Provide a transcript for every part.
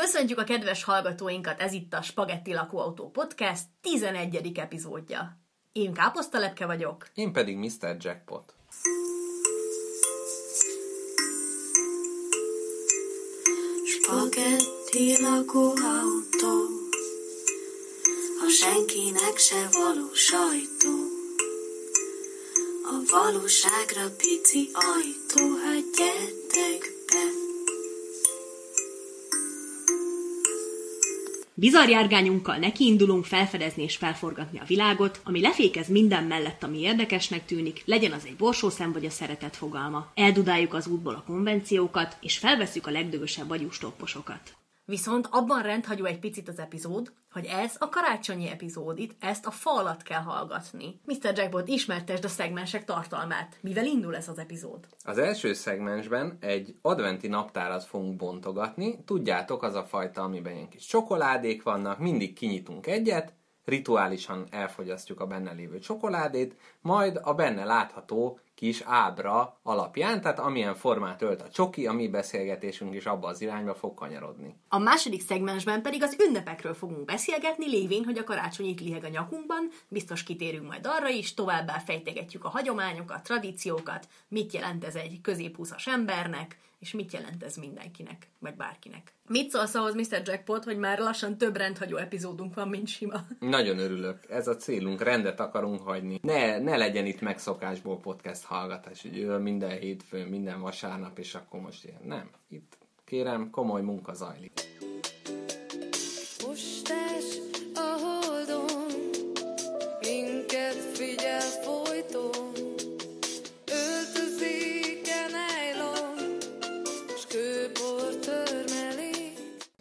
Köszöntjük a kedves hallgatóinkat, ez itt a Spagetti Lakóautó Podcast 11. epizódja. Én Káposztalepke vagyok. Én pedig Mr. Jackpot. Spagetti lakóautó A senkinek se való sajtó A valóságra pici ajtó Hát gyertek be Bizarr járgányunkkal nekiindulunk felfedezni és felforgatni a világot, ami lefékez minden mellett, ami érdekesnek tűnik, legyen az egy borsószem vagy a szeretet fogalma. Eldudáljuk az útból a konvenciókat, és felveszük a legdögösebb agyustopposokat. Viszont abban rendhagyó egy picit az epizód, hogy ez a karácsonyi epizód itt, ezt a fa alatt kell hallgatni. Mr. Jackbot, ismertesd a szegmensek tartalmát. Mivel indul ez az epizód? Az első szegmensben egy adventi naptárat fogunk bontogatni. Tudjátok, az a fajta, amiben ilyen kis csokoládék vannak, mindig kinyitunk egyet, rituálisan elfogyasztjuk a benne lévő csokoládét, majd a benne látható kis ábra alapján, tehát amilyen formát ölt a csoki, a mi beszélgetésünk is abba az irányba fog kanyarodni. A második szegmensben pedig az ünnepekről fogunk beszélgetni, lévén, hogy a karácsony itt liheg a nyakunkban, biztos kitérünk majd arra is, továbbá fejtegetjük a hagyományokat, tradíciókat, mit jelent ez egy középhúszas embernek, és mit jelent ez mindenkinek, vagy bárkinek. Mit szólsz ahhoz, Mr. Jackpot, hogy már lassan több rendhagyó epizódunk van, mint sima? Nagyon örülök, ez a célunk, rendet akarunk hagyni. Ne, ne legyen itt megszokásból podcast hallgatás, hogy ő minden hétfőn, minden vasárnap, és akkor most ilyen. Nem, itt kérem, komoly munka zajlik. Postás a holdon Minket figyel folyton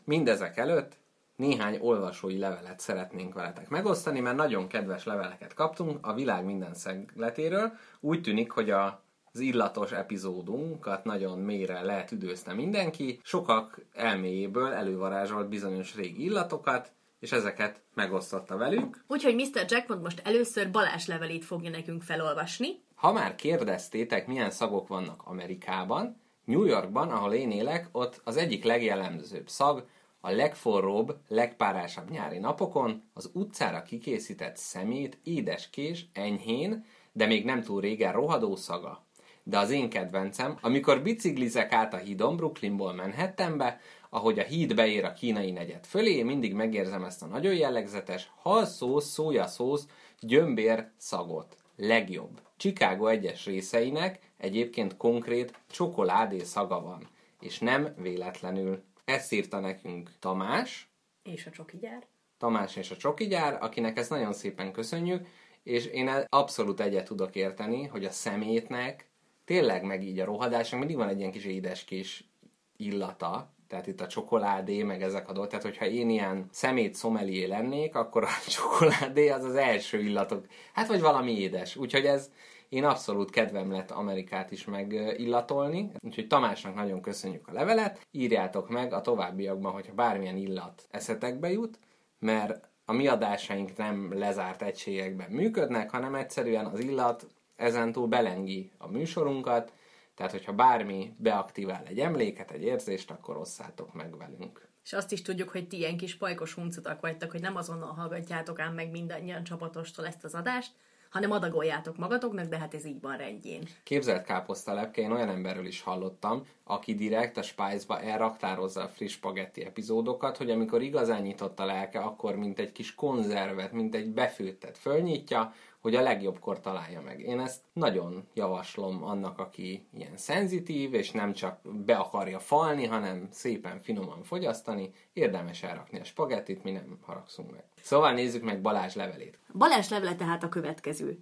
Mindezek előtt néhány olvasói levelet szeretnénk veletek megosztani, mert nagyon kedves leveleket kaptunk a világ minden szegletéről. Úgy tűnik, hogy a az illatos epizódunkat nagyon mélyre lehet üdőzte mindenki. Sokak elméjéből elővarázsolt bizonyos régi illatokat, és ezeket megosztotta velünk. Úgyhogy Mr. Jackpot most először Balázs levelét fogja nekünk felolvasni. Ha már kérdeztétek, milyen szagok vannak Amerikában, New Yorkban, ahol én élek, ott az egyik legjellemzőbb szag, a legforróbb, legpárásabb nyári napokon az utcára kikészített szemét, édeskés, enyhén, de még nem túl régen rohadó szaga. De az én kedvencem, amikor biciklizek át a hídon Brooklynból Manhattanbe, ahogy a híd beér a kínai negyed fölé, mindig megérzem ezt a nagyon jellegzetes halszósz, szójaszósz, gyömbér szagot. Legjobb. Chicago egyes részeinek egyébként konkrét csokoládé szaga van. És nem véletlenül. Ezt írta nekünk Tamás, És a csoki gyár. Tamás és a Csoki gyár, akinek ezt nagyon szépen köszönjük, és én abszolút egyet tudok érteni, hogy a szemétnek tényleg meg így a rohadásnak mindig van egy ilyen kis édeskés illata, tehát itt a csokoládé, meg ezek a dolgok. Tehát, hogyha én ilyen szemét szomelié lennék, akkor a csokoládé az az első illatok. Hát, vagy valami édes. Úgyhogy ez, én abszolút kedvem lett Amerikát is megillatolni. Úgyhogy Tamásnak nagyon köszönjük a levelet. Írjátok meg a továbbiakban, hogyha bármilyen illat eszetekbe jut, mert a mi adásaink nem lezárt egységekben működnek, hanem egyszerűen az illat ezentúl belengi a műsorunkat, tehát hogyha bármi beaktivál egy emléket, egy érzést, akkor osszátok meg velünk. És azt is tudjuk, hogy ti ilyen kis pajkos huncutak vagytok, hogy nem azonnal hallgatjátok ám meg mindannyian csapatostól ezt az adást, hanem adagoljátok magatoknak, de hát ez így van rendjén. Képzelt káposztalepke, én olyan emberről is hallottam, aki direkt a Spice-ba elraktározza a friss spagetti epizódokat, hogy amikor igazán nyitott a lelke, akkor mint egy kis konzervet, mint egy befőttet fölnyitja, hogy a legjobbkor találja meg. Én ezt nagyon javaslom annak, aki ilyen szenzitív, és nem csak be akarja falni, hanem szépen finoman fogyasztani, érdemes elrakni a spagettit, mi nem haragszunk meg. Szóval nézzük meg Balázs levelét. Balázs levele tehát a következő.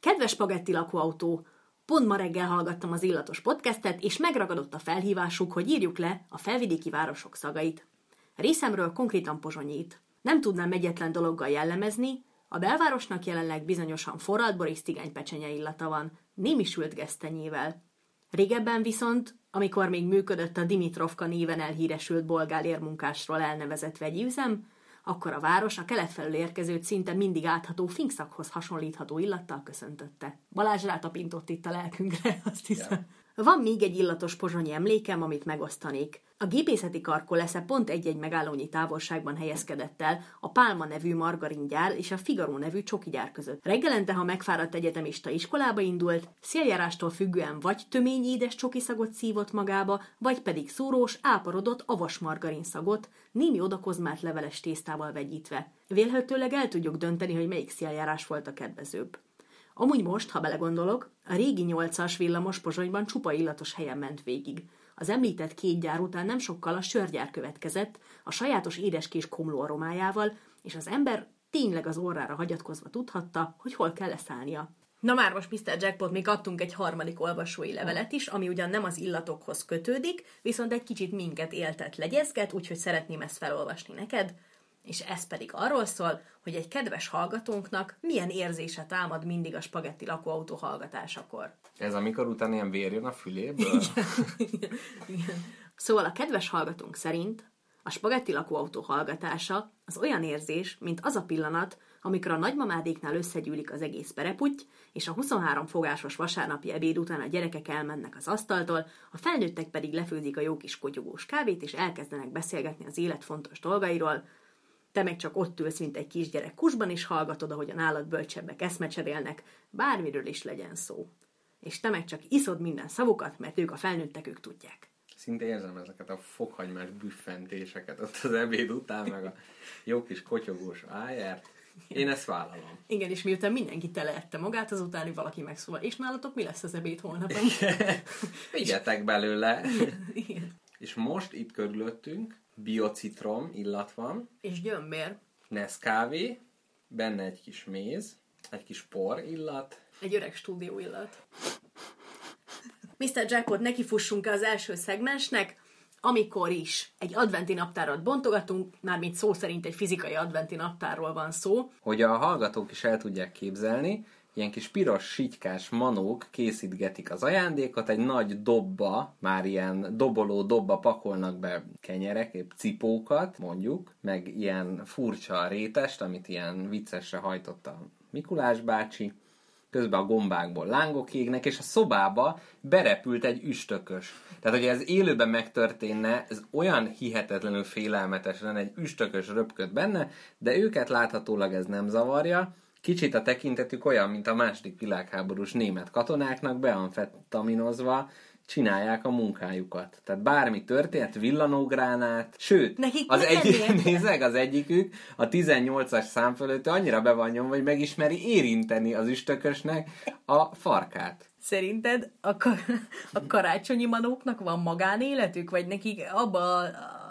Kedves spagetti lakóautó, pont ma reggel hallgattam az illatos podcastet, és megragadott a felhívásuk, hogy írjuk le a felvidéki városok szagait. Részemről konkrétan pozsonyít. Nem tudnám egyetlen dologgal jellemezni, a belvárosnak jelenleg bizonyosan forralt borisztigány pecsenye illata van, némi sült gesztenyével. Régebben viszont, amikor még működött a Dimitrovka néven elhíresült bolgár érmunkásról elnevezett vegyi üzem, akkor a város a kelet felől érkezőt szinte mindig átható finkszakhoz hasonlítható illattal köszöntötte. Balázs rátapintott itt a lelkünkre, azt hiszem. Van még egy illatos pozsonyi emlékem, amit megosztanék. A gépészeti karkolesze pont egy-egy megállónyi távolságban helyezkedett el a Pálma nevű margaringyár és a Figaro nevű csokigyár között. Reggelente, ha megfáradt egyetemista iskolába indult, széljárástól függően vagy tömény édes csokiszagot szívott magába, vagy pedig szúrós, áporodott avas margarin szagot, némi odakozmált leveles tésztával vegyítve. Vélhetőleg el tudjuk dönteni, hogy melyik széljárás volt a kedvezőbb. Amúgy most, ha belegondolok, a régi nyolcas villamos Pozsonyban csupa illatos helyen ment végig. Az említett két gyár után nem sokkal a sörgyár következett, a sajátos édeskés komló aromájával, és az ember tényleg az orrára hagyatkozva tudhatta, hogy hol kell leszállnia. Na már most Mr. Jackpot még adtunk egy harmadik olvasói levelet is, ami ugyan nem az illatokhoz kötődik, viszont egy kicsit minket éltet legyezget, úgyhogy szeretném ezt felolvasni neked és ez pedig arról szól, hogy egy kedves hallgatónknak milyen érzése támad mindig a spagetti lakóautó hallgatásakor. Ez amikor utána ilyen vér jön a füléből? Igen. Igen. Szóval a kedves hallgatónk szerint a spagetti lakóautó hallgatása az olyan érzés, mint az a pillanat, amikor a nagymamádéknál összegyűlik az egész pereputty, és a 23 fogásos vasárnapi ebéd után a gyerekek elmennek az asztaltól, a felnőttek pedig lefőzik a jó kis kotyogós kávét, és elkezdenek beszélgetni az élet fontos dolgairól, te meg csak ott ülsz, mint egy kisgyerek kusban, és hallgatod, ahogy a nálad bölcsebbek eszmecserélnek, bármiről is legyen szó. És te meg csak iszod minden szavukat, mert ők a felnőttek, ők tudják. Szinte érzem ezeket a fokhagymás büffentéseket ott az ebéd után, meg a jó kis kotyogós áját. Én ezt vállalom. Igen, és miután mindenki teleette magát, azután valaki megszólal. És nálatok mi lesz az ebéd holnap? Vigyetek belőle. Igen. És most itt körülöttünk biocitrom illat van, És gyömbér. Nescafé, benne egy kis méz, egy kis por illat, Egy öreg stúdió illat. Mr. Jackpot, nekifussunk az első szegmensnek, amikor is egy adventi naptárat bontogatunk, mármint szó szerint egy fizikai adventi naptárról van szó. hogy a hallgatók is el tudják képzelni, ilyen kis piros, sitykás manók készítgetik az ajándékot, egy nagy dobba, már ilyen doboló dobba pakolnak be kenyerek, épp cipókat, mondjuk, meg ilyen furcsa rétest, amit ilyen viccesre hajtott a Mikulás bácsi, közben a gombákból lángok égnek, és a szobába berepült egy üstökös. Tehát, hogy ez élőben megtörténne, ez olyan hihetetlenül félelmetes lenne, egy üstökös röpköd benne, de őket láthatólag ez nem zavarja. Kicsit a tekintetük olyan, mint a második világháborús német katonáknak beamfetaminozva csinálják a munkájukat. Tehát bármi történt, villanógránát, sőt, Nekik az egyik, nézeg, az egyikük a 18-as szám fölött annyira be van nyomva, hogy megismeri érinteni az üstökösnek a farkát. Szerinted a, ka- a karácsonyi manóknak van magánéletük, vagy nekik abba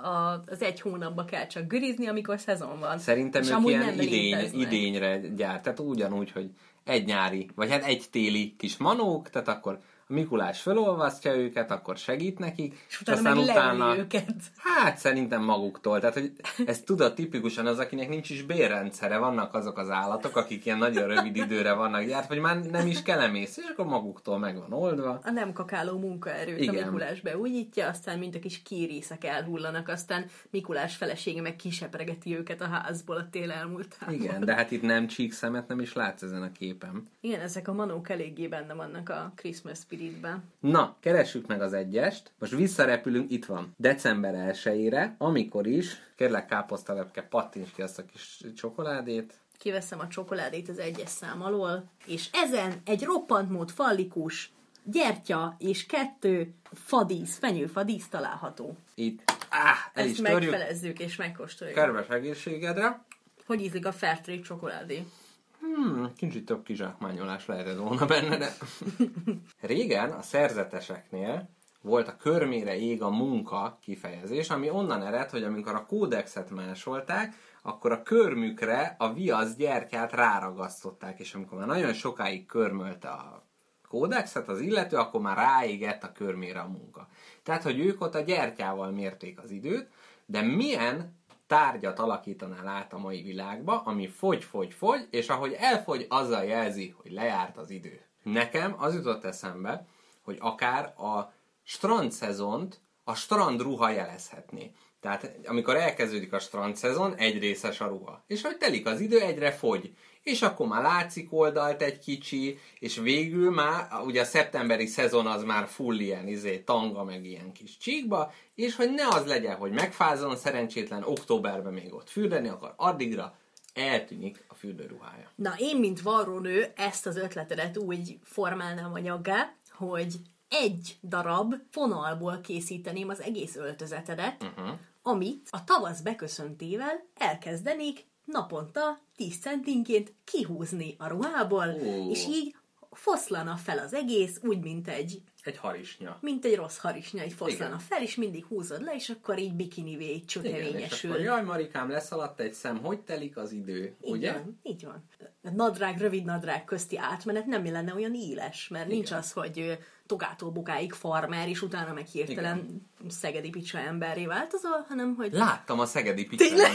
a, az egy hónapba kell csak gürizni, amikor szezon van? Szerintem És ők ilyen nem idény, idényre gyárt, tehát ugyanúgy, hogy egy nyári, vagy hát egy téli kis manók, tehát akkor Mikulás felolvasztja őket, akkor segít nekik, És utána meg leüli őket. Hát szerintem maguktól. Tehát, hogy ez tudod tipikusan az, akinek nincs is bérrendszere. Vannak azok az állatok, akik ilyen nagyon rövid időre vannak gyárt, vagy már nem is kell emész, és akkor maguktól meg van oldva. A nem kakáló munkaerőt Igen. a Mikulás beújítja, aztán mint a kis kírészek elhullanak, aztán Mikulás felesége meg kisepregeti őket a házból a tél elmúltában. Igen, de hát itt nem csíkszemet nem is látsz ezen a képen. Igen, ezek a manók eléggé benne vannak a Christmas spiritben. Na, keressük meg az egyest. Most visszarepülünk, itt van. December 1-ére, amikor is, kérlek káposztalepke, pattints ki azt a kis csokoládét. Kiveszem a csokoládét az egyes szám alól, és ezen egy roppant mód fallikus gyertya és kettő fadísz, fenyőfadísz található. Itt, áh, el Ezt is törjük. megfelezzük és megkóstoljuk. Kedves egészségedre. Hogy ízlik a Fairtrade csokoládé? Hmm, kicsit több kizsákmányolás lehetett volna benne, de... Régen a szerzeteseknél volt a körmére ég a munka kifejezés, ami onnan ered, hogy amikor a kódexet másolták, akkor a körmükre a viasz gyertyát ráragasztották, és amikor már nagyon sokáig körmölte a kódexet az illető, akkor már ráégett a körmére a munka. Tehát, hogy ők ott a gyertyával mérték az időt, de milyen tárgyat alakítanál át a mai világba, ami fogy, fogy, fogy, és ahogy elfogy, azzal jelzi, hogy lejárt az idő. Nekem az jutott eszembe, hogy akár a strandszezont a strandruha jelezhetné. Tehát amikor elkezdődik a strandszezon, egy részes a ruha. És hogy telik az idő, egyre fogy. És akkor már látszik oldalt egy kicsi, és végül már, ugye a szeptemberi szezon az már full ilyen izé, tanga, meg ilyen kis csíkba, és hogy ne az legyen, hogy megfázon szerencsétlen októberben még ott fürdeni, akkor addigra eltűnik a fürdőruhája. Na, én, mint varrónő, ezt az ötletedet úgy formálnám anyaggá, hogy egy darab fonalból készíteném az egész öltözetedet, uh-huh. amit a tavasz beköszöntével elkezdenék naponta 10 centinként kihúzni a ruhából, Ó. és így foszlana fel az egész, úgy, mint egy Egy harisnya. mint egy rossz harisnya, így foszlana Igen. fel, és mindig húzod le, és akkor így bikinivé így Igen, és csökevényesül. akkor, jaj Marikám, leszaladt egy szem, hogy telik az idő, Így ugye? van, így van. Nadrág, rövid nadrág közti átmenet nem lenne olyan éles, mert nincs az, hogy togától bukáig farmer, és utána meg hirtelen szegedi picsa emberré változol, hanem hogy Láttam a szegedi picsát.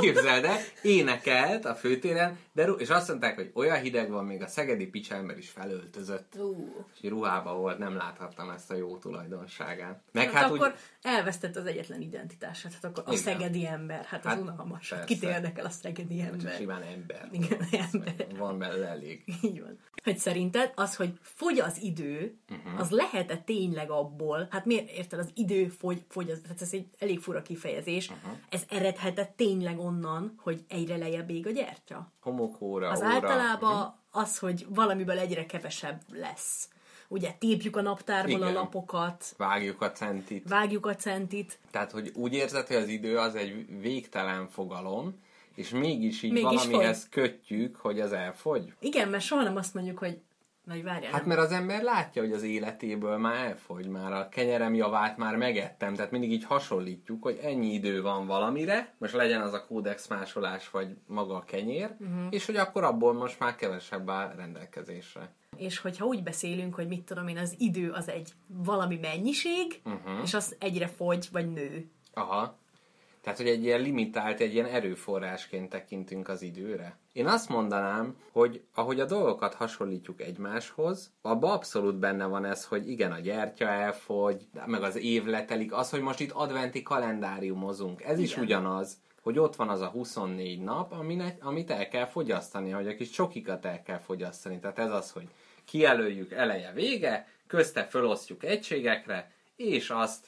Képzeld el, énekelt a főtéren, de és azt mondták, hogy olyan hideg van, még a szegedi picsember is felöltözött. Ú, És ruhába volt, nem láthattam ezt a jó tulajdonságát. Meg hát, hát, akkor úgy, elvesztett az egyetlen identitását. Hát akkor a Igen. szegedi ember, hát az Hát, unalmas. persze. Kit érdekel a szegedi csak ember? simán ember. Igen, ember. Van belőle elég. Így van. Hogy szerinted az, hogy fogy az idő, Mhm. Uh-huh. az lehet-e tényleg abból, hát miért érted, az idő fogy, fogy az, hát ez egy elég fura kifejezés, uh-huh. ez eredhet tényleg onnan, hogy egyre lejjebb ég a gyertya? Homokóra, Az óra. Általában az, hogy valamiből egyre kevesebb lesz. Ugye tépjük a naptárból Igen. a lapokat, Vágjuk a centit. vágjuk a centit, Tehát, hogy úgy érzed, hogy az idő az egy végtelen fogalom, és mégis így Mégis valamihez kötjük, hogy az elfogy. igen, mert soha nem azt mondjuk, hogy nagy várjál, Hát nem. mert az ember látja, hogy az életéből már elfogy, már a kenyerem javát már megettem, tehát mindig így hasonlítjuk, hogy ennyi idő van valamire, most legyen az a kódex másolás, vagy maga a kenyér, uh-huh. és hogy akkor abból most már kevesebb áll rendelkezésre. És hogyha úgy beszélünk, hogy mit tudom én, az idő az egy valami mennyiség, uh-huh. és az egyre fogy, vagy nő. Aha. Tehát, hogy egy ilyen limitált, egy ilyen erőforrásként tekintünk az időre. Én azt mondanám, hogy ahogy a dolgokat hasonlítjuk egymáshoz, abban abszolút benne van ez, hogy igen, a gyertya elfogy, meg az év letelik, az, hogy most itt adventi kalendáriumozunk, ez is Igen. ugyanaz, hogy ott van az a 24 nap, aminek, amit el kell fogyasztani, hogy a kis csokikat el kell fogyasztani. Tehát ez az, hogy kijelöljük eleje vége, közte felosztjuk egységekre, és azt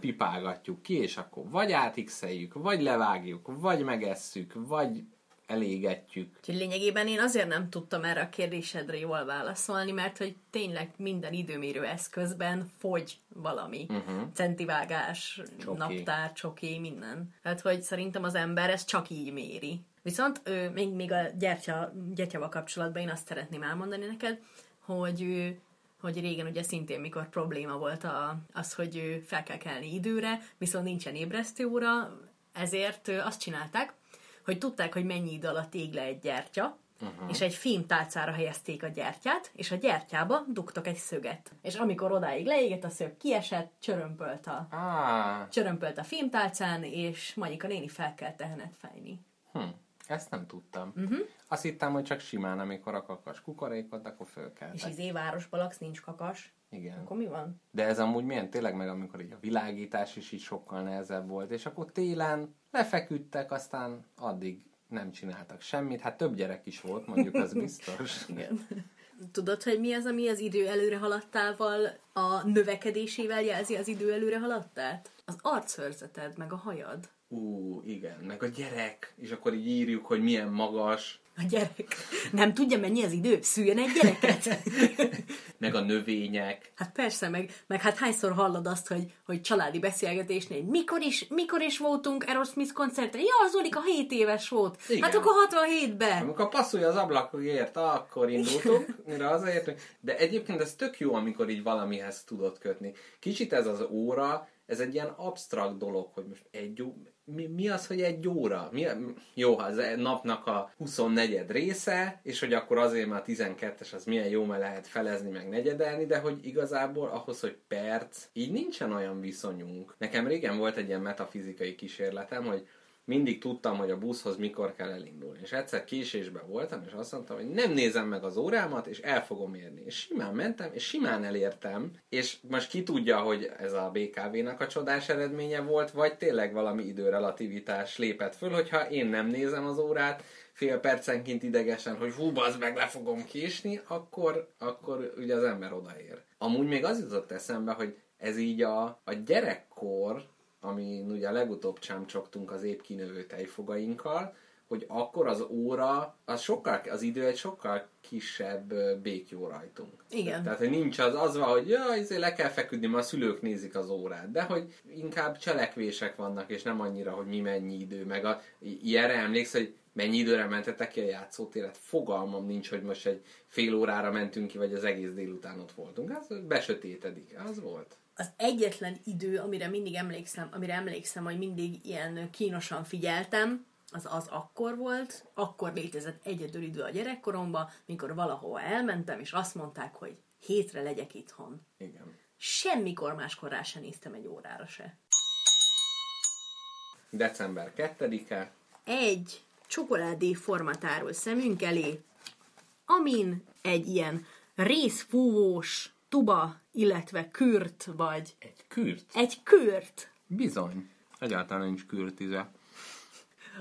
pipálgatjuk ki, és akkor vagy átixeljük, vagy levágjuk, vagy megesszük, vagy elégetjük. Úgyhogy lényegében én azért nem tudtam erre a kérdésedre jól válaszolni, mert hogy tényleg minden időmérő eszközben fogy valami. Uh-huh. Centivágás, Csoki. csoki. naptár, csoki, minden. Tehát, hogy szerintem az ember ezt csak így méri. Viszont ő, még, még a gyertya, gyertyával kapcsolatban én azt szeretném elmondani neked, hogy ő, hogy régen ugye szintén mikor probléma volt a, az, hogy fel kell kelni időre, viszont nincsen ébresztőóra, ezért azt csinálták, hogy tudták, hogy mennyi idő alatt ég le egy gyertya, uh-huh. és egy fémtálcára helyezték a gyertyát, és a gyertyába dugtak egy szöget. És amikor odáig leégett, a szög kiesett, csörömpölt a, Á, csörömpölt a fémtálcán, és Magyika néni fel kell tehenet fejni. hm, ezt nem tudtam. Uh-huh. Azt hittem, hogy csak simán, amikor a kakas kukorékot, akkor És fölkeltek. izé városba laksz, nincs kakas. Igen. Akkor mi van? De ez amúgy milyen tényleg meg, amikor így a világítás is így sokkal nehezebb volt, és akkor télen lefeküdtek, aztán addig nem csináltak semmit. Hát több gyerek is volt, mondjuk az biztos. Igen. Tudod, hogy mi az, ami az idő előre haladtával a növekedésével jelzi az idő előre haladtát? Az arcszörzeted, meg a hajad. Ú, igen, meg a gyerek, és akkor így írjuk, hogy milyen magas, A gyerek. Nem tudja, mennyi az idő? Szüljön egy gyereket? meg a növények. Hát persze, meg, meg hát hányszor hallod azt, hogy, hogy családi beszélgetésnél, mikor is, mikor is voltunk Aerosmith koncerten? Ja, Zolika 7 éves volt. Igen. Hát akkor 67-ben. Amikor passzolja az ablakért, akkor indultunk, mire hazaértünk. De egyébként ez tök jó, amikor így valamihez tudod kötni. Kicsit ez az óra, ez egy ilyen absztrakt dolog, hogy most egy. Mi, mi az, hogy egy óra? Mi, jó, az e- napnak a 24 része, és hogy akkor azért már a 12-es az milyen jó, mert lehet felezni, meg negyedelni, de hogy igazából ahhoz, hogy perc, így nincsen olyan viszonyunk. Nekem régen volt egy ilyen metafizikai kísérletem, hogy mindig tudtam, hogy a buszhoz mikor kell elindulni. És egyszer késésben voltam, és azt mondtam, hogy nem nézem meg az órámat, és el fogom érni. És simán mentem, és simán elértem, és most ki tudja, hogy ez a BKV-nak a csodás eredménye volt, vagy tényleg valami időrelativitás lépett föl, hogyha én nem nézem az órát, fél percenként idegesen, hogy hú, bazd meg, le fogom késni, akkor, akkor ugye az ember odaér. Amúgy még az jutott eszembe, hogy ez így a, a gyerekkor, amin ugye legutóbb csámcsogtunk az épp kinövő tejfogainkkal, hogy akkor az óra, az sokkal, az idő egy sokkal kisebb békjó rajtunk. Igen. Tehát, hogy nincs az, az van, hogy ja, izé le kell feküdni, mert a szülők nézik az órát, de hogy inkább cselekvések vannak, és nem annyira, hogy mi mennyi idő, meg a, ilyenre emléksz, hogy mennyi időre mentetek ki a játszótéret, fogalmam nincs, hogy most egy fél órára mentünk ki, vagy az egész délután ott voltunk. Az besötétedik, az volt. Az egyetlen idő, amire mindig emlékszem, amire emlékszem, hogy mindig ilyen kínosan figyeltem, az az akkor volt, akkor létezett egyedül idő a gyerekkoromban, mikor valahova elmentem, és azt mondták, hogy hétre legyek itthon. Igen. Semmikor máskor rá se néztem egy órára se. December 2-e, Egy csokoládé formatárul szemünk elé, amin egy ilyen részfúvós tuba, illetve kürt, vagy egy kürt. egy kürt, Bizony. Egyáltalán nincs kürtize.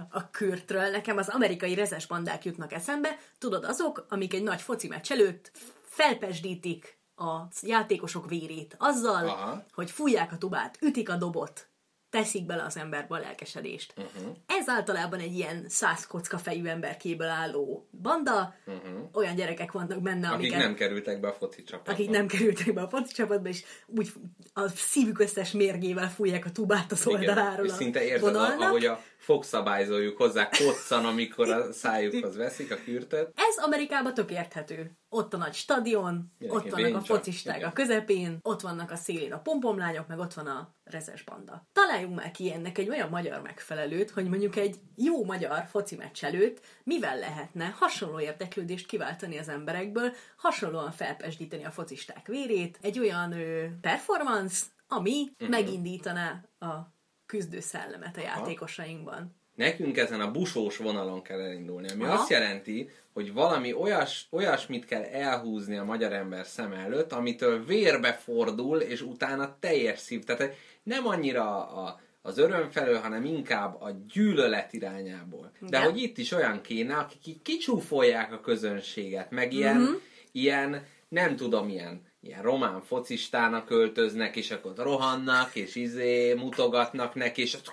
a kürtről. Nekem az amerikai rezes bandák jutnak eszembe. Tudod, azok, amik egy nagy foci meccs előtt felpesdítik a játékosok vérét azzal, Aha. hogy fújják a tubát, ütik a dobot, teszik bele az emberbe a lelkesedést. Uh-huh. Ez általában egy ilyen száz kocka fejű emberkéből álló banda. Uh-huh. Olyan gyerekek vannak benne, Akik amiket nem kerültek be a foci csapatba. akik nem kerültek be a foci csapatba, és úgy a szívük összes mérgével fújják a tubát az oldaláról és a szinte érzed, vonalnak. ahogy a fogszabályzójuk hozzá koccan, amikor a szájukhoz veszik a kürtöt. Ez Amerikában tök érthető. Ott a nagy stadion, Igen, ott vannak a focisták igen. a közepén, ott vannak a szélén a pompomlányok, meg ott van a rezes banda. Találjunk már ki ennek egy olyan magyar megfelelőt, hogy mondjuk egy jó magyar foci meccs előtt mivel lehetne hasonló érdeklődést kiváltani az emberekből, hasonlóan felpesdíteni a focisták vérét, egy olyan ö, performance, ami uh-huh. megindítaná a küzdő szellemet a játékosainkban. Nekünk ezen a busós vonalon kell elindulni, ami Aha. azt jelenti, hogy valami olyas, olyasmit kell elhúzni a magyar ember szem előtt, amitől vérbe fordul, és utána teljes szív. Tehát nem annyira a, az öröm felől, hanem inkább a gyűlölet irányából. De Igen. hogy itt is olyan kéne, akik kicsúfolják a közönséget, meg ilyen, mm-hmm. ilyen nem tudom, ilyen, ilyen román focistának öltöznek, és akkor rohannak, és izé mutogatnak neki, és azt,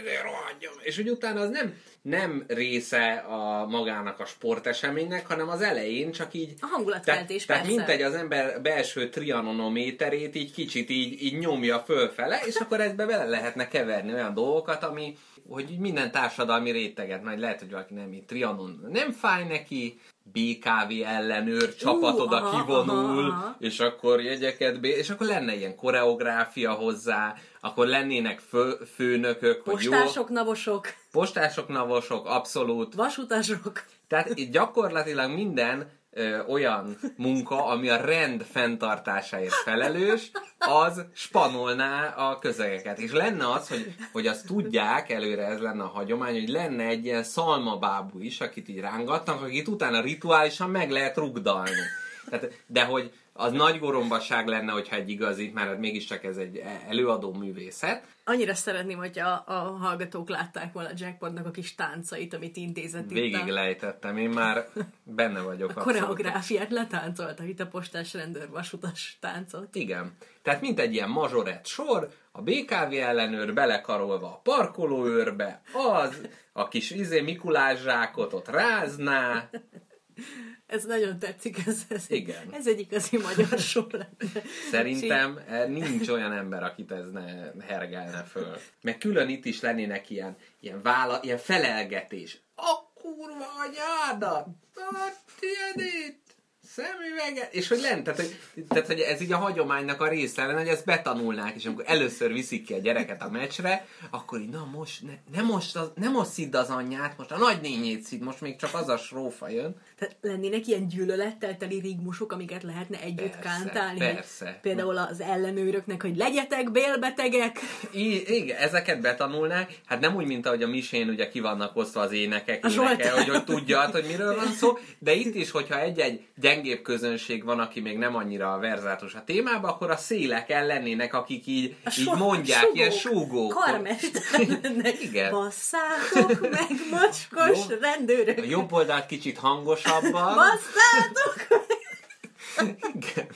izé, rohadjon. És hogy utána az nem, nem része a magának a sporteseménynek, hanem az elején csak így... A hangulatkeltés, tehát, tehát persze. mintegy az ember belső trianonométerét így kicsit így, így nyomja fölfele, és akkor ezbe bele lehetne keverni olyan dolgokat, ami hogy minden társadalmi réteget, majd lehet, hogy valaki nem így trianon nem fáj neki, BKV ellenőr csapat Ú, oda kivonul, aha, aha. és akkor jegyeket, bé- és akkor lenne ilyen koreográfia hozzá, akkor lennének fő, főnökök, hogy jó, Postások, navosok, postások, navosok, abszolút, vasutasok. tehát itt gyakorlatilag minden ö, olyan munka, ami a rend fenntartásáért felelős, az spanolná a közegeket. És lenne az, hogy, hogy azt tudják, előre ez lenne a hagyomány, hogy lenne egy ilyen szalmabábú is, akit így rángatnak, akit utána rituálisan meg lehet rugdalni. Tehát, de hogy az nagy gorombaság lenne, hogyha egy igazi, mert hát mégiscsak ez egy előadó művészet, Annyira szeretném, hogy a, a hallgatók látták volna Jackpotnak a kis táncait, amit intézett itt végig a, lejtettem, én már benne vagyok. a abszolút. koreográfiát letáncolta itt a postás rendőr vasutas táncot. Igen. Tehát mint egy ilyen mazsorett sor, a BKV ellenőr belekarolva a parkolóőrbe, az a kis izé Mikulás zsákot ott rázná, Ez nagyon tetszik, ez, ez, Igen. ez egy igazi magyar lenne. Szerintem eh, nincs olyan ember, akit ez ne hergelne föl. Meg külön itt is lennének ilyen, ilyen, vála, ilyen felelgetés. A kurva anyádat! A tiéd itt! Szemüveget, és hogy lent, tehát hogy, tehát, hogy ez így a hagyománynak a része lenne, hogy ezt betanulnák, és amikor először viszik ki a gyereket a meccsre, akkor így, na most, ne, ne most, az, nem most szidd az anyját, most a nagynényét szidd, most még csak az a srófa jön. Tehát lennének ilyen gyűlölettel teli rigmusok, amiket lehetne együtt Persze, kántálni. persze. Például az ellenőröknek, hogy legyetek bélbetegek. I- igen, ezeket betanulnák, hát nem úgy, mint ahogy a misén ugye ki vannak osztva az énekek, A Zsoltár. hogy, hogy tudja, hogy miről van szó, de itt is, hogyha egy-egy gyengébb közönség van, aki még nem annyira verzátos a témába, akkor a szélek lennének, akik így, A így so- mondják, sugók, ilyen súgók. Karmester lennek. Igen. Basszátok meg, mocskos Jó. rendőrök. A jobb oldalt kicsit hangosabban. Basszátok! Igen.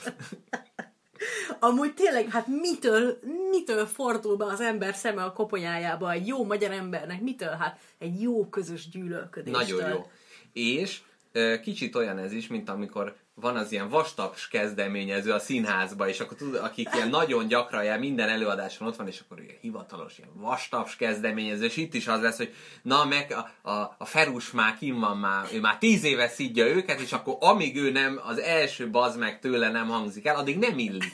Amúgy tényleg, hát mitől, mitől fordul be az ember szeme a koponyájába egy jó magyar embernek? Mitől? Hát egy jó közös gyűlölködéstől. Nagyon jó. És kicsit olyan ez is, mint amikor van az ilyen vastaps kezdeményező a színházba, és akkor tud, akik ilyen nagyon gyakran jel, minden előadáson ott van, és akkor ilyen hivatalos ilyen vastaps kezdeményező, és itt is az lesz, hogy na meg a, a, a Ferus már kim van már, ő már tíz éve szidja őket, és akkor amíg ő nem, az első bazd meg tőle nem hangzik el, addig nem illik.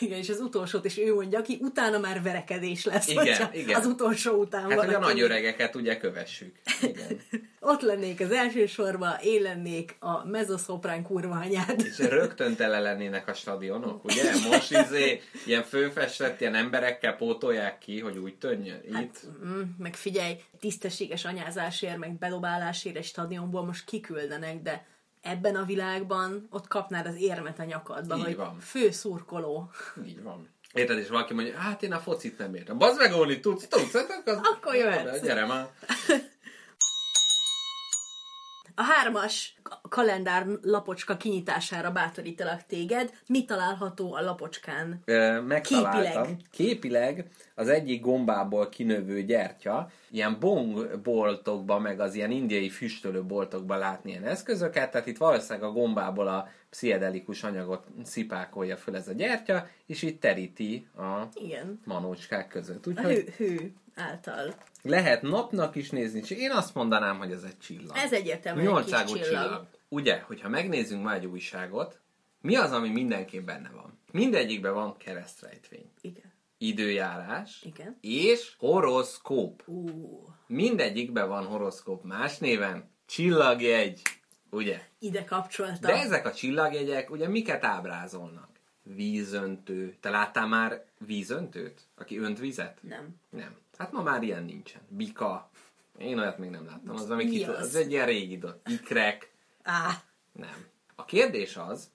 Igen, és az utolsót is ő mondja, aki utána már verekedés lesz. Igen, igen. Az utolsó után Hát, hogy a valaki- nagy öregeket ugye kövessük. Igen. Ott lennék az első sorba, én lennék a mezoszoprán kurva anyád. És rögtön tele lennének a stadionok, ugye? Most izé, ilyen főfestett ilyen emberekkel pótolják ki, hogy úgy tönjön. Itt. Hát, mm, meg figyelj, tisztességes anyázásért, meg bedobálásért egy stadionból most kiküldenek, de ebben a világban ott kapnád az érmet a nyakadba, Így hogy van. fő szurkoló. Így van. Érted, és valaki mondja, hát én a focit nem értem. Bazd meg, Óli, tudsz, tudsz, hát akkor, Akkor jöhetsz. Gyere már. A hármas ka- kalendár lapocska kinyitására bátorítalak téged. Mi található a lapocskán? Ö, megtaláltam. Képileg. Képileg az egyik gombából kinövő gyertya, ilyen bongboltokban, meg az ilyen indiai füstölőboltokban látni ilyen eszközöket, tehát itt valószínűleg a gombából a pszichedelikus anyagot szipákolja föl ez a gyertya, és itt teríti a Igen. manócskák között. A Úgyhogy hő, hő által. lehet napnak is nézni, és én azt mondanám, hogy ez egy csillag. Ez egyértelműen egy kis Nyolcágú csillag. csillag. Ugye, hogyha megnézzünk ma egy újságot, mi az, ami mindenképp benne van? Mindegyikben van keresztrejtvény. Igen. Időjárás. Igen. És horoszkóp. Ú, Mindegyikben van horoszkóp más néven. Csillagjegy. Ugye? ide kapcsoltam. De ezek a csillagjegyek ugye miket ábrázolnak? Vízöntő. Te láttál már vízöntőt? Aki önt vizet? Nem. Nem. Hát ma már ilyen nincsen. Bika. Én olyat még nem láttam. Az, ami Mi kit... az? az egy ilyen régi dolog. Ikrek. Á, Nem. A kérdés az,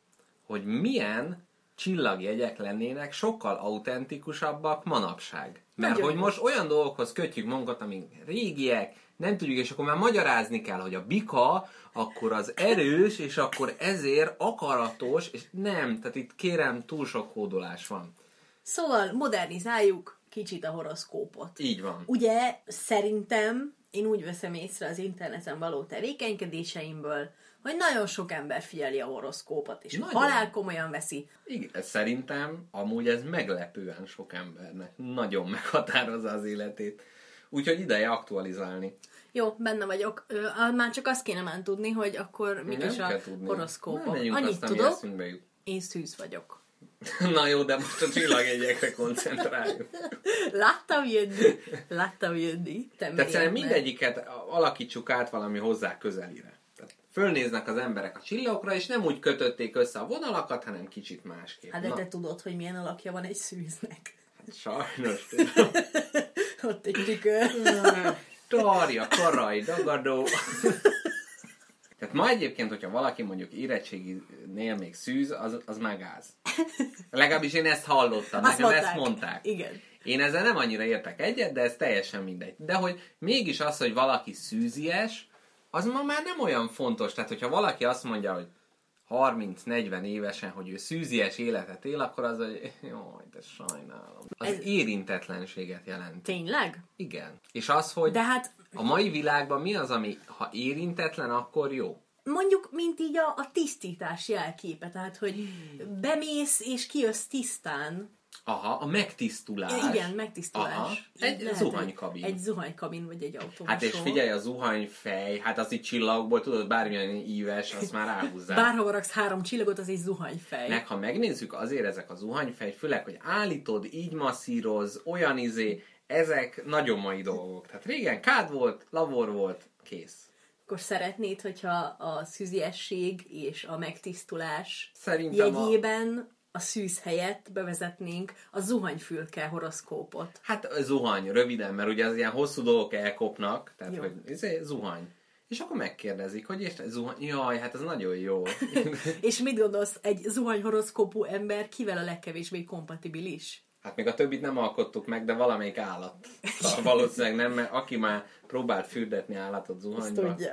hogy milyen csillagjegyek lennének sokkal autentikusabbak manapság. Mert Nagyon hogy most olyan dolgokhoz kötjük magunkat, amik régiek, nem tudjuk, és akkor már magyarázni kell, hogy a bika akkor az erős, és akkor ezért akaratos, és nem, tehát itt kérem, túl sok kódolás van. Szóval modernizáljuk kicsit a horoszkópot. Így van. Ugye szerintem én úgy veszem észre az interneten való tevékenykedéseimből, hogy nagyon sok ember figyeli a horoszkópot, és Nagyon. halál komolyan veszi. Igen, szerintem amúgy ez meglepően sok embernek nagyon meghatározza az életét. Úgyhogy ideje aktualizálni. Jó, benne vagyok. Ö, már csak azt kéne már tudni, hogy akkor Nem is a tudni. horoszkópok. Annyit tudok, én szűz vagyok. Na jó, de most a csillagjegyekre koncentráljunk. Láttam jönni, láttam jönni. Te Tehát szerintem mindegyiket alakítsuk át valami hozzá közelire. Tehát fölnéznek az emberek a csillagokra, és nem úgy kötötték össze a vonalakat, hanem kicsit másképp. Hát de Na, te tudod, hogy milyen alakja van egy szűznek. sajnos. Ott egy tükör. Tarja, karaj, dagadó. Tehát ma egyébként, hogyha valaki mondjuk érettséginél még szűz, az, az már gáz. Legalábbis én ezt hallottam, Azt nekem ezt mondták. mondták. Igen. Én ezzel nem annyira értek egyet, de ez teljesen mindegy. De hogy mégis az, hogy valaki szűzies, az ma már nem olyan fontos. Tehát, hogyha valaki azt mondja, hogy 30-40 évesen, hogy ő szűzies életet él, akkor az, hogy jaj, de sajnálom. Az Ez- érintetlenséget jelent. Tényleg? Igen. És az, hogy De hát a mai világban mi az, ami ha érintetlen, akkor jó? mondjuk, mint így a, a tisztítás jelképe, tehát, hogy bemész és kijössz tisztán. Aha, a megtisztulás. Igen, megtisztulás. Aha. Egy Lehet zuhanykabin. Egy zuhanykabin, vagy egy autó. Hát és figyelj, a zuhanyfej, hát az itt csillagból, tudod, bármilyen íves, azt már ráhúzzák. Bárhova raksz három csillagot, az egy zuhanyfej. Meg ha megnézzük, azért ezek a zuhanyfej, főleg, hogy állítod, így masszíroz, olyan izé, ezek nagyon mai dolgok. Tehát régen kád volt, lavor volt, kész. Akkor szeretnéd, hogyha a szűziesség és a megtisztulás Szerintem jegyében a szűz helyett bevezetnénk a zuhanyfülke horoszkópot. Hát zuhany, röviden, mert ugye az ilyen hosszú dolgok elkopnak, tehát Jó. hogy izé, zuhany. És akkor megkérdezik, hogy és zuhany, jaj, hát ez nagyon jó. És mit gondolsz, egy zuhanyhoroszkópú ember kivel a legkevésbé kompatibilis? Hát még a többit nem alkottuk meg, de valamelyik állat. Szóval valószínűleg nem, mert aki már próbált fürdetni állatot Azt zuhanyba, tudja.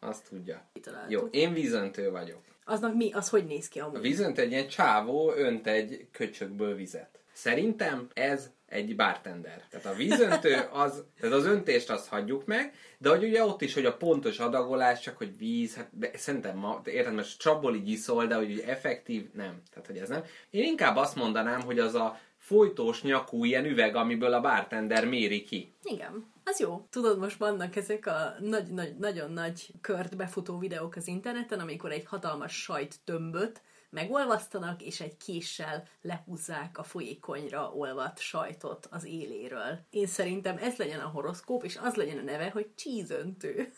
azt tudja. Jó, én vízöntő vagyok. Aznak mi, az hogy néz ki A amúgy? vízöntő egy ilyen csávó önt egy köcsökből vizet. Szerintem ez egy bartender. Tehát a vízöntő az, tehát az öntést azt hagyjuk meg, de hogy ugye ott is, hogy a pontos adagolás, csak hogy víz, hát de szerintem ma, érted, most csapból így iszol, de hogy effektív, nem. Tehát, hogy ez nem. Én inkább azt mondanám, hogy az a folytós nyakú ilyen üveg, amiből a bartender méri ki. Igen, az jó. Tudod, most vannak ezek a nagy, nagy, nagyon nagy kört befutó videók az interneten, amikor egy hatalmas sajt tömböt megolvasztanak, és egy késsel lehúzzák a folyékonyra olvadt sajtot az éléről. Én szerintem ez legyen a horoszkóp, és az legyen a neve, hogy csízöntő.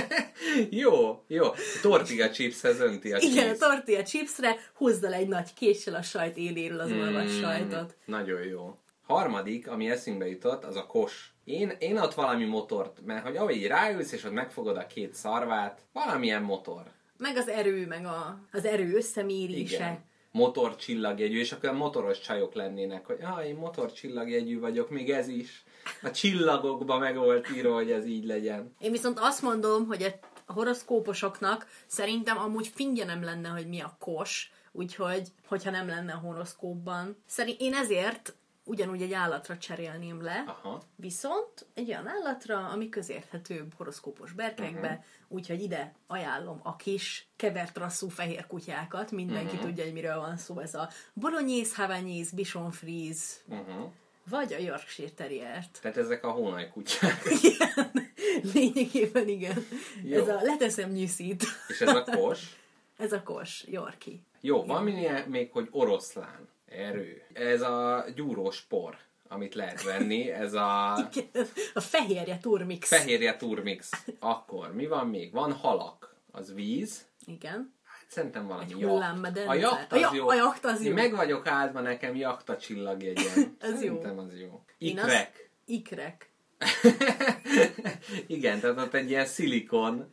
jó, jó. Tortilla chipshez önti a Igen, a cheese. tortilla chipsre húzza le egy nagy késsel a sajt éléről az olvadt sajtot. Nagyon jó. Harmadik, ami eszünkbe jutott, az a kos. Én, én ott valami motort, mert hogy ahogy ráülsz, és ott megfogod a két szarvát, valamilyen motor. Meg az erő, meg a, az erő összemérése. Igen. Motor csillagjegyű, és akkor motoros csajok lennének, hogy ah, én motor csillagjegyű vagyok, még ez is. A csillagokba meg volt írva, hogy ez így legyen. Én viszont azt mondom, hogy a horoszkóposoknak szerintem amúgy fingje nem lenne, hogy mi a kos, úgyhogy, hogyha nem lenne a horoszkópban. Szerint én ezért ugyanúgy egy állatra cserélném le, Aha. viszont egy olyan állatra, ami közérthetőbb horoszkópos berkekbe, uh-huh. úgyhogy ide ajánlom a kis kevert rasszú fehér kutyákat, mindenki uh-huh. tudja, hogy miről van szó, ez a bolognese, havanyész, bichon frise, Uh-huh. vagy a Yorkshire Terriert. Tehát ezek a hónaj kutyák. Igen, lényegében igen. Jó. Ez a leteszem nyűszít. És ez a kos. Ez a kos, Yorki. Jó, van minél még, hogy oroszlán. Erő. Ez a gyúrós por, amit lehet venni. Ez a A fehérje turmix. fehérje turmix. Akkor mi van még? Van halak. Az víz. Igen. Hát szerintem valami Egy hullámmedence. A jacht A az ja- jó. a jacht az Én jó. meg vagyok áldva nekem jachta csillagjegyen. Ez jó. Szerintem az jó. Én azt- Ikrek. Igen, tehát ott egy ilyen szilikon,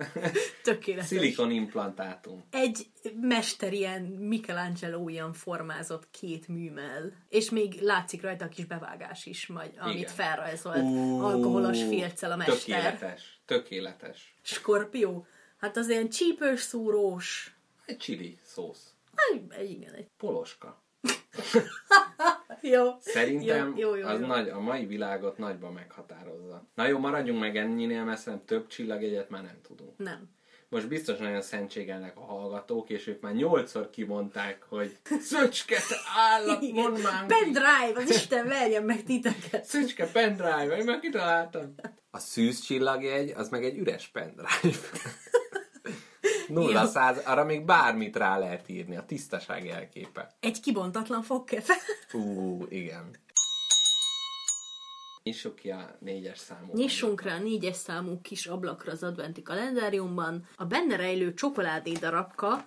Tökéletes. szilikon implantátum. Egy mester ilyen Michelangelo ilyen formázott két műmel. És még látszik rajta a kis bevágás is, majd, amit Igen. felrajzolt Ú, alkoholos félccel a mester. Tökéletes, tökéletes. Skorpió. Hát az ilyen csípős, szúrós. Egy chili szósz. Hát, igen, egy Poloska. Jó. Szerintem jó, jó, jó, az jó. Nagy, a mai világot nagyban meghatározza. Na jó, maradjunk meg ennyire, mert szerintem több csillagjegyet már nem tudunk. Nem. Most biztos nagyon szentségelnek a hallgatók, és ők már nyolcszor kimondták, hogy Szöcske, te állat, mondd már! Pendrive, az Isten verjen meg titeket. Szöcske pendrive, én már kitaláltam. A szűz csillagjegy, az meg egy üres pendrive. Nulla száz, arra még bármit rá lehet írni, a tisztaság jelképe. Egy kibontatlan fogkefe. Ú, igen. Nyissuk ki a négyes számú. Nyissunk rá a négyes számú kis ablakra az adventi kalendáriumban. A benne rejlő csokoládé darabka,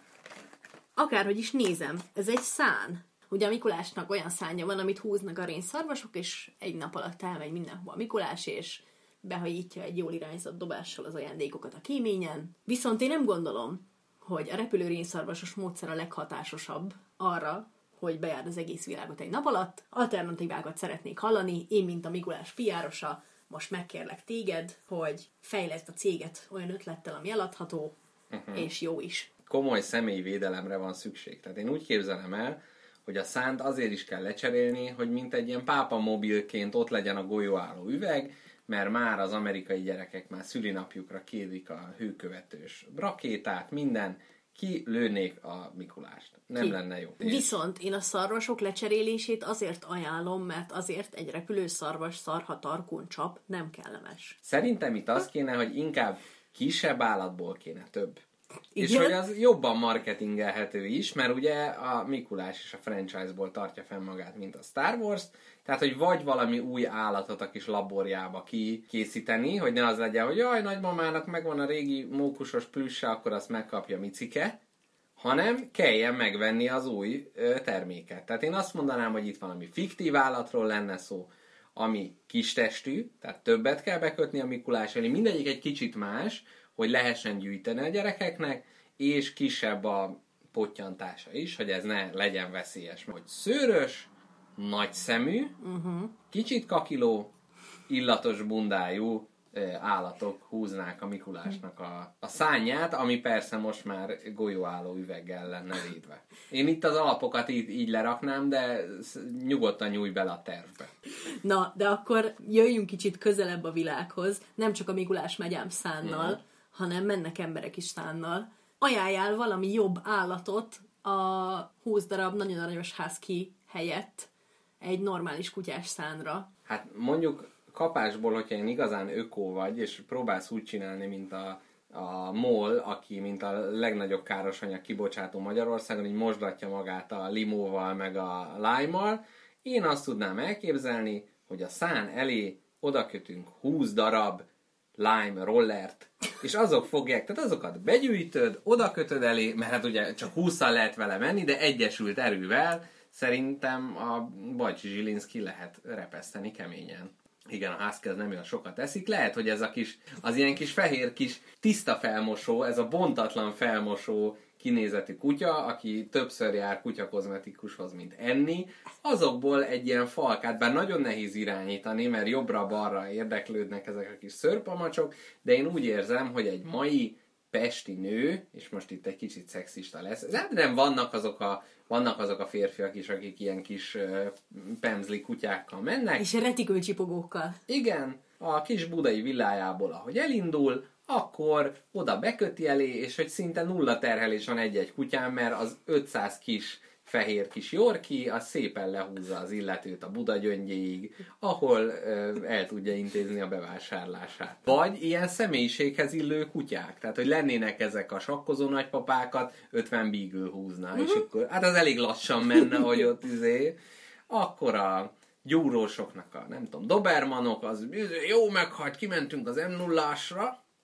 akárhogy is nézem, ez egy szán. Ugye a Mikulásnak olyan szánja van, amit húznak a rénszarvasok, és egy nap alatt elmegy mindenhova a Mikulás, és behajítja egy jól irányzott dobással az ajándékokat a kéményen. Viszont én nem gondolom, hogy a repülő rénszarvasos módszer a leghatásosabb arra, hogy bejárd az egész világot egy nap alatt. Alternatívákat szeretnék hallani, én, mint a Mikulás piárosa, most megkérlek téged, hogy fejleszd a céget olyan ötlettel, ami eladható, uh-huh. és jó is. komoly személyi védelemre van szükség. Tehát én úgy képzelem el, hogy a szánt azért is kell lecserélni, hogy mint egy ilyen pápa mobilként ott legyen a golyóálló üveg, mert már az amerikai gyerekek már szülinapjukra kérik a hőkövetős rakétát, minden, ki lőnék a Mikulást. Nem Ki? lenne jó. Viszont én a szarvasok lecserélését azért ajánlom, mert azért egy repülő szarvas szarha tarkón csap nem kellemes. Szerintem itt az kéne, hogy inkább kisebb állatból kéne több. És Igen? hogy az jobban marketingelhető is, mert ugye a Mikulás is a franchise-ból tartja fenn magát, mint a Star Wars, tehát hogy vagy valami új állatot a kis laborjába ki készíteni, hogy ne az legyen, hogy jaj, nagymamának megvan a régi mókusos plüsse, akkor azt megkapja Micike, hanem kelljen megvenni az új ö, terméket. Tehát én azt mondanám, hogy itt valami fiktív állatról lenne szó, ami kis testű, tehát többet kell bekötni a Mikulás elé, mindegyik egy kicsit más, hogy lehessen gyűjteni a gyerekeknek, és kisebb a pottyantása is, hogy ez ne legyen veszélyes. Hogy szőrös, nagy szemű, uh-huh. kicsit kakiló, illatos bundájú állatok húznák a Mikulásnak a, a szányát, ami persze most már golyóálló üveggel lenne védve. Én itt az alapokat így, így leraknám, de nyugodtan nyújj bele a tervbe. Na, de akkor jöjjünk kicsit közelebb a világhoz, nem csak a Mikulás megyám szánnal, Mhm. Hanem mennek emberek is szánnal. Ajánljál valami jobb állatot a 20 darab nagyon aranyos husky helyett egy normális kutyás szánra. Hát mondjuk kapásból, hogyha én igazán ökó vagy, és próbálsz úgy csinálni, mint a, a MOL, aki mint a legnagyobb károsanyag kibocsátó Magyarországon, így mosdatja magát a limóval, meg a lime én azt tudnám elképzelni, hogy a szán elé oda kötünk 20 darab lime rollert, és azok fogják, tehát azokat begyűjtöd, oda kötöd elé, mert hát ugye csak 20 lehet vele menni, de egyesült erővel szerintem a Bajcsi Zsilinszki lehet repeszteni keményen. Igen, a az nem olyan sokat eszik. Lehet, hogy ez a kis, az ilyen kis fehér kis tiszta felmosó, ez a bontatlan felmosó kinézetű kutya, aki többször jár kutyakozmetikushoz, mint enni, azokból egy ilyen falkát, bár nagyon nehéz irányítani, mert jobbra-balra érdeklődnek ezek a kis szörpamacsok, de én úgy érzem, hogy egy mai pesti nő, és most itt egy kicsit szexista lesz, de nem vannak azok a, vannak azok a férfiak is, akik ilyen kis uh, pemzli kutyákkal mennek, És retikülcsipogókkal. igen, a kis budai villájából, ahogy elindul, akkor oda beköti elé, és hogy szinte nulla terhelés van egy-egy kutyán, mert az 500 kis fehér kis jorki, az szépen lehúzza az illetőt a Buda gyöngyéig, ahol ö, el tudja intézni a bevásárlását. Vagy ilyen személyiséghez illő kutyák, tehát hogy lennének ezek a sakkozó nagypapákat, 50 beagle húzna, és akkor, hát az elég lassan menne, hogy ott izé, akkor a gyúrósoknak a, nem tudom, dobermanok, az jó meghagy, kimentünk az m 0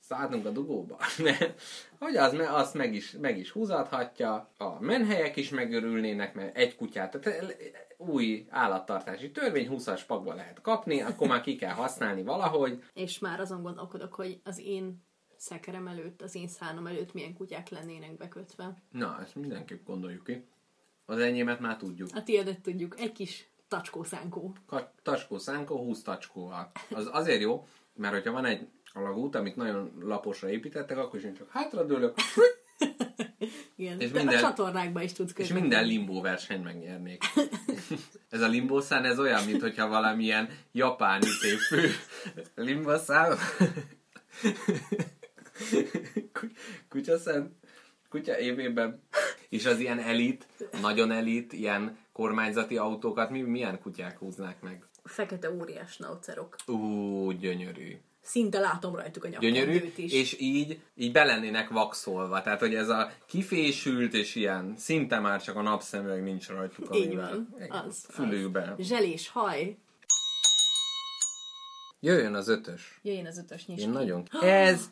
szálltunk a dugóba. Mert, hogy az, me- azt meg is, meg is húzathatja, a menhelyek is megörülnének, mert egy kutyát, tehát új állattartási törvény, 20-as pakba lehet kapni, akkor már ki kell használni valahogy. És már azon gondolkodok, hogy az én szekerem előtt, az én szánom előtt milyen kutyák lennének bekötve. Na, ezt mindenképp gondoljuk ki. Az enyémet már tudjuk. A tiédet tudjuk, egy kis tacskószánkó. Ka- Tacskó, szánkó, 20 tacskóval. Az azért jó, mert hogyha van egy alagút, amit nagyon laposra építettek, akkor is én csak hátradőlök, Igen. És De minden- a csatornákba is tudsz és közben. minden limbó versenyt megnyernék. ez a limbószán, ez olyan, mint hogyha valamilyen japán izé fő limbószán. Kutyaszán, kutya évében. És az ilyen elit, nagyon elit, ilyen kormányzati autókat mi, milyen kutyák húznák meg? Fekete óriás snaucerok. Ú, gyönyörű. Szinte látom rajtuk a Gyönyörű, nyakkendőt is. és így, így belennének vaxolva. Tehát, hogy ez a kifésült, és ilyen szinte már csak a napszemüveg nincs rajtuk. Amivel- Igen, az, Fülőbe. Zselés haj. Jöjjön az ötös. Jöjjön az ötös nyis. Én nagyon... Ez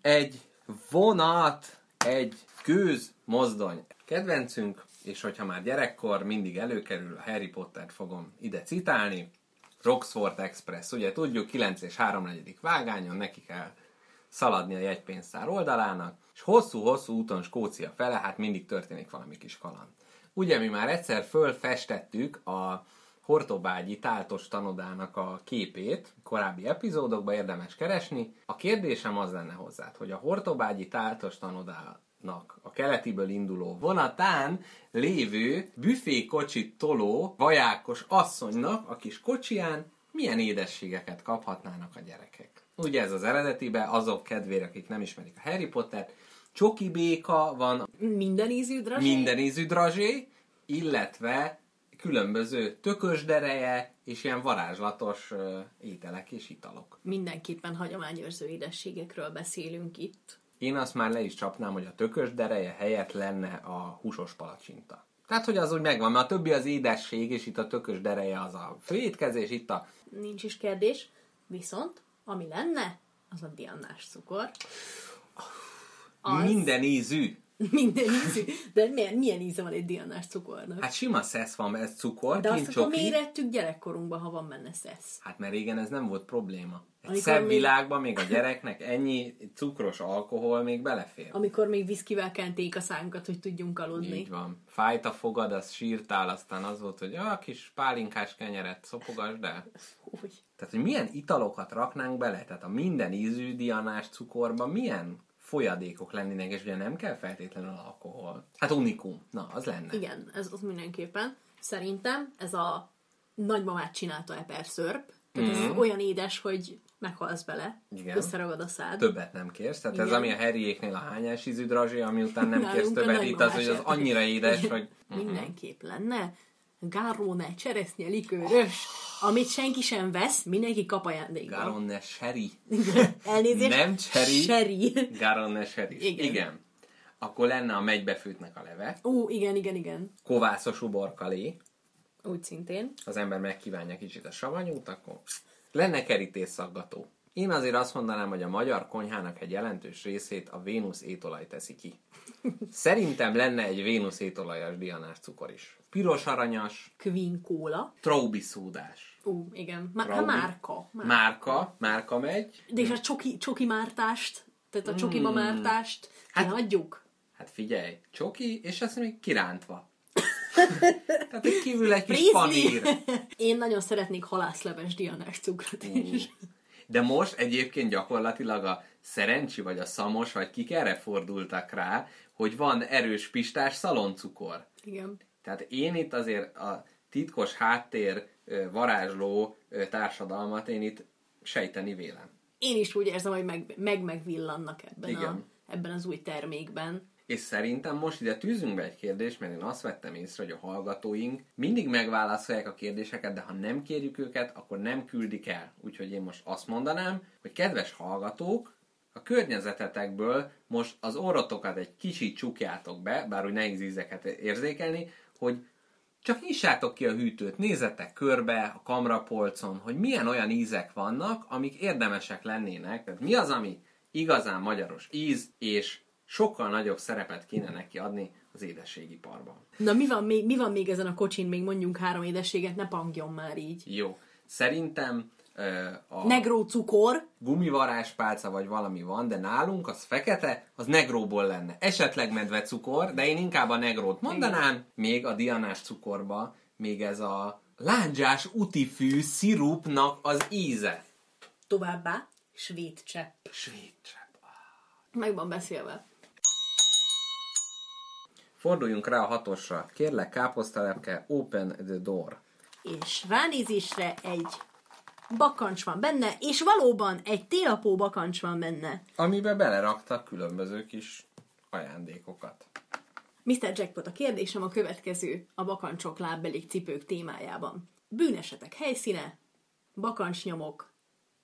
egy vonat, egy gőz mozdony. Kedvencünk, és hogyha már gyerekkor mindig előkerül, a Harry Pottert fogom ide citálni, Roxford Express. Ugye tudjuk, 9 és 3 negyedik vágányon neki kell szaladni a jegypénztár oldalának, és hosszú-hosszú úton Skócia fele, hát mindig történik valami kis kaland. Ugye mi már egyszer fölfestettük a Hortobágyi táltos tanodának a képét, korábbi epizódokban érdemes keresni. A kérdésem az lenne hozzád, hogy a Hortobágyi táltos tanodának a keletiből induló vonatán lévő büfékocsit toló vajákos asszonynak a kis kocsiján milyen édességeket kaphatnának a gyerekek. Ugye ez az eredetibe, azok kedvére, akik nem ismerik a Harry Pottert, csoki béka, van Minden ízű drazsé? minden ízű drazsé, illetve különböző tökösdereje és ilyen varázslatos ételek és italok. Mindenképpen hagyományőrző édességekről beszélünk itt. Én azt már le is csapnám, hogy a tökösdereje helyett lenne a húsos palacsinta. Tehát, hogy az úgy megvan, mert a többi az édesség, és itt a tökösdereje az a főétkezés, itt a Nincs is kérdés. Viszont, ami lenne, az a diannás cukor. Az- minden ízű. Minden ízű. De milyen, milyen íze van egy diannás cukornak? Hát sima szesz van, ez cukor, De azt akkor csoki. miért ettük gyerekkorunkban, ha van benne szesz? Hát mert régen ez nem volt probléma. Egy Amikor szebb még- világban még a gyereknek ennyi cukros alkohol még belefér. Amikor még viszkivel kenték a szánkat, hogy tudjunk aludni. Így van. Fájt a fogad, az sírtál, aztán az volt, hogy a kis pálinkás kenyeret szopogasd el. Úgy. Tehát, hogy milyen italokat raknánk bele, tehát a minden ízű dianás cukorba milyen folyadékok lennének, és ugye nem kell feltétlenül alkohol. Hát unikum. Na, az lenne. Igen, ez az mindenképpen. Szerintem ez a nagymamát csinálta eperszörp. Tehát ez olyan édes, hogy meghalsz bele. Mhm. Igen. Összeragad a szád. Többet nem kérsz. Tehát ez Igen. ami a Harryéknél a hányás ízű drazsé, ami után nem kérsz Nálunk a többet, itt az, hogy az annyira édes, hogy Mindenképp lenne. Garóne, cseresznye, likőrös, amit senki sem vesz, mindenki kap ajándékba. Garonne Sherry. Elnézést. Nem cherry. Sherry. Garonne Sherry. Igen. Igen. Akkor lenne a megybefőtnek a leve, Ó, igen, igen, igen. kovászos uborkalé, Úgy szintén. az ember megkívánja kicsit a savanyút, akkor lenne kerítésszaggató. Én azért azt mondanám, hogy a magyar konyhának egy jelentős részét a Vénusz étolaj teszi ki. Szerintem lenne egy Vénusz étolajos dianás cukor is. Piros aranyas, Queen Cola. traubi szódás. Ó, igen. Má- hát Traubi. márka. márka. Márka, márka megy. De és a csoki, csoki mártást, tehát a csokiba mártást, hát, kihagyjuk. Hát figyelj, csoki, és azt még kirántva. Tehát egy kívül egy kis panír. Én nagyon szeretnék halászleves dianás cukrot is. De most egyébként gyakorlatilag a szerencsi vagy a szamos, vagy kik erre fordultak rá, hogy van erős pistás szaloncukor. Igen. Tehát én itt azért a titkos háttér varázsló társadalmat én itt sejteni vélem. Én is úgy érzem, hogy meg, meg megvillannak ebben, a, Igen. ebben az új termékben. És szerintem most ide tűzünk be egy kérdést, mert én azt vettem észre, hogy a hallgatóink mindig megválaszolják a kérdéseket, de ha nem kérjük őket, akkor nem küldik el. Úgyhogy én most azt mondanám, hogy kedves hallgatók, a környezetetekből most az orrotokat egy kicsit csukjátok be, bár úgy nehéz ízeket érzékelni, hogy csak nyissátok ki a hűtőt, nézzetek körbe a kamrapolcon, hogy milyen olyan ízek vannak, amik érdemesek lennének. Tehát mi az, ami igazán magyaros íz, és sokkal nagyobb szerepet kéne neki adni az édességiparban. Na mi van, még, mi van még ezen a kocsin? Még mondjunk három édességet, ne pangjon már így. Jó. Szerintem a Negró cukor, gumivaráspálca vagy valami van, de nálunk az fekete, az negróból lenne. Esetleg medvecukor, de én inkább a negrót mondanám. Még a dianás cukorba, még ez a lándzsás utifű szirupnak az íze. továbbá svéd csepp. Svéd csepp. Meg van beszélve. Forduljunk rá a hatosra. Kérlek, káposztalepke, open the door. És ránézésre egy bakancs van benne, és valóban egy télapó bakancs van benne. Amiben beleraktak különböző kis ajándékokat. Mr. Jackpot, a kérdésem a következő a bakancsok lábbelik cipők témájában. Bűnesetek helyszíne, bakancsnyomok,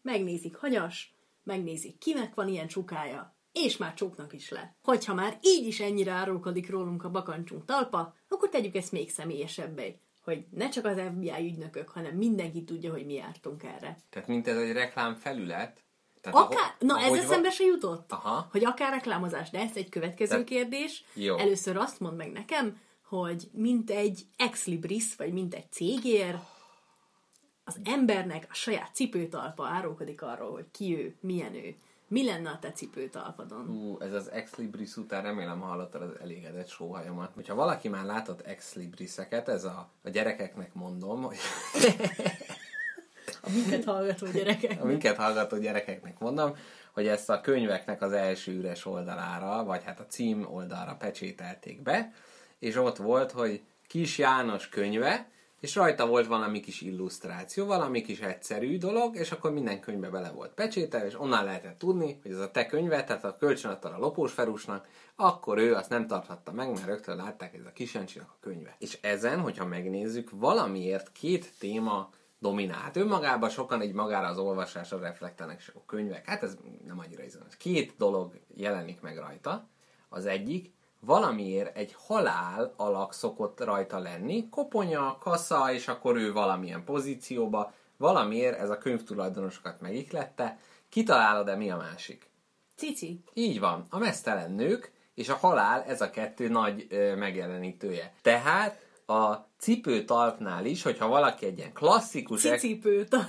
megnézik hanyas, megnézik kinek van ilyen csukája, és már csuknak is le. Hogyha már így is ennyire árulkodik rólunk a bakancsunk talpa, akkor tegyük ezt még személyesebbé, hogy ne csak az FBI ügynökök, hanem mindenki tudja, hogy mi jártunk erre. Tehát mint ez egy reklám felület. Tehát Akár, na ez eszembe se jutott, Aha. hogy akár reklámozás, de ez egy következő De- kérdés. Jó. Először azt mondd meg nekem, hogy mint egy ex libris, vagy mint egy cégér, az embernek a saját cipőtalpa árulkodik arról, hogy ki ő, milyen ő. Mi lenne a te cipőtalpadon? Ú, ez az Ex Libris után remélem hallottad az elégedett sóhajamat. Hogyha valaki már látott Ex Libriseket, ez a, a gyerekeknek mondom, hogy A minket hallgató gyerekek. a minket hallgató gyerekeknek mondom, hogy ezt a könyveknek az első üres oldalára, vagy hát a cím oldalra pecsételték be, és ott volt, hogy Kis János könyve, és rajta volt valami kis illusztráció, valami kis egyszerű dolog, és akkor minden könyvbe bele volt pecsétel, és onnan lehetett tudni, hogy ez a te könyve, tehát a kölcsönadtad a lopós ferusnak, akkor ő azt nem tarthatta meg, mert rögtön látták, hogy ez a kisencsinak a könyve. És ezen, hogyha megnézzük, valamiért két téma dominált. Önmagában sokan egy magára az olvasásra reflektálnak, és a könyvek, hát ez nem annyira izgalmas. Két dolog jelenik meg rajta. Az egyik, valamiért egy halál alak szokott rajta lenni, koponya, kasza, és akkor ő valamilyen pozícióba, valamiért ez a könyvtulajdonosokat megiklette. Kitalálod-e mi a másik? Cici. Így van, a mesztelen nők és a halál ez a kettő nagy ö, megjelenítője. Tehát a cipőtalpnál is, hogyha valaki egy ilyen klasszikus... Cicipőtal.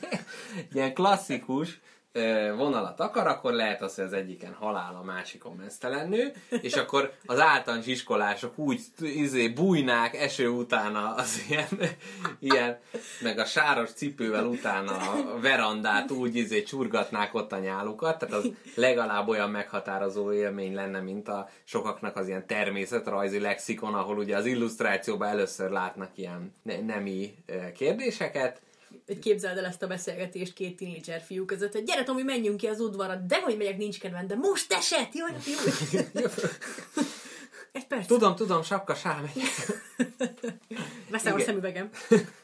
ilyen klasszikus vonalat akar, akkor lehet az, hogy az egyiken halál, a másikon mesztelen nő, és akkor az általános iskolások úgy izé, bújnák eső utána az ilyen, ilyen, meg a sáros cipővel utána a verandát úgy izé csurgatnák ott a nyálukat, tehát az legalább olyan meghatározó élmény lenne, mint a sokaknak az ilyen természetrajzi lexikon, ahol ugye az illusztrációban először látnak ilyen ne- nemi kérdéseket, Hogy képzeld el ezt a beszélgetést két tínédzser fiú között, hogy gyere Tomi, menjünk ki az udvarra, de hogy megyek, nincs kedvem, de most esett, jó, jó. Egy perc, Tudom, tudom, sapka sám. veszem a szemüvegem.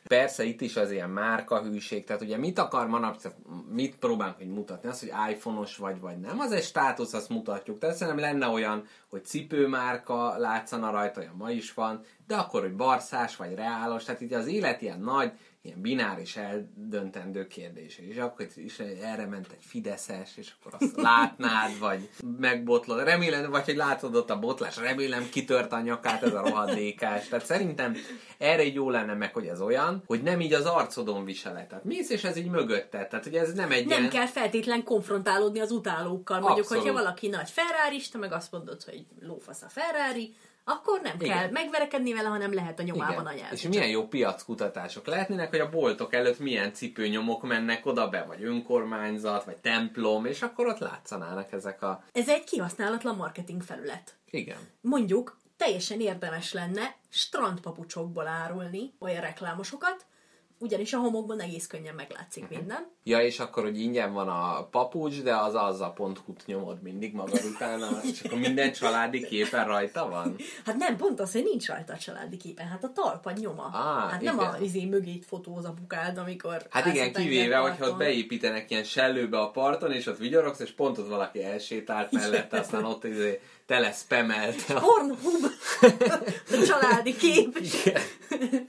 Persze itt is az ilyen márkahűség, tehát ugye mit akar manapság, mit próbálunk hogy mutatni? Az, hogy iPhone-os vagy, vagy nem, az egy státusz, azt mutatjuk. Tehát szerintem lenne olyan, hogy cipőmárka látszana rajta, olyan ma is van, de akkor, hogy barszás vagy reálos, tehát itt az élet ilyen nagy, ilyen bináris eldöntendő kérdése. És akkor is erre ment egy Fideszes, és akkor azt látnád, vagy megbotlod. Remélem, vagy hogy látod ott a botlás, remélem kitört a nyakát ez a rohadékás. Tehát szerintem erre így jó lenne meg, hogy ez olyan, hogy nem így az arcodon viseled. Tehát mész, és ez így mögötted. Tehát, hogy ez nem egy Nem ilyen... kell feltétlen konfrontálódni az utálókkal. Mondjuk, Abszolút. hogyha valaki nagy ferrari meg azt mondod, hogy lófasz a Ferrari, akkor nem Igen. kell megverekedni vele, hanem lehet a nyomában Igen. anyázni. És milyen jó piackutatások lehetnének, hogy a boltok előtt milyen cipőnyomok mennek oda be, vagy önkormányzat, vagy templom, és akkor ott látszanának ezek a... Ez egy kihasználatlan marketing felület. Igen. Mondjuk teljesen érdemes lenne strandpapucsokból árulni olyan reklámosokat, ugyanis a homokban egész könnyen meglátszik Mhm. minden. Ja, és akkor, hogy ingyen van a papucs, de az az a pont t nyomod mindig magad utána, és akkor minden családi képen rajta van? Hát nem, pont az, hogy nincs rajta a családi képen, hát a talpad nyoma. Á, hát nem igen. a izé mögé fotóz a bukád, amikor Hát igen, kivéve, hogyha ott beépítenek ilyen sellőbe a parton, és ott vigyorogsz, és pont ott valaki elsétált mellette, aztán ott izé tele spamelte a Pornhub, a családi kép,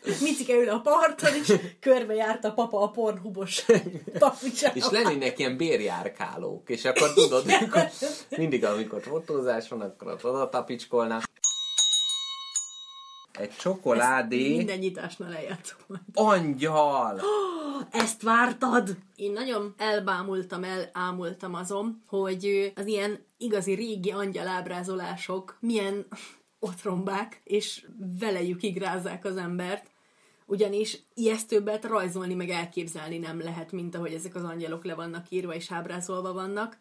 és Micike ül a parton, és körbejárt a papa a pornhubos papucsával. És lennének ilyen bérjárkálók, és akkor tudod, amikor, mindig amikor fotózás van, akkor oda tapicskolnak. Egy csokoládé Minden nyitásnál eljátszom. angyal! Ezt vártad? Én nagyon elbámultam, elámultam azon, hogy az ilyen igazi régi angyalábrázolások milyen otrombák, és velejük igrázzák az embert. Ugyanis ijesztőbbet rajzolni meg elképzelni nem lehet, mint ahogy ezek az angyalok le vannak írva és ábrázolva vannak.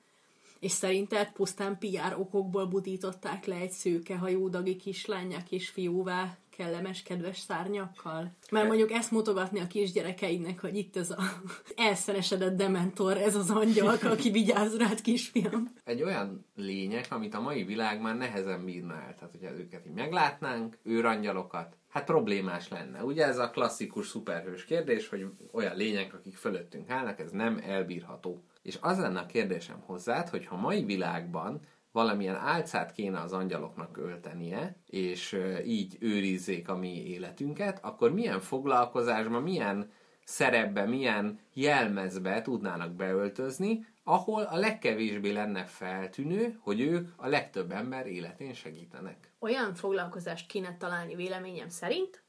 És szerinted pusztán PR okokból butították le egy szőke hajódagi kislánya kisfiúvá kellemes, kedves szárnyakkal? Mert mondjuk ezt mutogatni a kisgyerekeidnek, hogy itt ez a elszenesedett dementor, ez az angyal, aki vigyáz rád, kisfiam. Egy olyan lények, amit a mai világ már nehezen bírna el. Tehát, hogyha őket így meglátnánk, őrangyalokat, hát problémás lenne. Ugye ez a klasszikus szuperhős kérdés, hogy olyan lények, akik fölöttünk állnak, ez nem elbírható. És az lenne a kérdésem hozzád, hogy ha mai világban valamilyen álcát kéne az angyaloknak öltenie, és így őrizzék a mi életünket, akkor milyen foglalkozásban, milyen szerepbe, milyen jelmezbe tudnának beöltözni, ahol a legkevésbé lenne feltűnő, hogy ők a legtöbb ember életén segítenek. Olyan foglalkozást kéne találni véleményem szerint,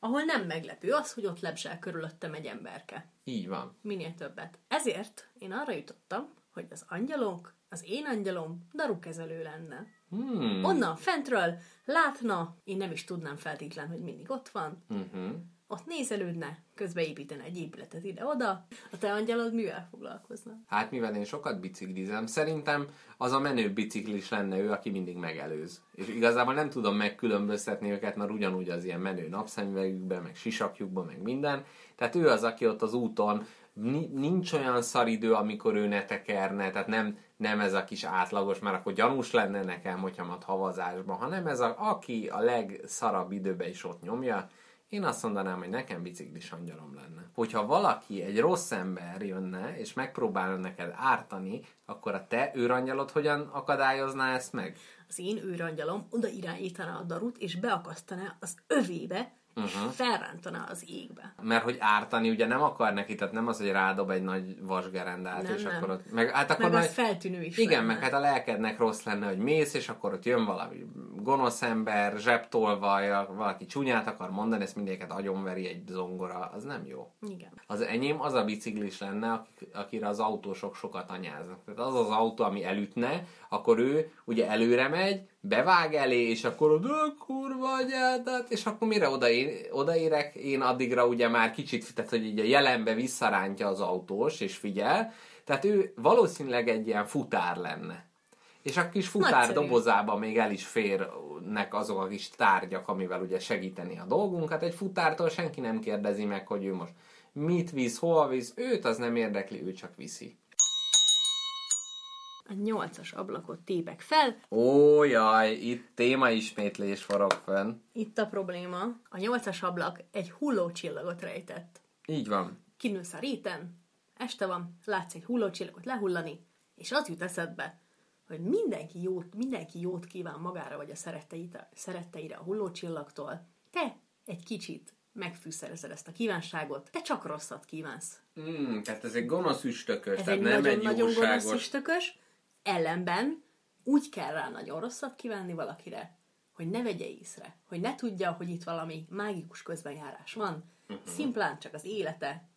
ahol nem meglepő az, hogy ott lebsel körülöttem egy emberke. Így van. Minél többet. Ezért én arra jutottam, hogy az angyalok, az én angyalom darukezelő lenne. Hmm. Onnan fentről látna, én nem is tudnám feltétlen, hogy mindig ott van, Uh-huh. ott nézelődne, közben építene egy épületet ide-oda, a te angyalod mivel foglalkozna? Hát mivel én sokat biciklizem, szerintem az a menő biciklis lenne ő, aki mindig megelőz. És igazából nem tudom megkülönböztetni őket, mert ugyanúgy az ilyen menő napszemüvegükben, meg sisakjukban, meg minden. Tehát ő az, aki ott az úton ni- nincs olyan szaridő, amikor ő ne tekerne, tehát nem, nem ez a kis átlagos, mert akkor gyanús lenne nekem, hogyha mat havazásban, hanem ez a, aki a legszarabb időben is ott nyomja, én azt mondanám, hogy nekem biciklis angyalom lenne. Hogyha valaki, egy rossz ember jönne, és megpróbálna neked ártani, akkor a te őrangyalod hogyan akadályozná ezt meg? Az én őrangyalom oda irányítaná a darut, és beakasztaná az övébe, Mhm. felrántaná az égbe. Mert hogy ártani ugye nem akar neki, tehát nem az, hogy rádob egy nagy vasgerendát, Nem, és nem. akkor ott... Meg, hát akkor Meg az feltűnő is Igen, lenne. meg hát a lelkednek rossz lenne, hogy mész, és akkor ott jön valami gonosz ember, zsebtolvaj, valaki csúnyát akar mondani, ezt mindéket agyonveri egy zongora, az nem jó. Igen. Az enyém az a biciklis lenne, akire az autósok sokat anyáznak. Tehát az az autó, ami elütne, akkor ő ugye előre megy, bevág elé, és akkor oda kurva anyádat, és akkor mire odaér, odaérek, én addigra ugye már kicsit, tehát hogy így a jelenbe visszarántja az autós, és figyel, tehát ő valószínűleg egy ilyen futár lenne. És a kis futár Nagyszerű. dobozába még el is férnek azok a kis tárgyak, amivel ugye segíteni a dolgunkat. Egy futártól senki nem kérdezi meg, hogy ő most mit visz, hol visz, őt az nem érdekli, ő csak viszi. A nyolcas ablakot tépek fel. Ó, jaj, itt témaismétlés forog fönn. Itt a probléma. A nyolcas ablak egy hullócsillagot rejtett. Így van. Kinősz a réten, este van, látsz egy hullócsillagot lehullani, és az jut eszedbe, hogy mindenki jót, mindenki jót kíván magára vagy a szeretteire, a hullócsillagtól. Te egy kicsit megfűszerezed ezt a kívánságot, te csak rosszat kívánsz. Mm, tehát ez egy gonosz üstökös, Ez tehát egy nem egy nagyon-nagyon gonosz jóságos... üstökös, ellenben úgy kell rá nagyon rosszat kívánni valakire, hogy ne vegye észre, hogy ne tudja, hogy itt valami mágikus közbenjárás van, uh-huh. szimplán csak az élete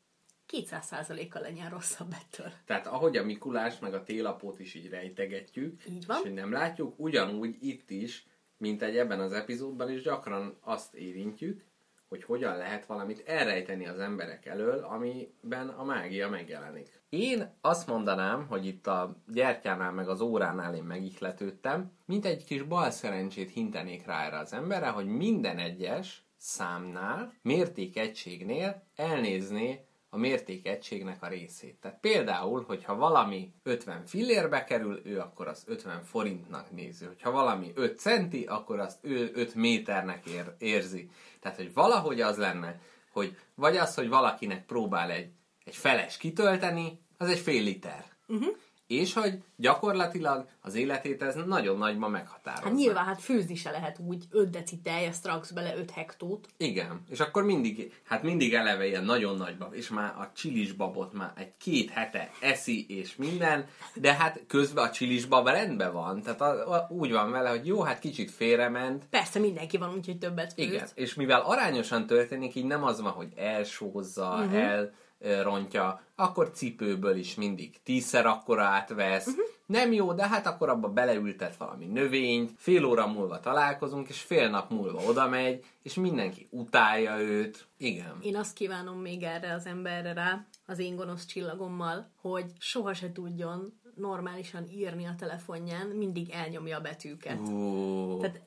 200%-kal legyen rosszabb ettől. Tehát ahogy a Mikulás meg a télapót is így rejtegetjük, Így van. és hogy nem látjuk, ugyanúgy itt is, mint egy ebben az epizódban is gyakran azt érintjük, hogy hogyan lehet valamit elrejteni az emberek elől, amiben a mágia megjelenik. Én azt mondanám, hogy itt a gyertyánál meg az óránál én megihletődtem, mint egy kis bal szerencsét hintenék rá erre az emberre, hogy minden egyes számnál, mértékegységnél elnézné a mértékegységnek a részét. Tehát például, hogyha valami 50 fillérbe kerül, ő akkor az 50 forintnak nézi. Hogyha valami 5 centi, akkor azt ő 5 méternek ér, érzi. Tehát, hogy valahogy az lenne, hogy vagy az, hogy valakinek próbál egy, egy feles kitölteni, az egy fél liter. Uh-huh. És hogy gyakorlatilag az életét ez nagyon nagyban meghatározza. Hát nyilván, hát főzni se lehet úgy 5 deci tej, azt raksz bele 5 hektót. Igen, és akkor mindig, hát mindig eleve ilyen nagyon nagyba, és már a csilisbabot már egy két hete eszi és minden, de hát közben a csilisbab rendben van, tehát a, a, úgy van vele, hogy jó, hát kicsit félrement, Persze mindenki van, úgyhogy többet főz. igen, és mivel arányosan történik, így nem az van, hogy elsózza, uh-huh. el rontja, akkor cipőből is mindig tízszer akkora átvesz, uh-huh. nem jó, de hát akkor abba beleültet valami növényt, fél óra múlva találkozunk, és fél nap múlva oda megy, és mindenki utálja őt. Igen. Én azt kívánom még erre az emberre rá, az én gonosz csillagommal, hogy soha se tudjon normálisan írni a telefonján, mindig elnyomja a betűket. Ú, Tehát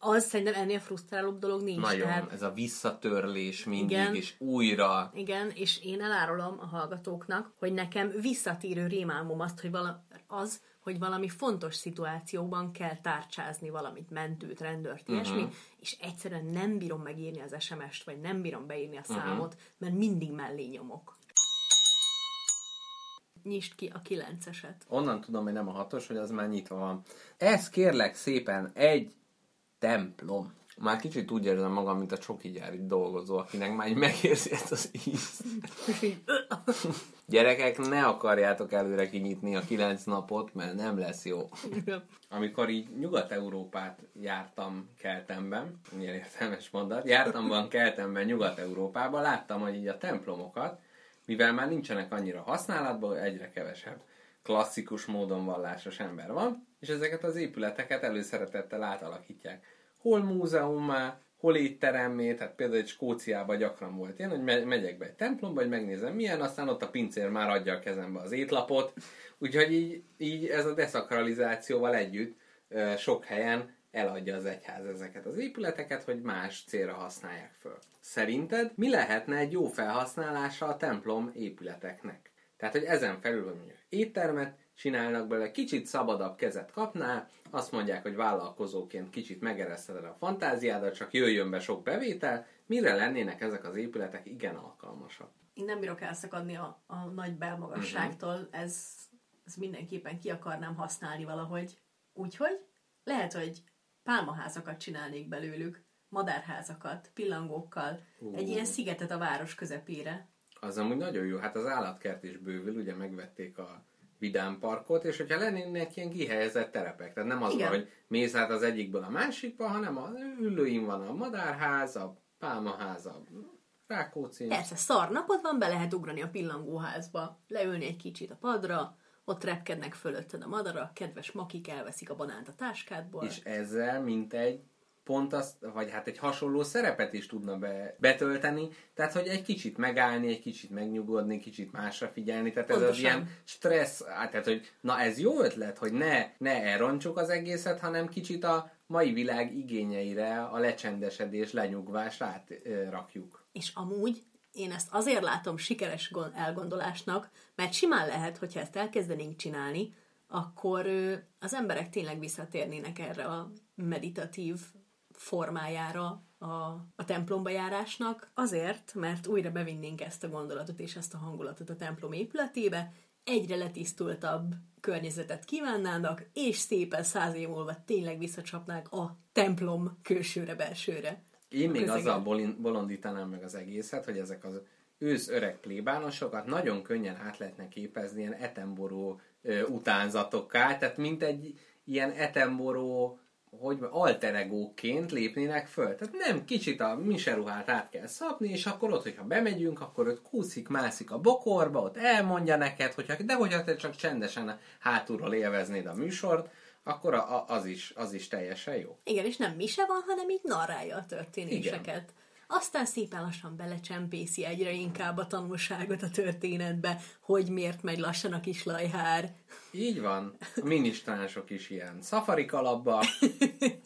az szerintem ennél frusztrálóbb dolog nincs. nagyon, Tehát, ez a visszatörlés mindig, Igen. és újra. igen, és én elárulom a hallgatóknak, hogy nekem visszatérő rémálmom azt, hogy vala, az, hogy valami fontos szituációban kell tárcsázni valamit, mentőt, rendőrt, ilyesmi, Mhm. és egyszerűen nem bírom megírni az SMS-t, vagy nem bírom beírni a Mhm. számot, mert mindig mellé nyomok. Nyisd ki a kilenceset. Onnan tudom, hogy nem a hatos, hogy az már nyitva van. Ez kérlek szépen egy templom. Már kicsit úgy érzem magam, mint a csoki gyári dolgozó, akinek már így megérzi ezt az ízt. Gyerekek, ne akarjátok előre kinyitni a kilenc napot, mert nem lesz jó. Amikor így Nyugat-Európát jártam Keltemben, milyen értelmes mondat, jártam van Keltemben Nyugat-Európában, láttam, hogy így a templomokat, mivel már nincsenek annyira használatban, egyre kevesebb klasszikus módon vallásos ember van, és ezeket az épületeket előszeretettel átalakítják. Hol múzeummá, hol étteremmé, tehát például egy Skóciában gyakran volt ilyen, hogy me- megyek be egy templomba, hogy megnézem milyen, aztán ott a pincér már adja a kezembe az étlapot, úgyhogy így, így ez a deszakralizációval együtt sok helyen eladja az egyház ezeket az épületeket, hogy más célra használják föl. Szerinted mi lehetne egy jó felhasználása a templom épületeknek? Tehát, hogy ezen felül, hogy mondjuk éttermet csinálnak belőle, kicsit szabadabb kezet kapnál, azt mondják, hogy vállalkozóként kicsit megereszted a fantáziádat, csak jöjjön be sok bevétel, mire lennének ezek az épületek igen alkalmasak? Én nem bírok elszakadni a, a nagy belmagasságtól, ez, ez mindenképpen ki akarnám használni valahogy. Úgyhogy lehet, hogy pálmaházakat csinálnék belőlük, madárházakat, pillangókkal, Ú. egy ilyen szigetet a város közepére. Az amúgy nagyon jó, hát az állatkert is bővül, ugye megvették a Vidám parkot, és hogyha lennének ilyen kihelyezett terepek, tehát nem az van, hogy mész át az egyikből a másikba, hanem a ülőin van a madárház, a pálmaház, a Rákóczi. Persze, szar napod van, be lehet ugrani a pillangóházba, leülni egy kicsit a padra, ott repkednek fölötted a madarak, kedves makik elveszik a banánt a táskádból. És ezzel mint egy pont azt, vagy hát egy hasonló szerepet is tudna be, betölteni, tehát hogy egy kicsit megállni, egy kicsit megnyugodni, kicsit másra figyelni, tehát ez az Pontosan. ilyen stressz, tehát hogy na ez jó ötlet, hogy ne, ne elrontsuk az egészet, hanem kicsit a mai világ igényeire a lecsendesedés, lenyugvás átrakjuk. És amúgy én ezt azért látom sikeres gon- elgondolásnak, mert simán lehet, hogyha ezt elkezdenénk csinálni, akkor az emberek tényleg visszatérnének erre a meditatív formájára a, a templomba járásnak, azért, mert újra bevinnénk ezt a gondolatot és ezt a hangulatot a templom épületébe, egyre letisztultabb környezetet kívánnának, és szépen száz év múlva tényleg visszacsapnák a templom külsőre, belsőre. Én még Közeget. azzal bolondítanám meg az egészet, hogy ezek az ősz öreg plébánosokat nagyon könnyen át lehetne képezni ilyen etemboró ö, utánzatokká, tehát mint egy ilyen etemboró hogy alter egóként lépnének föl. Tehát nem kicsit a miseruhát át kell szabni, és akkor ott, hogyha bemegyünk, akkor ott kúszik, mászik a bokorba, ott elmondja neked, hogyha, de hogyha te csak csendesen hátulról élveznéd a műsort, akkor a, a, az, is, az is teljesen jó. Igen, és nem mise van, hanem így narrálja a történéseket. Igen. Aztán szépen lassan belecsempészi egyre inkább a tanulságot a történetbe, hogy miért megy lassan a kis lajhár. Így van. A minisztránsok is ilyen szafari kalapba, ilyen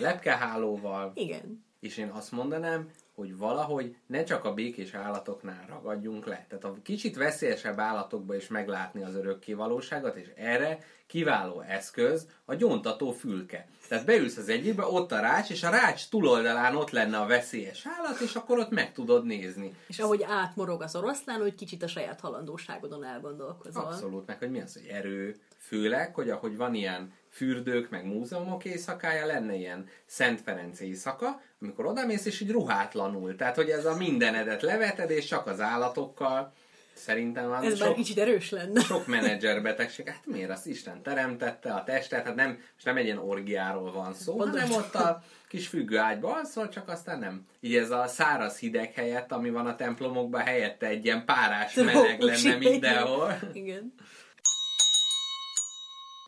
lepkehálóval, Igen. és én azt mondanám, hogy valahogy ne csak a békés állatoknál ragadjunk le. Tehát a kicsit veszélyesebb állatokba is meglátni az örökké valóságot, és erre kiváló eszköz a gyóntató fülke. Tehát beülsz az egyikbe, ott a rács, és a rács túloldalán ott lenne a veszélyes állat, és akkor ott meg tudod nézni. És ahogy átmorog az oroszlán, úgy kicsit a saját halandóságodon elgondolkozol. Abszolút, meg hogy mi az, hogy erő, főleg, hogy ahogy van ilyen fürdők, meg múzeumok éjszakája, lenne ilyen Szent Ferenc éjszaka, amikor odamész, és így ruhátlanul. Tehát, hogy ez a mindenedet leveted, és csak az állatokkal. Szerintem az Ez már sok, kicsit erős lenne. sok menedzser betegség. Hát miért az Isten teremtette a testet? Hát nem, és nem egy ilyen orgiáról van szó, Pontosan. hanem ott a kis függő ágyba alszol, csak aztán nem. Így ez a száraz hideg helyett, ami van a templomokban, helyette egy ilyen párás meleg lenne mindenhol. Igen.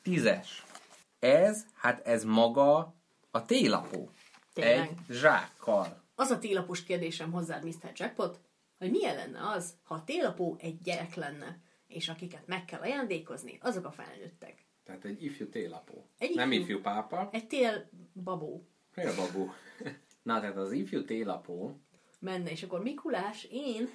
Tízes. Ez, hát ez maga a télapó. Tényleg. Egy zsákkal. Az a télapos kérdésem hozzád, Mr. Jackpot, hogy milyen lenne az, ha a télapó egy gyerek lenne, és akiket meg kell ajándékozni, azok a felnőttek. Tehát egy ifjú télapó. Egy Nem ifjú. ifjú pápa, Egy tél babó félbabú. Na, tehát az ifjú télapó, menne, és akkor Mikulás, én...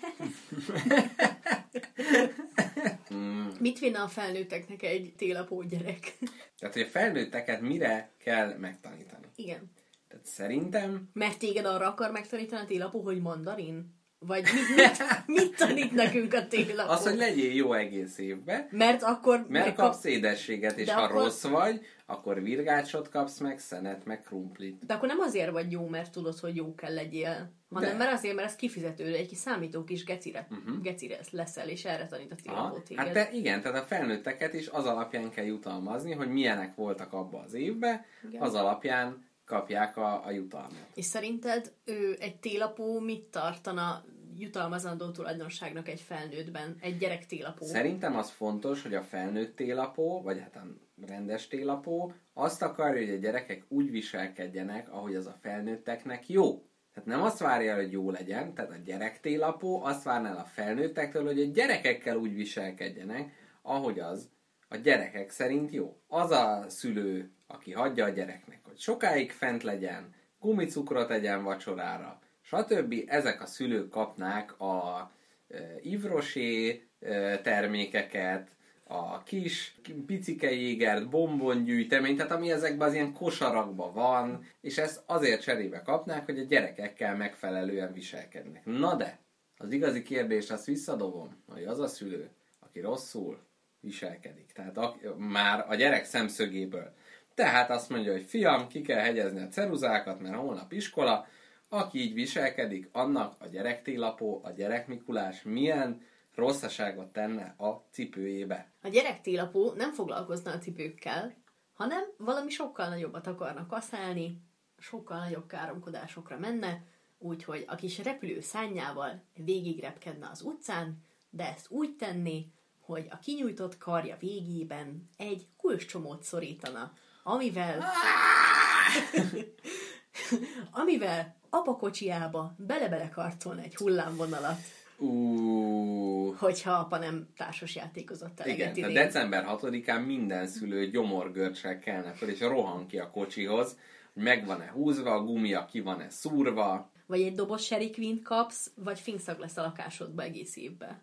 Mm. Mit vinne a felnőtteknek egy télapó gyerek? tehát hogy a felnőtteket mire kell megtanítani. Igen. Tehát szerintem Mert téged arra akar megtanítani a télapó, hogy mandarin? Vagy mit, mit, mit tanít nekünk a télapó? az, hogy legyél jó egész évben, Mert akkor... mert megkap- kapsz édességet, és De ha akkor- rossz vagy, akkor virgácsot kapsz meg, szenet, meg krumplit. De akkor nem azért vagy jó, mert tudod, hogy jó kell legyél, hanem De. mert azért, mert ez kifizető, egy kis számító kis gecire, uh-huh. gecire leszel, és erre tanít a télapó Aha, téged. hát de igen, tehát a felnőtteket is az alapján kell jutalmazni, hogy milyenek voltak abba az évben, Igen. az alapján kapják a, a jutalmat. És szerinted ő egy télapó mit tartana jutalmazandó tulajdonságnak egy felnőttben, egy gyerek télapó? Szerintem az fontos, hogy a felnőtt télapó, vagy hát a rendes télapó azt akarja, hogy a gyerekek úgy viselkedjenek, ahogy az a felnőtteknek jó. Tehát nem azt várja, hogy jó legyen, tehát a gyerektélapó azt várná el a felnőttektől, hogy a gyerekekkel úgy viselkedjenek, ahogy az a gyerekek szerint jó. Az a szülő, aki hagyja a gyereknek, hogy sokáig fent legyen, gumicukrot egyen vacsorára, stb. Ezek a szülők kapnák a e, ivrosé e, termékeket, a kis picike jégert, bombongyűjtemény, tehát ami ezekben az ilyen kosarakban van, és ezt azért cserébe kapnák, hogy a gyerekekkel megfelelően viselkednek. Na de, az igazi kérdés, azt visszadobom, hogy az a szülő, aki rosszul viselkedik, tehát a, már a gyerek szemszögéből. Tehát azt mondja, hogy fiam, ki kell hegyezni a ceruzákat, mert holnap iskola, aki így viselkedik, annak a gyerektélapó, a gyerekmikulás milyen rosszaságot tenne a cipőjébe. A gyerektélapó nem foglalkozna a cipőkkel, hanem valami sokkal nagyobbat akarna kaszálni, sokkal nagyobb káromkodásokra menne, úgyhogy a kis repülő szányával végigrepkedne az utcán, de ezt úgy tenné, hogy a kinyújtott karja végében egy kulcscsomót szorítana, amivel amivel apakocsiába bele-bele egy hullámvonalat, Uh, hogyha apa nem társas játékozott eleget igen, tehát december 6-án minden szülő gyomorgörcsel kelne fel, és rohan ki a kocsihoz, hogy meg van-e húzva, a gumia ki van-e szúrva. Vagy egy doboz Queen kapsz, vagy finkszag lesz a lakásodba egész évben.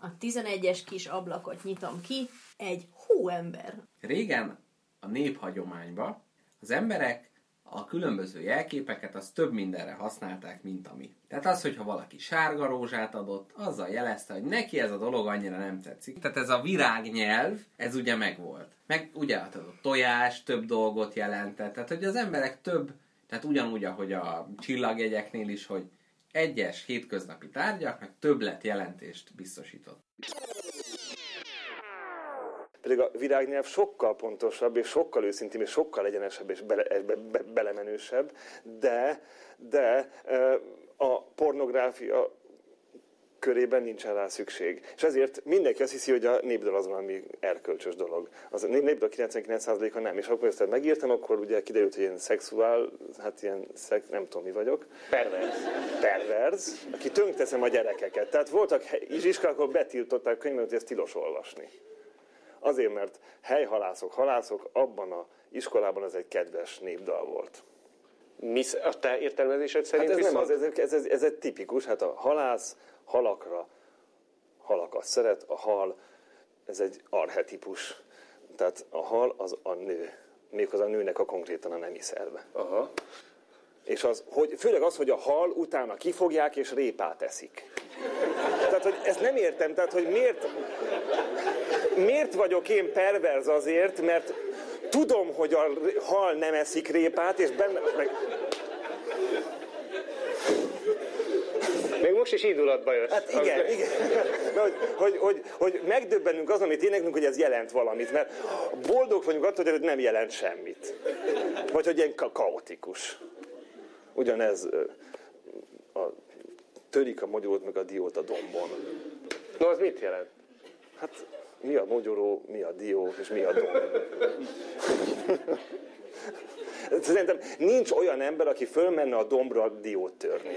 A 11-es kis ablakot nyitom ki, egy hóember. Régen a néphagyományban az emberek a különböző jelképeket az több mindenre használták, mint ami. Tehát az, hogyha valaki sárga rózsát adott, azzal jelezte, hogy neki ez a dolog annyira nem tetszik. Tehát ez a virágnyelv, ez ugye megvolt. Meg ugye hát a tojás több dolgot jelentett. Tehát, hogy az emberek több, tehát ugyanúgy, ahogy a csillagjegyeknél is, hogy egyes hétköznapi tárgyaknak többlet jelentést biztosított. Pedig a virágnyelv sokkal pontosabb, és sokkal őszintébb, és sokkal egyenesebb, és bele, be, be, belemenősebb, de, de a pornográfia körében nincsen rá szükség. És ezért mindenki azt hiszi, hogy a népdal az valami erkölcsös dolog. Az a nép- népdal 99%-a nem. És akkor ezt megírtam, akkor ugye kiderült, hogy ilyen szexuál, hát ilyen, szex, nem tudom mi vagyok. Pervers. Perverz, aki tönkteszem a gyerekeket. Tehát voltak iskolák, betiltották könyvet, hogy ezt tilos olvasni. Azért, mert helyhalászok, halászok, abban a iskolában ez egy kedves népdal volt. Mi, a te értelmezésed Hát szerint ez nem viszont... az, ez, ez, ez, ez egy tipikus, hát a halász halakra halakat szeret, a hal, ez egy arhetipus. Tehát a hal az a nő. Méghozzá a nőnek a konkrétan a nemi szerve. Aha. És az, hogy, főleg az, hogy a hal utána kifogják és répát eszik. Tehát, hogy ezt nem értem, tehát, hogy miért, miért vagyok én perverz azért, mert tudom, hogy a hal nem eszik répát, és benne, meg, Még most is indulatba jössz. Hát igen, igen. De hogy, hogy, hogy, hogy megdöbbenünk azon, amit éneklünk, hogy ez jelent valamit, mert boldog vagyunk attól, hogy ez nem jelent semmit. Vagy hogy ilyen ka- kaotikus. Ugyanez a, törik a mogyorót meg a diót a dombon. No, az mit jelent? Hát mi a mogyoró, mi a dió, és mi a domb. Szerintem nincs olyan ember, aki fölmenne a dombra diót törni.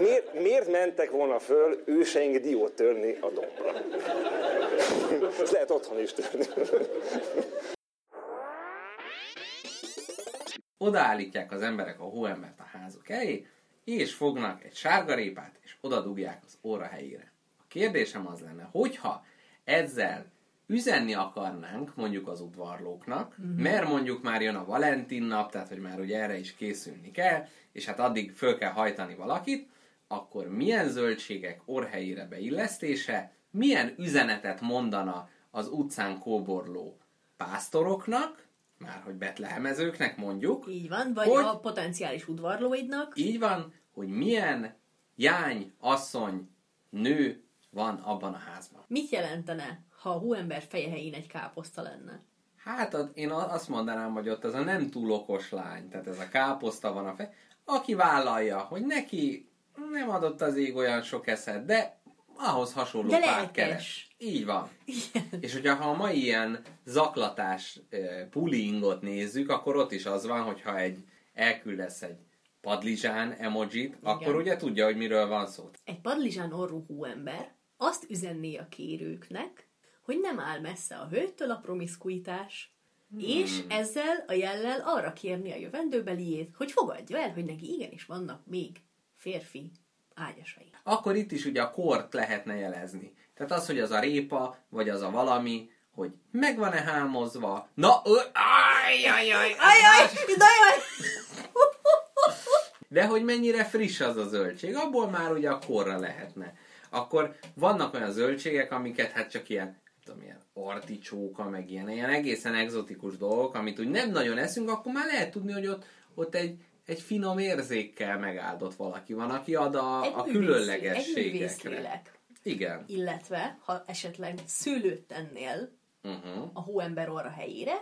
Miért, miért mentek volna föl őseink diót törni a dombra? Ezt lehet otthon is törni. Odaállítják az emberek a hóembert a házuk elé, és fognak egy sárgarépát, és oda dugják az óra helyére. A kérdésem az lenne, hogyha ezzel üzenni akarnánk mondjuk az udvarlóknak, uh-huh. mert mondjuk már jön a Valentin nap, tehát hogy már ugye erre is készülni kell, és hát addig föl kell hajtani valakit, akkor milyen zöldségek orrhelyére beillesztése, milyen üzenetet mondana az utcán kóborló pásztoroknak, már hogy betlehemezőknek mondjuk, Így van, vagy Hogy? a potenciális udvarlóidnak. így van, hogy milyen jány, asszony, nő van abban a házban. Mit jelentene, ha a hóember feje helyén egy káposzta lenne? Hát én azt mondanám, hogy ott ez a nem túl okos lány, tehát ez a káposzta van a fej, aki vállalja, hogy neki nem adott az ég olyan sok eszet, de ahhoz hasonló De párt keres. Így van. És hogyha ha a mai ilyen zaklatás pulingot nézzük, akkor ott is az van, hogyha egy, elküldesz egy padlizsán emojit, akkor ugye tudja, hogy miről van szó. Egy padlizsán orrú hóember azt üzenné a kérőknek, hogy nem áll messze a hölgytől a promiszkuitás, hmm. és ezzel a jellel arra kérni a jövendőbeliét, hogy fogadja el, hogy neki igenis vannak még férfi ágyasai. Akkor itt is ugye a kort lehetne jelezni. Tehát az, hogy az a répa, vagy az a valami, hogy meg van-e hámozva. Na, ö, aj, aj, aj, Ajaj, de jaj! De hogy mennyire friss az a zöldség, abból már ugye a korra lehetne. Akkor vannak olyan zöldségek, amiket hát csak ilyen, tudom, ilyen articsóka, meg ilyen, ilyen egészen egzotikus dolgok, amit úgy nem nagyon eszünk, akkor már lehet tudni, hogy ott, ott egy, egy finom érzékkel megáldott valaki van, aki ad a, Egy a művész- különlegességekre. Egy. Igen. Illetve, ha esetleg szőlőt tennél Uh-huh. a hóember orra helyére,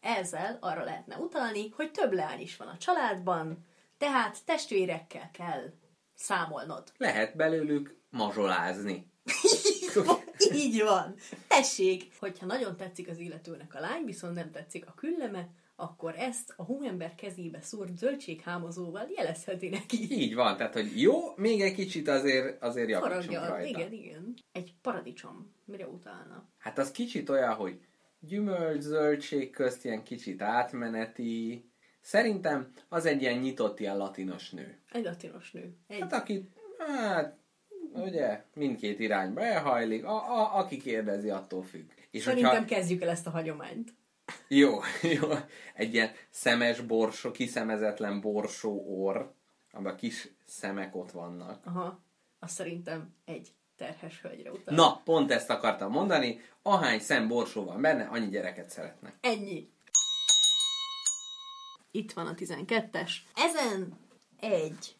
ezzel arra lehetne utalni, hogy több leány is van a családban, tehát testvérekkel kell számolnod. Lehet belőlük mazsolázni. Így van. Tessék! Hogyha nagyon tetszik az illetőnek a lány, viszont nem tetszik a külleme, akkor ezt a hóember kezébe szúrt zöldséghámozóval jelezheti neki. Így van, tehát hogy jó, még egy kicsit azért, azért javítsunk rajta. Igen, igen. Egy paradicsom. Mire utalna? Hát az kicsit olyan, hogy gyümölcs, zöldség közt ilyen kicsit átmeneti. Szerintem az egy ilyen nyitott, ilyen latinos nő. Egy latinos nő. Egy Hát aki, hát, ugye, mindkét irányba elhajlik, a, a, aki kérdezi, attól függ. És Szerintem hogyha, kezdjük el ezt a hagyományt. jó, jó, egy ilyen szemes borsó, kiszemezetlen borsó orr, amiben kis szemek ott vannak. Aha. Azt szerintem egy terhes hölgyre utal. Na, pont ezt akartam mondani, ahány szem borsó van benne, annyi gyereket szeretnek. Ennyi. Itt van a 12-es. Ezen egy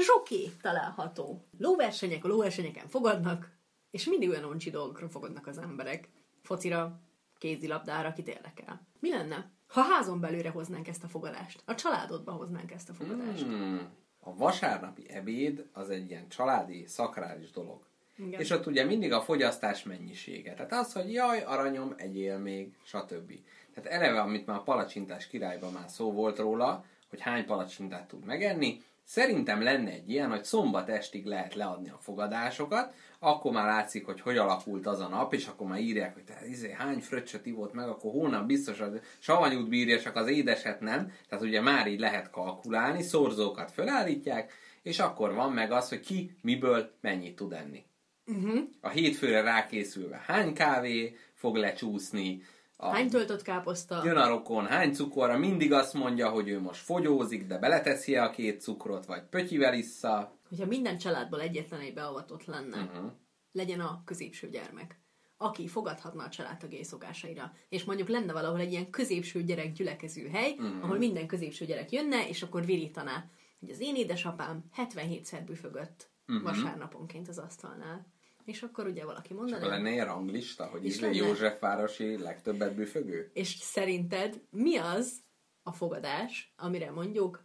zsoké található. Lóversenyek a lóversenyeken fogadnak, és mindig olyan uncsi dolgokra fogadnak az emberek. Focira, kézilabdára, kit érdekel. Mi lenne, ha házon belőle hoznánk ezt a fogadást? A családodba hoznánk ezt a fogadást. Hmm. A vasárnapi ebéd az egy ilyen családi, szakrális dolog. Igen. És ott ugye mindig a fogyasztás mennyisége. Tehát az, hogy jaj, aranyom, egyél még, stb. Tehát eleve, amit már a palacsintás királyban már szó volt róla, hogy hány palacsintát tud megenni, szerintem lenne egy ilyen, hogy szombat estig lehet leadni a fogadásokat, akkor már látszik, hogy hogy alakult az a nap, és akkor már írják, hogy te izé, hány fröccsöt ivott meg, akkor hónap biztos a savanyút bírja, csak az édeset nem. Tehát ugye már így lehet kalkulálni, szorzókat fölállítják, és akkor van meg az, hogy ki miből mennyit tud enni. Uh-huh. A hétfőre rákészülve hány kávé fog lecsúszni, a, Hány töltött káposzta? jön a rokon, hány cukorra, mindig azt mondja, hogy ő most fogyózik, de beleteszi a két cukrot, vagy pötyivel issza. Hogyha minden családból egyetlen egy beavatott lenne, Uh-huh. legyen a középső gyermek, aki fogadhatna a családtagjai szokásaira. És mondjuk lenne valahol egy ilyen középső gyerek gyülekező hely, uh-huh. ahol minden középső gyerek jönne, és akkor virítaná, hogy az én édesapám 77-szer büfögött uh-huh. vasárnaponként az asztalnál. És akkor ugye valaki mondaná, lenne ilyen ranglista, hogy És lenne. Józsefvárosi legtöbbet büfögő? és szerinted mi az a fogadás, amire mondjuk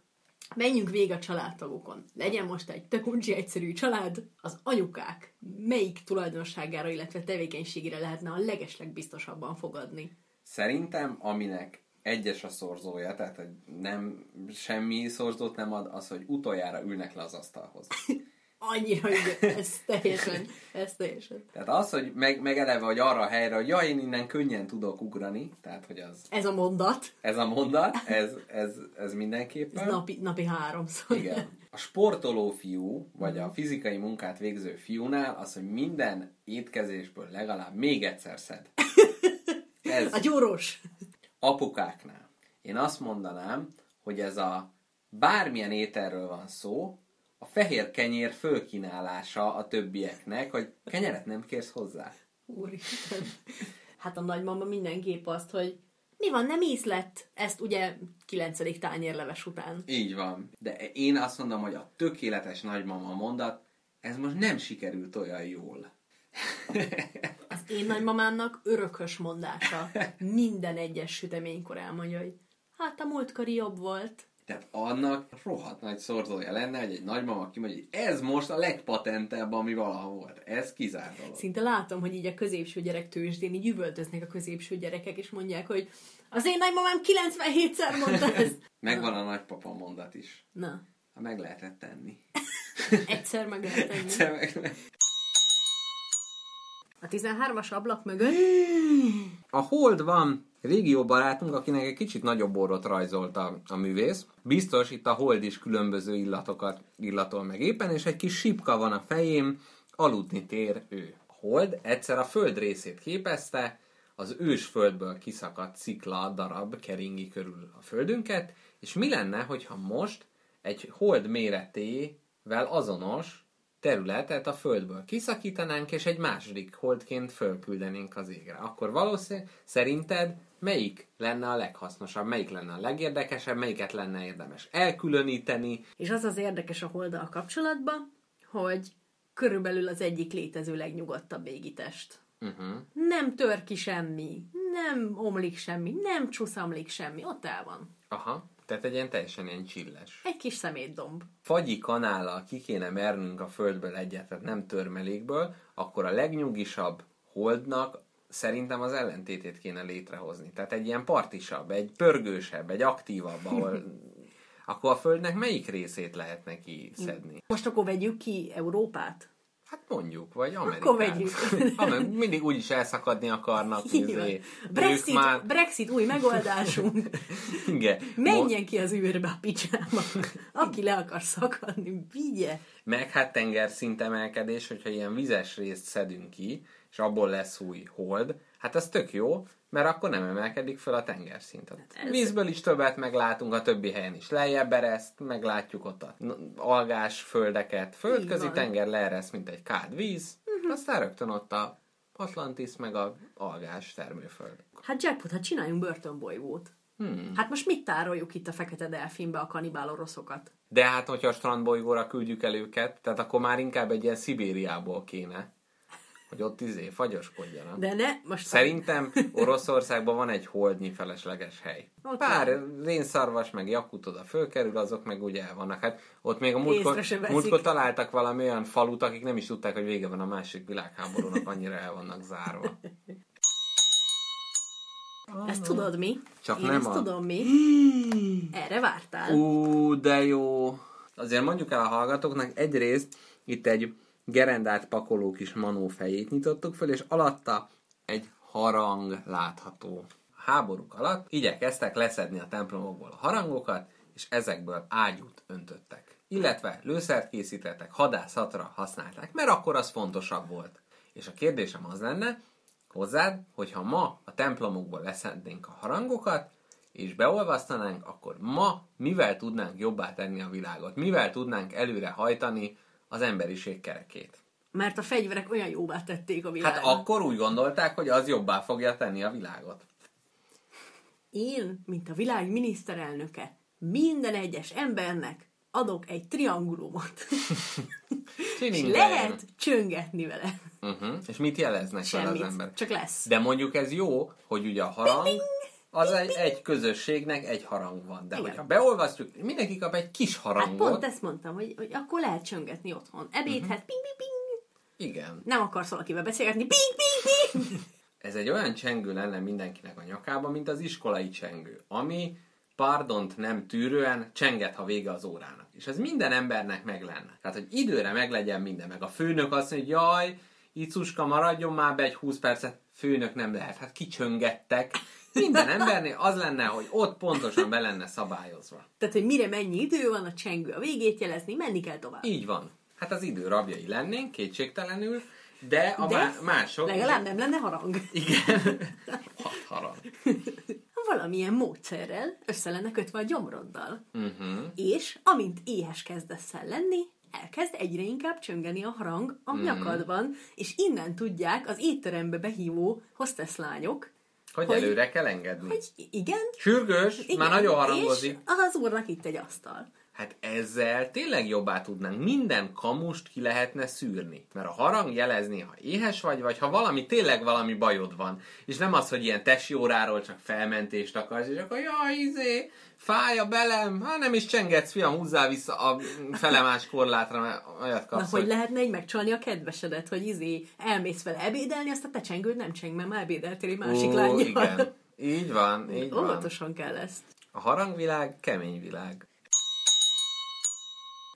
menjünk végig a családtagokon. Legyen most egy tök uncsi egyszerű család, az anyukák melyik tulajdonságára, illetve tevékenységére lehetne a legesleg biztosabban fogadni. Szerintem, aminek egyes a szorzója, tehát hogy nem semmi szorzót nem ad, az, hogy utoljára ülnek le az asztalhoz. Annyira, hogy ez teljesen, ez teljesen. Tehát az, hogy meg, meg eleve, hogy arra a helyre, hogy jaj, én innen könnyen tudok ugrani, tehát hogy az, Ez a mondat, ez a mondat, ez, ez, ez ez mindenképpen. napi, napi háromszor. Igen. A sportoló fiú, vagy a fizikai munkát végző fiúnál az, hogy minden étkezésből legalább még egyszer szed. Ez A gyúrós. apukáknál. Én azt mondanám, hogy ez a bármilyen ételről van szó, a fehér kenyér fölkínálása a többieknek, hogy kenyeret nem kérsz hozzá. Úristen. Hát a nagymama mindenképp azt, hogy mi van, nem ízlett? Ezt ugye kilencedik tányérleves után. Így van. De én azt mondom, hogy a tökéletes nagymama mondat, ez most nem sikerült olyan jól. Az én nagymamámnak örökös mondása. Minden egyes süteménykor elmondja, hogy hát a múltkori jobb volt. Tehát annak rohadt nagy szorzója lenne, hogy egy nagymama kimondja, hogy ez most a legpatentebb, ami valaha volt. Ez kizárt dolog. Szinte látom, hogy így a középső gyerek tőzsdén így üvöltöznek a középső gyerekek, és mondják, hogy az én nagymamám 97-szer mondta ezt. Megvan a nagypapa mondat is. Na, Ha meg lehetett tenni. egyszer meg lehet tenni. Egyszer meg lehet. A 13-as ablak mögött A Hold van régi jó barátunk, akinek egy kicsit nagyobb orrot rajzolt a, a művész. Biztos itt a Hold is különböző illatokat illatol meg éppen, és egy kis sipka van a fején, aludni tér ő. A Hold egyszer a föld részét képezte, az ős földből kiszakadt szikla darab keringi körül a földünket, és mi lenne, hogyha most egy hold méretével azonos területet a Földből kiszakítanánk, és egy második holdként fölküldenénk az égre. Akkor valószínűleg szerinted melyik lenne a leghasznosabb, melyik lenne a legérdekesebb, melyiket lenne érdemes elkülöníteni? És az az érdekes a holddal kapcsolatban, hogy körülbelül az egyik létező legnyugodtabb égitest. Uh-huh. Nem tör ki semmi, nem omlik semmi, nem csuszamlik semmi, ott el van. Aha, tehát egy ilyen teljesen ilyen csilles. Egy kis szemétdomb. Fagyi kanállal ki kéne mernünk a Földből egyet, tehát nem törmelékből, akkor a legnyugisabb holdnak szerintem az ellentétét kéne létrehozni. Tehát egy ilyen partisabb, egy pörgősebb, egy aktívabb, ahol akkor a Földnek melyik részét lehet neki szedni? Most akkor vegyük ki Európát? Hát mondjuk, vagy Amerikát. Akkor vegyük. Amer- mindig úgyis elszakadni akarnak. Izé. Brexit, már... Brexit új megoldásunk. Igen. Menjen ki az űrbe a picsába. Aki le akar szakadni, vigye. Meg hát tengerszint emelkedés, hogyha ilyen vizes részt szedünk ki, és abból lesz új hold, hát az tök jó, mert akkor nem emelkedik fel a tengerszint. Ez- vízből is többet meglátunk, a többi helyen is lejjebb ereszt, meglátjuk ott a algás földeket, földközi tenger leereszt, mint egy kád víz, aztán rögtön ott a Atlantis, meg a algás termőföld. Hát Jackpot, hát csináljunk börtönbolygót. Hmm. Hát most mit tároljuk itt a fekete delfinbe a kanibál oroszokat? De hát, hogyha a strandbolygóra küldjük el őket, tehát akkor már inkább egy ilyen Szibériából kéne, hogy ott izé fagyoskodjanak. De ne, most Szerintem Oroszországban van egy holdnyi felesleges hely. Ott Pár rénszarvas, meg jakut oda fölkerül, azok meg ugye vannak. Hát ott még a múltkor, múltkor találtak valami olyan falut, akik nem is tudták, hogy vége van a másik világháborúnak, annyira el vannak zárva. ezt tudod mi? Csak Én nem ezt a- tudom mi. Erre vártál? Ú, de jó! Azért mondjuk el a hallgatóknak, egyrészt itt egy gerendát pakoló kis manó fejét nyitottuk föl, és alatta egy harang látható. A háborúk alatt igyekeztek leszedni a templomokból a harangokat, és ezekből ágyút öntöttek. Illetve lőszert készítettek, hadászatra használták, mert akkor az fontosabb volt. És a kérdésem az lenne, hozzád, hogyha ma a templomokból leszednénk a harangokat, és beolvasztanánk, akkor ma mivel tudnánk jobbá tenni a világot? Mivel tudnánk előre hajtani az emberiség kerekét? Mert a fegyverek olyan jóvá tették a világot. Hát akkor úgy gondolták, hogy az jobbá fogja tenni a világot. Én, mint a világ miniszterelnöke, minden egyes embernek adok egy triangulumot. és lehet csöngetni vele. Uh-huh. És mit jeleznek vele az Semmit. ember? Csak lesz. De mondjuk ez jó, hogy ugye a harang, az egy, egy közösségnek egy harang van. De Igen. hogyha beolvasztjuk, mindenki kap egy kis Hát harangot. pont ezt mondtam, hogy, hogy akkor lehet csöngetni otthon. Ebédhez, Mhm. ping, ping, ping. Igen. Nem akarsz valakivel beszélgetni, ping, ping, ping. Ez egy olyan csengő lenne mindenkinek a nyakába, mint az iskolai csengő, ami pardont nem tűrően csenget, ha vége az órának. És ez minden embernek meg lenne. Tehát, hogy időre meglegyen minden. Meg a főnök azt mondja, hogy jaj, Icuska, maradjon már be egy 20 percet. Főnök nem lehet, hát kicsöngettek. Minden embernél az lenne, hogy ott pontosan be lenne szabályozva. Tehát, hogy mire mennyi idő van, a csengő a végét jelezni, menni kell tovább. Így van. Hát az idő rabjai lennénk, kétségtelenül, de a De má- mások... legalább nem lenne harang. Igen. Hat harang. Valamilyen módszerrel össze lenne kötve a gyomroddal. Uh-huh. És amint éhes kezdesz el lenni, elkezd egyre inkább csöngeni a harang a Mhm. nyakadban, és innen tudják az étterembe behívó hostesslányok, Hogy, Hogy- előre kell engedni. hogy igen, Sürgős, igen, már nagyon harangozik. és az úrnak itt egy asztal. Hát ezzel tényleg jobbá tudnánk. Minden kamust ki lehetne szűrni. Mert a harang jelezné, ha éhes vagy, vagy ha valami, tényleg valami bajod van. És nem az, hogy ilyen tesi óráról csak felmentést akarsz, és akkor jaj, izé, fáj a belem, hát nem is csengetsz, fiam, húzzál vissza a felemás korlátra, mert olyat kapsz. Na, hogy lehetne így megcsalni a kedvesedet, hogy izé elmész vele ebédelni, azt a te csengőd nem cseng, mert már ebédeltél egy másik lányjal. igen. Így van, így van. Óvatosan kell ezt. A harangvilág kemény világ.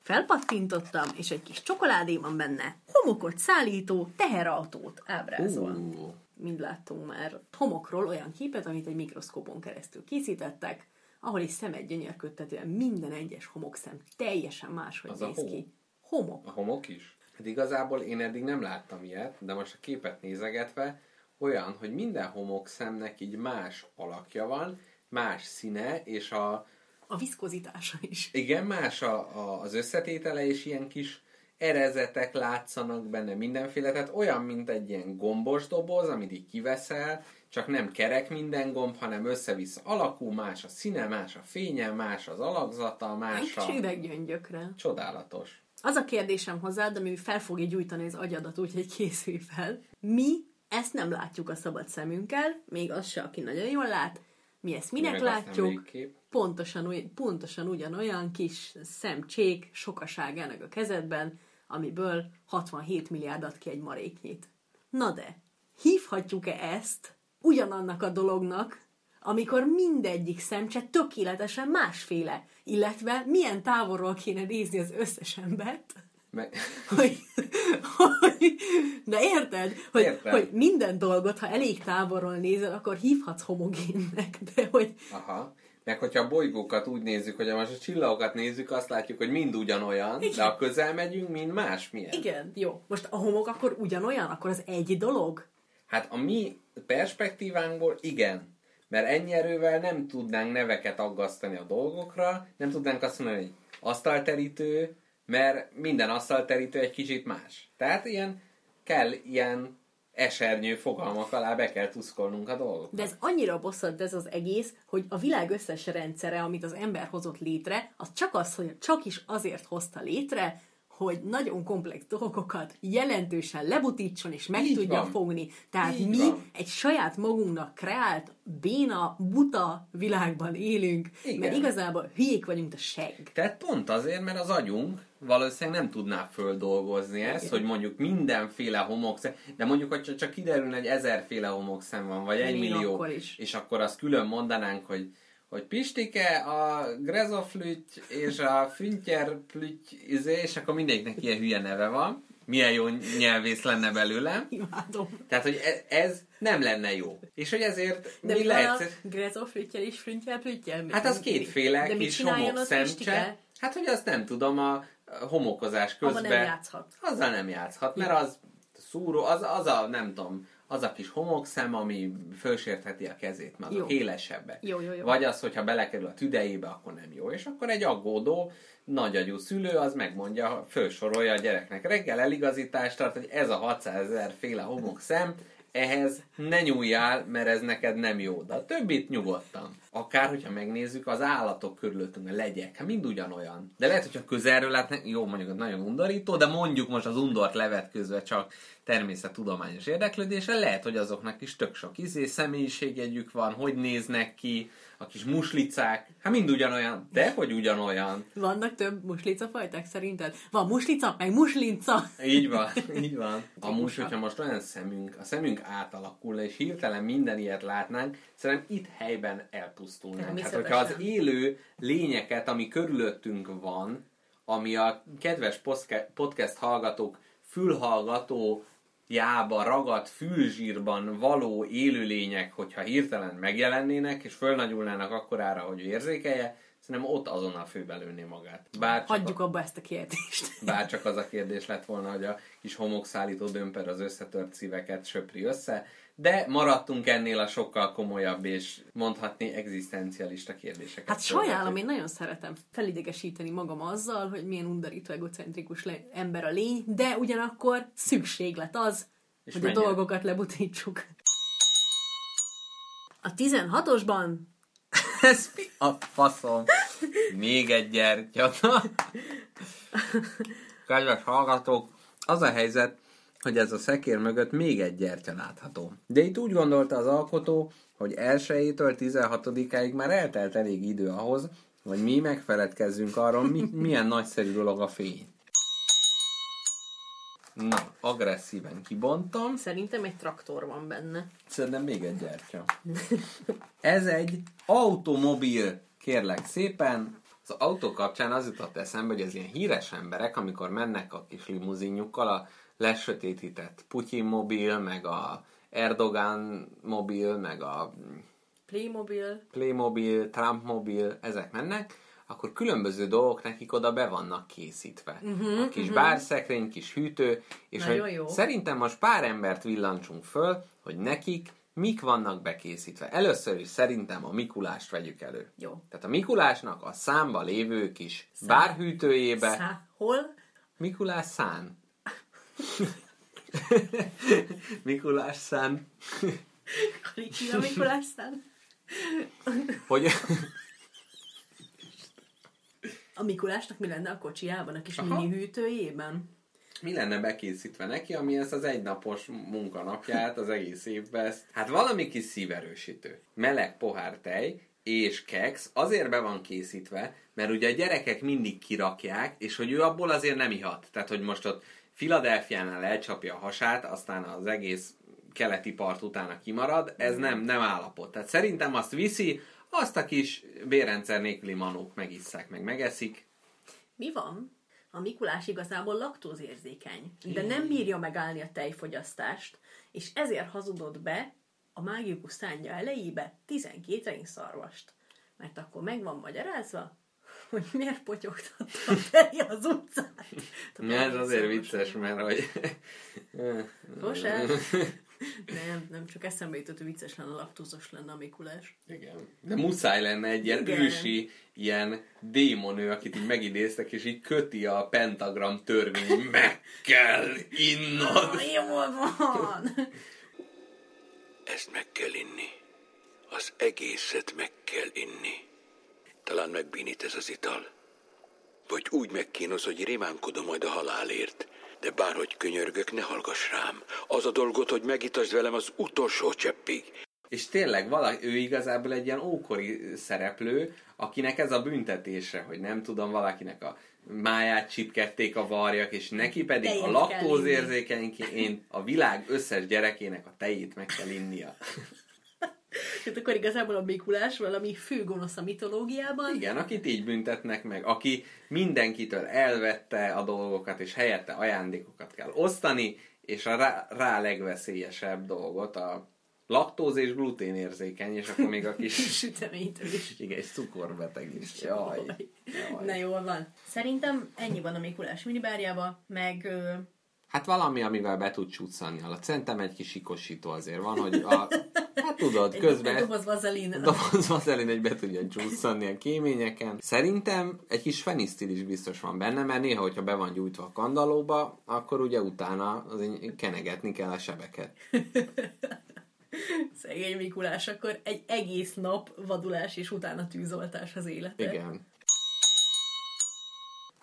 Felpattintottam, és egy kis csokoládé van benne. Homokot szállító teherautót ábrázol. Ú, Mind láttunk már homokról olyan képet, amit egy mikroszkópon keresztül készítettek, ahol is szemet gyönyörködtetően minden egyes homokszem teljesen máshogy Az a néz hó. ki. Homok. a homok is? Hát igazából én eddig nem láttam ilyet, de most a képet nézegetve olyan, hogy minden homokszemnek így más alakja van, más színe, és a, A viszkozitása is. igen, más a, a, az összetétele, és ilyen kis erezetek látszanak benne mindenféle, tehát olyan, mint egy ilyen gombos doboz, amit így kiveszel, csak nem kerek minden gomb, hanem össze-vissza alakú, más a színe, más a fénye, más az alakzata, más a... üveggyöngyökre. Csodálatos. Az a kérdésem hozzád, ami fel fogja gyújtani az agyadat, úgyhogy készülj fel. Mi ezt nem látjuk a szabad szemünkkel, még az se, aki nagyon jól lát. Mi ezt minek Meg látjuk? Pontosan, pontosan ugyanolyan kis szemcsék sokaságának a kezedben, amiből 67 milliárd ad ki egy maréknyit. Na de, hívhatjuk-e ezt ugyanannak a dolognak, amikor mindegyik szemcse tökéletesen másféle, illetve milyen távolról kéne nézni az összes embert, Meg... hogy, hogy de érted, hogy, Értem. hogy minden dolgot, ha elég távolról nézel, akkor hívhatsz homogénnek, de hogy Aha. Meg hogyha a bolygókat úgy nézzük, hogy most a csillagokat nézzük, azt látjuk, hogy mind ugyanolyan, Igen. de ha közel megyünk, mind másmilyen. igen, jó, most a homok akkor ugyanolyan, akkor az egy dolog? Hát a mi perspektívánkból igen. Mert ennyi erővel nem tudnánk neveket aggasztani a dolgokra, nem tudnánk azt mondani, hogy asztalterítő, mert minden asztalterítő egy kicsit más. Tehát ilyen, kell ilyen esernyő fogalmak alá be kell tuszkolnunk a dolgokat. De ez annyira bosszant ez az egész, hogy a világ összes rendszere, amit az ember hozott létre, az csak az, hogy csak is azért hozta létre, hogy nagyon komplex dolgokat jelentősen lebutítson és meg Így tudja van. fogni. Tehát Így mi van. egy saját magunknak kreált, béna, buta világban élünk, Igen. mert igazából hülyék vagyunk, a segg. Tehát pont azért, mert az agyunk valószínűleg nem tudná földolgozni ezt, hogy mondjuk mindenféle homokszem, de mondjuk, hogy csak kiderülne, hogy ezerféle homokszem van, vagy egy Még millió, akkor is. és akkor azt külön mondanánk, hogy hogy Pistike, a grezoflüty és a füntjerplüty, izé, és akkor mindegyiknek ilyen hülye neve van. Milyen jó nyelvész lenne belőlem. Imádom. Tehát, hogy e- ez nem lenne jó. És hogy ezért De mi mi van a lehet... grezoflüttyel és frünttyel plüttyel? Hát az kétféle De kis csináljon homok az szemcse. Pistike? Hát, hogy azt nem tudom, a a homokozás Abba közben... nem játszhat. Azzal nem játszhat, mert az szúró, az, az a, nem tudom, az a kis homokszem, ami fölsértheti a kezét, mert azok élesebbek. Jó, jó, jó. Vagy az, hogyha belekerül a tüdejébe, akkor nem jó. És akkor egy aggódó, nagyagyú szülő az megmondja, fölsorolja a gyereknek. Reggel eligazítást tart, hogy ez a 600 ezer féle homokszem, ehhez ne nyúljál, mert ez neked nem jó. De a többit nyugodtan. Akár, hogyha megnézzük, az állatok körülöttünk, a legyek, hát mind ugyanolyan. De lehet, hogyha közelről látnak, jó, mondjuk nagyon undorító, de mondjuk most az undort levetközve csak természettudományos érdeklődésre, lehet, hogy azoknak is tök sok izé, személyiségjegyük van, hogy néznek ki, a kis muslicák, hát mind ugyanolyan, de hogy ugyanolyan. Vannak több muslica fajták szerinted? Van muslica, meg muslinca. Így van, így van. Amúgy, Típusa. hogyha most olyan szemünk, a szemünk átalakulna, és hirtelen minden ilyet látnánk, szerintem itt helyben elpusztulnánk. Hát, hogyha az élő lényeket, ami körülöttünk van, ami a kedves podcast hallgatók fülhallgató jába ragadt fülzsírban való élőlények, hogyha hirtelen megjelennének, és fölnagyulnának akkorára, hogy érzékelje, szerintem ott azonnal főbelőné magát. Bár Hagyjuk abba ezt a kérdést. bár csak az a kérdés lett volna, hogy a kis homokszállító dömper az összetört szíveket söpri össze, de maradtunk ennél a sokkal komolyabb és mondhatni egzisztencialista kérdéseket. Hát sajnálom, én nagyon szeretem felidegesíteni magam azzal, hogy milyen undorító egocentrikus le- ember a lény, de ugyanakkor szükséglet az, És hogy menjen. a dolgokat lebutítsuk. A 16-osban Ez mi a faszom? Még egy gyertya. Kedves hallgatók, az a helyzet, hogy ez a szekér mögött még egy gyertya látható. De itt úgy gondolta az alkotó, hogy 1-től 16-áig már eltelt elég idő ahhoz, hogy mi megfeledkezzünk arról, mi, milyen nagyszerű dolog a fény. Na, agresszíven kibontam. Szerintem egy traktor van benne. Szerintem még egy gyertya. Ez egy automobil, kérlek szépen. Az autó kapcsán az jutott eszembe, hogy az ilyen híres emberek, amikor mennek a kis limuzinjukkal, a lesötétített Putyin mobil, meg a Erdogan mobil, meg a Playmobil. Playmobil, Trump mobil, ezek mennek, akkor különböző dolgok nekik oda be vannak készítve. Uh-huh, a kis uh-huh. bárszekrény, kis hűtő, és Nagyon hogy jó. szerintem most pár embert villancsunk föl, hogy nekik mik vannak bekészítve. Először is szerintem a Mikulást vegyük elő. Jó. Tehát a Mikulásnak a számba lévő kis bárhűtőjébe Szá, hol? Mikulás szán. Mikulás szán. Kalikina Mikulás szán. Hogy A Mikulásnak mi lenne a kocsijában, a kis Aha. mini hűtőjében? mi lenne bekészítve neki, ami ezt az egynapos munkanapját az egész évben ezt, hát valami kis szíverősítő. Meleg pohár tej és keks azért be van készítve, mert ugye a gyerekek mindig kirakják, és hogy ő abból azért nem ihat. Tehát, hogy most ott Filadelfiánál elcsapja a hasát, aztán az egész keleti part utána kimarad, ez nem, nem állapot. Tehát szerintem azt viszi, azt a kis bérrendszer nélküli manók megisszák, meg megeszik. Mi van? A Mikulás igazából laktózérzékeny, de nem bírja megállni a tejfogyasztást, és ezért hazudott be a mágikus szánja elejébe 12 rénszarvast. Mert akkor meg van magyarázva, hogy miért potyogtatta a tej az utcán. Ja, ez azért vicces, mert hogy... Sose. Nem, nem, csak eszembe jutott, hogy vicces lenne, laktózos lenne a Mikulás. Igen. De muszáj lenne egy ilyen Igen. ősi, ilyen démonő, akit így megidéztek, és így köti a pentagram törvény, meg kell innod. Jól van! Ezt meg kell inni. Az egészet meg kell inni. Talán megbénít ez az ital. Vagy úgy megkínoz, hogy rémánkodom majd a halálért. De bárhogy könyörgök, ne hallgass rám. Az a dolgot, hogy megitasd velem az utolsó cseppig. És tényleg vala, ő igazából egy ilyen ókori szereplő, akinek ez a büntetése, hogy nem tudom, valakinek a máját csipkedték a varjak, és neki pedig Tejet a laktózérzékenyként a világ összes gyerekének a tejét meg kell innia. Tehát akkor igazából a Mikulás valami fő gonosz a mitológiában. Igen, akit így büntetnek meg, aki mindenkitől elvette a dolgokat, és helyette ajándékokat kell osztani, és a rá, rá legveszélyesebb dolgot, a laktóz és gluténérzékeny, és akkor még a kis, Süteménytől is. igen, és cukorbeteg is. Jaj, Na jaj. jól van. Szerintem ennyi van a Mikulás minibárjába, meg ö, Hát valami, amivel be tud csúszani alatt. Szerintem egy kis sikosító azért van, hogy a, hát tudod, egy, közben... egy doboz vazelin. doboz vazelin, hogy be tudjon csúszani a kéményeken. Szerintem egy kis fenisztil is biztos van benne, mert néha, hogyha be van gyújtva a kandallóba, akkor ugye utána azért kenegetni kell a sebeket. Szegény Mikulás, akkor egy egész nap vadulás és utána tűzoltás az élete. Igen.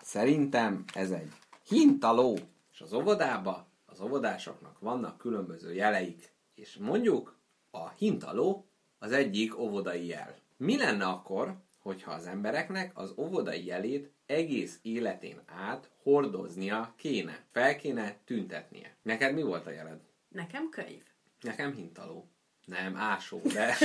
Szerintem ez egy hintaló, és az óvodába az óvodásoknak vannak különböző jeleik, és mondjuk a hintaló az egyik óvodai jel. Mi lenne akkor, hogyha az embereknek az óvodai jelét egész életén át hordoznia kéne, fel kéne tüntetnie? Neked mi volt a jeled? Nekem könyv. Nekem hintaló. Nem, ásó, de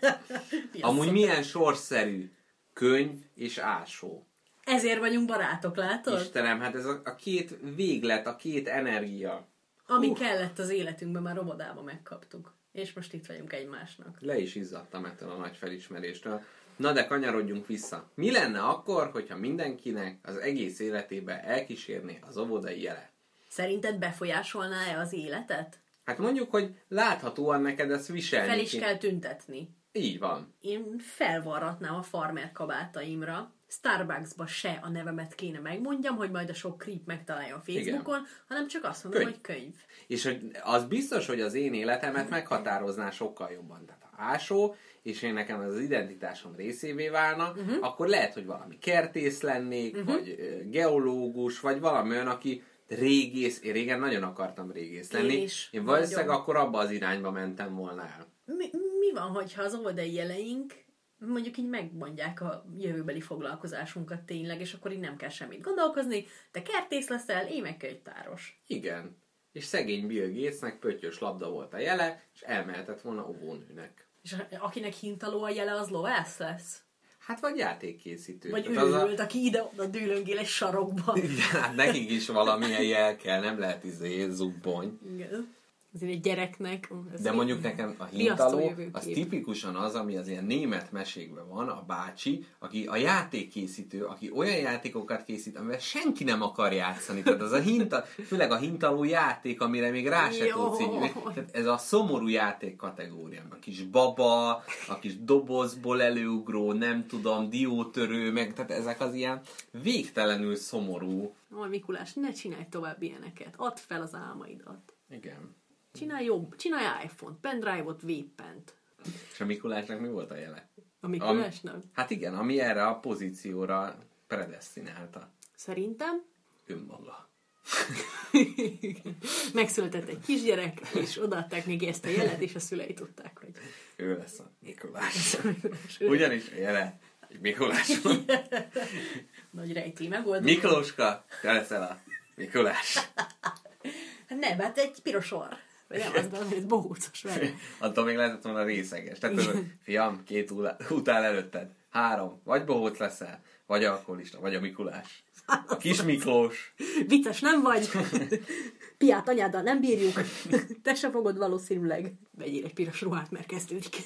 amúgy milyen sorszerű könyv és ásó. Ezért vagyunk barátok, látod? Istenem, hát ez a, a két véglet, a két energia. Ami Hú. kellett az életünkben, már robodába megkaptuk. És most itt vagyunk egymásnak. Le is izzadtam ettől a nagy felismeréstől. Na de kanyarodjunk vissza. Mi lenne akkor, hogyha mindenkinek az egész életébe elkísérné az óvodai jele? Szerinted befolyásolná-e az életet? Hát mondjuk, hogy láthatóan neked ezt viselni Fel is kell tüntetni. Így van. Én felvarratnám a farmer kabátaimra. Starbucksba se a nevemet kéne megmondjam, hogy majd a sok creep megtalálja a Facebookon, hanem csak azt mondom, Könyv. hogy könyv. És hogy az biztos, hogy az én életemet meghatározná sokkal jobban. Tehát ha ásó, és én nekem az identitásom részévé válna, uh-huh. akkor lehet, hogy valami kertész lennék, uh-huh. vagy geológus, vagy valami olyan, aki régész. Én régen nagyon akartam régész lenni. Én is, én valószínűleg nagyon. akkor abba az irányba mentem volna el. Mi, mi van, hogyha az oldai jeleink mondjuk így megmondják a jövőbeli foglalkozásunkat tényleg, és akkor így nem kell semmit gondolkozni, te kertész leszel, én meg könyvtáros. Igen. És szegény Bill Gatesnek pöttyös labda volt a jele, és elmehetett volna óvónőnek. És akinek hintaló a jele, az lovász lesz? Hát vagy játékkészítő. Vagy Tehát az a- őrült, aki ide-oda dűlöngél egy sarokba. Igen, hát nekik is valamilyen jel kell, nem lehet izé zubbony. Igen. Azért egy gyereknek... ez De mondjuk nekem a hintaló, az tipikusan az, ami az ilyen német mesékben van, a bácsi, aki a játékkészítő, aki olyan játékokat készít, amivel senki nem akar játszani. Tehát az a hinta, főleg a hintaló játék, amire még rá se tudsz így. Tehát ez a szomorú játék kategóriában. A kis baba, a kis dobozból előugró, nem tudom, diótörő, meg tehát ezek az ilyen végtelenül szomorú. Ó, Mikulás, ne csinálj tovább ilyeneket. Add fel az álmaidat. Igen. Csinálj jobb, csinálj iPhone-t, pendrive-ot, vépent. És a Mikulásnak mi volt a jele? A Mikulásnak? Hát igen, ami erre a pozícióra predestinálta Szerintem önmaga. megszületett egy kisgyerek, és odaadták még ezt a jelet, és a szülei tudták, hogy Ő lesz a Mikulás. Ugyanis a jele egy Mikulás. nagy rejtély megoldó. Miklóska, te leszel a Mikulás. Hát nem, hát egy piros orr. Vagy nem, az az, hogy bohócos vele. Attól még lehetett volna részeges. Tehát tudod, fiam, két utál előtted. Három. Vagy bohóc leszel, vagy alkoholista, vagy a Mikulás. A kis Miklós. Vicces nem vagy? Piát anyáddal nem bírjuk. Te se fogod valószínűleg. Vegyél egy piros ruhát, mert kezdődik.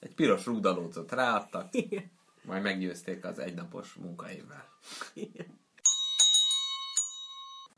Egy piros rugdalócot ráadtak, Igen. majd meggyőzték az egynapos munkaévvel. Igen.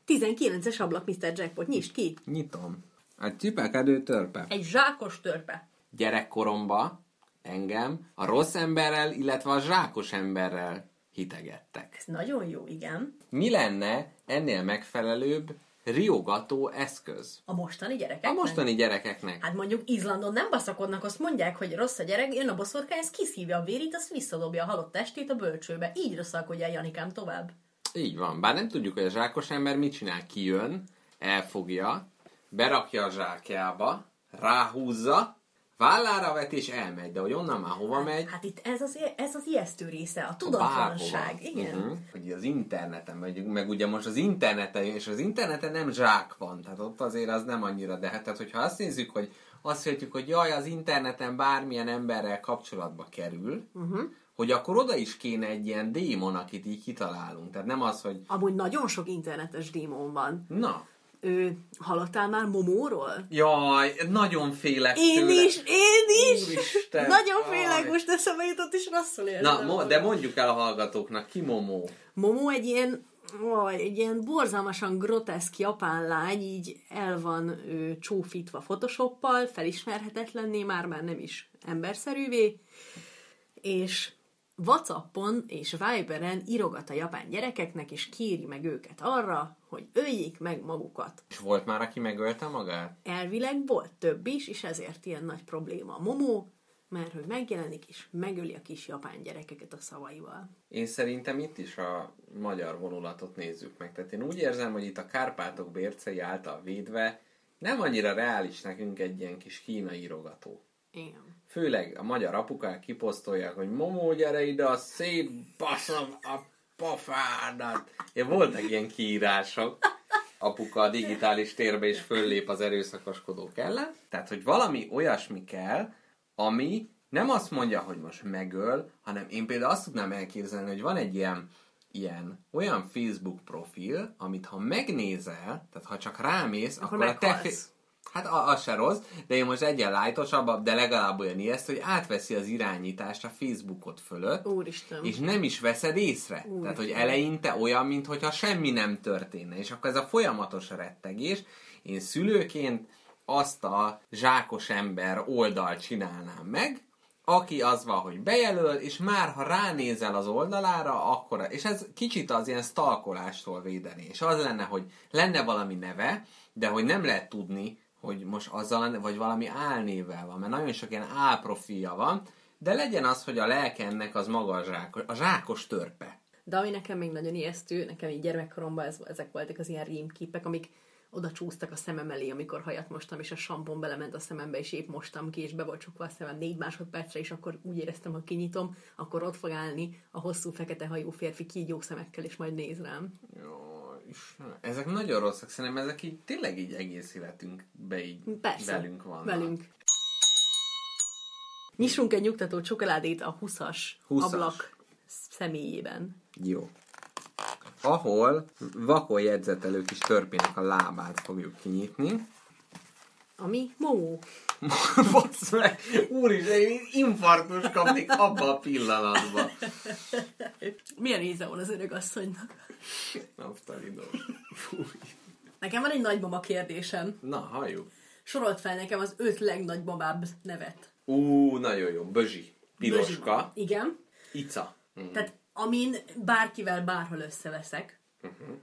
19-es ablak, Mr. Jackpot, nyisd ki! Nyitom. A csipelkedő törpe. Egy zsákos törpe. gyerekkoromba engem a rossz emberrel, illetve a zsákos emberrel hitegettek. Ez nagyon jó, igen. Mi lenne ennél megfelelőbb riogató eszköz? A mostani gyerekek? A mostani gyerekeknek. Hát mondjuk Izlandon nem baszakodnak, azt mondják, hogy rossz a gyerek, jön a boszorkány, ez kiszívja a vérét, azt visszadobja a halott testét a bölcsőbe. Így rosszalkodjál, Janikám, tovább. Így van. Bár nem tudjuk, hogy a zsákos ember mit csinál. Kijön, elfogja, berakja a zsákjába, ráhúzza, vállára vet és elmegy. De hogy onnan már hova megy? Hát itt ez az, ez az ijesztő része, a tudatlanság. Bárhova. Igen. Uh-huh. Hogy az interneten megyünk, meg ugye most az interneten, és az interneten nem zsák van, tehát ott azért az nem annyira, de hát tehát, hogyha azt nézzük, hogy azt hihetjük, hogy jaj, az interneten bármilyen emberrel kapcsolatba kerül, uh-huh. hogy akkor oda is kéne egy ilyen démon, akit így kitalálunk. Tehát nem az, hogy Amúgy nagyon sok internetes démon van. na, Ő, hallottál már Momóról? jaj, nagyon félek Én tőle. is, én is! Úristen, Nagyon aj. félek, most eszembe jutott, és rosszul érzem. Na, mo- de mondjuk el a hallgatóknak, ki Momó? Momo egy ilyen, ó, egy ilyen borzalmasan groteszk japán lány, így el van ő, csúfítva photoshoppal, felismerhetetlenné, már már nem is emberszerűvé, és Whatsappon és Viberen írogat a japán gyerekeknek, és kéri meg őket arra, hogy öljék meg magukat. És volt már, aki megölte magát? Elvileg volt több is, és ezért ilyen nagy probléma a Momo, mert hogy megjelenik, és megöli a kis japán gyerekeket a szavaival. Én szerintem itt is a magyar vonulatot nézzük meg. Tehát én úgy érzem, hogy itt a Kárpátok bércei által védve nem annyira reális nekünk egy ilyen kis kínai írogató. Igen. Főleg a magyar apukák kiposztolják, hogy Momó, gyere ide, a szép baszom a pofádat. Én voltak ilyen kiírások. Apuka a digitális térbe is föllép az erőszakoskodók ellen. Tehát, hogy valami olyasmi kell, ami nem azt mondja, hogy most megöl, hanem én például azt tudnám elképzelni, hogy van egy ilyen, ilyen olyan Facebook profil, amit ha megnézel, tehát ha csak rámész, akkor, a te Hát az se rossz, de én most egyen lájtosabb, de legalább olyan ijesztő, hogy átveszi az irányítást a Facebookot fölött, Úristen. és nem is veszed észre. Úristen. Tehát, hogy eleinte olyan, mintha semmi nem történne. És akkor ez a folyamatos rettegés. Én szülőként azt a zsákos ember oldalt csinálnám meg, aki az van, hogy bejelöl, és már ha ránézel az oldalára, akkor, és ez kicsit az ilyen stalkolástól védeni, és az lenne, hogy lenne valami neve, de hogy nem lehet tudni, hogy most azzal, vagy valami álnévvel van, mert nagyon sok ilyen álprofilja van, de legyen az, hogy a lelke ennek az maga a zsákos, a zsákos törpe. De ami nekem még nagyon ijesztő, nekem így gyermekkoromban ez, ezek voltak az ilyen rémképek, amik oda csúsztak a szemem elé, amikor hajat mostam, és a sampon belement a szemembe, és épp mostam ki, és be volt csukva a szemem négy másodpercre, és akkor úgy éreztem, ha kinyitom, akkor ott fog állni a hosszú fekete hajú férfi kígyó szemekkel, és majd néz rám. Jó. Ezek nagyon rosszak, szerintem ezek így tényleg így egész életünkbe így Persze. velünk vannak. Velünk. Nyissunk egy nyugtató csokoládét a 20-as, 20-as. ablak személyében. Jó. Ahol vakon jegyzetelő kis törpének a lábát fogjuk kinyitni. Ami Momó. Basz meg! Úristen, én infarktus kapnék abba a pillanatban. Milyen íze van az öreg asszonynak? Naftalidó. Nekem van egy nagymama kérdésem. Na, halljuk. Sorolt fel nekem az öt legnagymamább nevet. Ú, nagyon jó. Bözsi. Piroska. Bözsi. Igen. Ica. Mm. Tehát amin bárkivel bárhol összeveszek,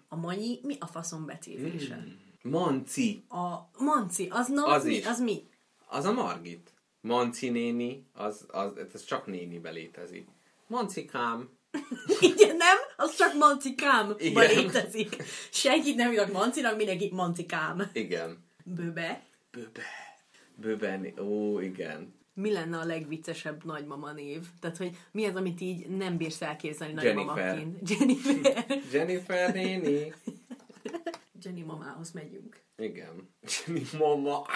a Manyi mi a faszom becézése? Manci. A Manci, az, Az az, mi? is. az mi? Az a Margit. Manci néni, az, az, ez csak nénibe létezik. Mancikám. Igen, nem? Az csak Mancikám Igen. létezik. Senkit nem hívnak Mancinak, mindenkit Mancikám. Igen. Böbe. Böbe, ó, igen. Mi lenne a legviccesebb nagymama név? Tehát, hogy mi az, amit így nem bírsz elképzelni Jennifer. nagymamaként? Jennifer. Jennifer néni. Jenny mamához megyünk. Igen. Jenny mama.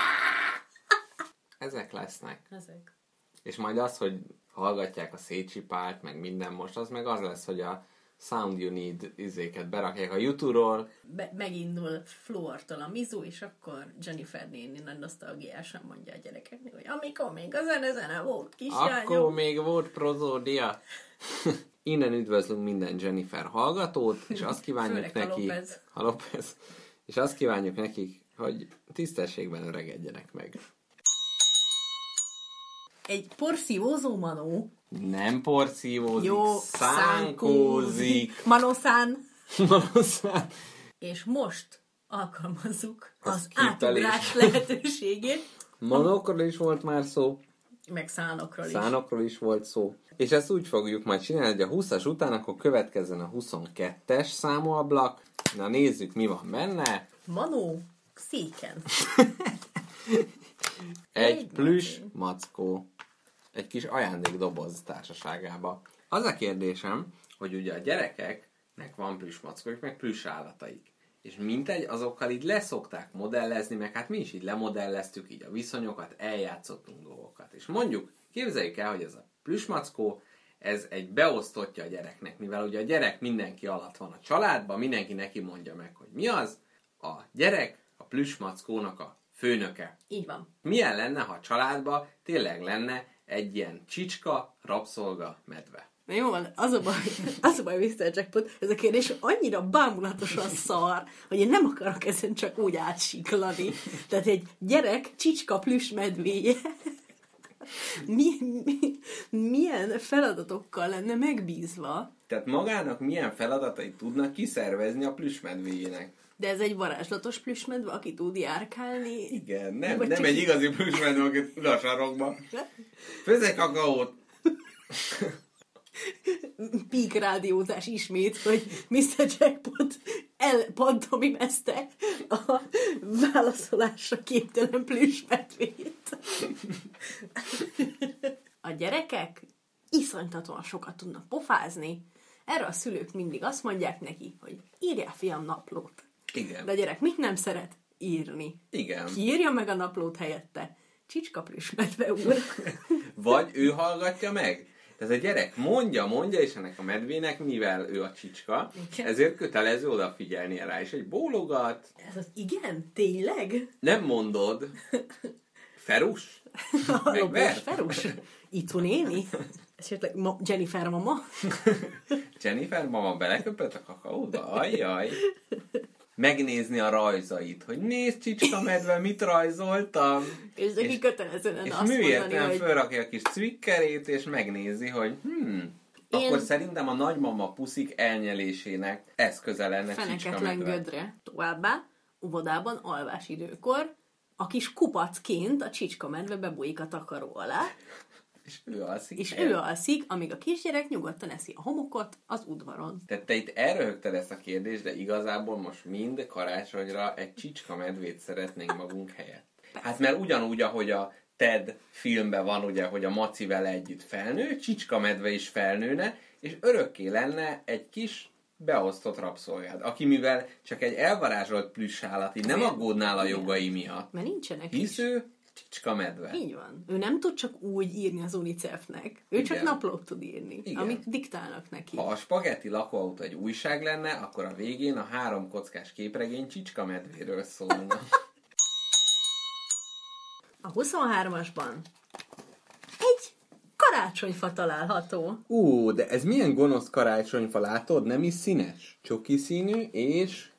Ezek lesznek. Ezek. És majd az, hogy hallgatják a Szécsi Pált, meg minden most, az meg az lesz, hogy a Sound You Need izéket berakják a YouTube-ról, Be- megindul Flortól a mizu, és akkor Jennifer néni nagy nosztalgiásan mondja a gyerekeknek, hogy amikor még a zene-zene volt, Akkor kislányom. még volt prozódia. Innen üdvözlünk minden Jennifer hallgatót, és azt kívánjuk Főleg a neki... López. A López. És azt kívánjuk nekik, hogy tisztességben öregedjenek meg. Egy porszívózó manó. Nem porszívózik, Jó, szánkózik. Manoszán. Manoszán. És most alkalmazzuk Az az, átugrás lehetőségét, Manokról is volt már szó, meg szánokról is. szánokról is volt szó. És ezt úgy fogjuk majd csinálni, hogy a 20-as után akkor következzen a 22-es számúablak. Na nézzük, mi van benne. Manó széken. Egy plüss mackó. Egy kis ajándékdoboz társaságába. Az a kérdésem, hogy ugye a gyerekeknek van plüss mackóik, meg plüss állataik. És mintegy, azokkal így leszokták modellezni, meg hát mi is így lemodelleztük így a viszonyokat, eljátszottunk dolgokat. És mondjuk, képzeljük el, hogy ez a plüssmackó, ez egy beosztottja a gyereknek, mivel ugye a gyerek mindenki alatt van a családban, mindenki neki mondja meg, hogy mi az, a gyerek a plüssmackónak a főnöke. Így van. Milyen lenne, ha a családban tényleg lenne egy ilyen csicska, rabszolga, medve? Na jó van, az a baj, az a baj, Mr. Jackpot, ez a kérdés annyira bámulatosan szar, hogy én nem akarok ezen csak úgy átsiklani. Tehát egy gyerek csicska plüss medvéje mi, mi, milyen feladatokkal lenne megbízva, Tehát magának milyen feladatait tudnak kiszervezni a plüssmedvéjének? De ez egy varázslatos plüssmedve, aki tud járkálni. Igen, nem, Vagy nem csak- egy igazi plüssmedve, aki ül a sarokba. Főzek kakaót. Peak rádiózás ismét, hogy Mr. Jackpot elpantomimezte a válaszolásra képtelen plüssmedvét. A gyerekek iszonytatóan sokat tudnak pofázni. Erre a szülők mindig azt mondják neki, hogy írjál fiam naplót. Igen. De a gyerek mit nem szeret? Írni. Igen. Ki írja meg a naplót helyette? Csicska plüssmedve úr. Vagy ő hallgatja meg. Tehát a gyerek mondja, mondja, és ennek a medvének, mivel ő a csicska, Igen. ezért kötelező odafigyelnie rá, és egy bólogat, Ez az igen? Tényleg? nem mondod, Ferus? Megver? Ferus? Itu néni? Esetleg ma, Jennifer mama? Jennifer mama beleköpött a kakaóba? Ajjaj. Megnézni a rajzait, hogy nézd csicska medve, mit rajzoltam. És neki kötelezően és azt mondani, hogy fölrakja a kis cvikkerét, és megnézi, hogy hmm, Én- akkor szerintem a nagymama puszik elnyelésének eszköze lenne feneketlen gödre. Továbbá, óvodában alvás időkor a kis kupacként a csicska medve bebújik a takaró alá, És ő alszik. és el. ő alszik, amíg a kisgyerek nyugodtan eszi a homokot az udvaron. Tehát te itt elröhögted ezt a kérdést, de igazából most mind karácsonyra egy csicska medvét szeretnénk magunk helyett. Hát mert ugyanúgy, ahogy a Ted filmben van, ugye, hogy a Maci vele együtt felnő, csicska medve is felnőne, és örökké lenne egy kis beosztott rabszolgád, aki mivel csak egy elvarázsolt plüss állat, így nem aggódnál a jogai miatt, Mert nincsenek hisz is. ő csicska medve. Így van. Ő nem tud csak úgy írni az UNICEF-nek. Ő csak Igen. naplót tud írni, Igen. amit diktálnak neki. Ha a spagetti lakóautó egy újság lenne, akkor a végén a három kockás képregény csicska medvéről szólna. A 23-asban egy karácsonyfa található. Ú, de ez milyen gonosz karácsonyfa, látod? Nem is színes. Csoki színű, és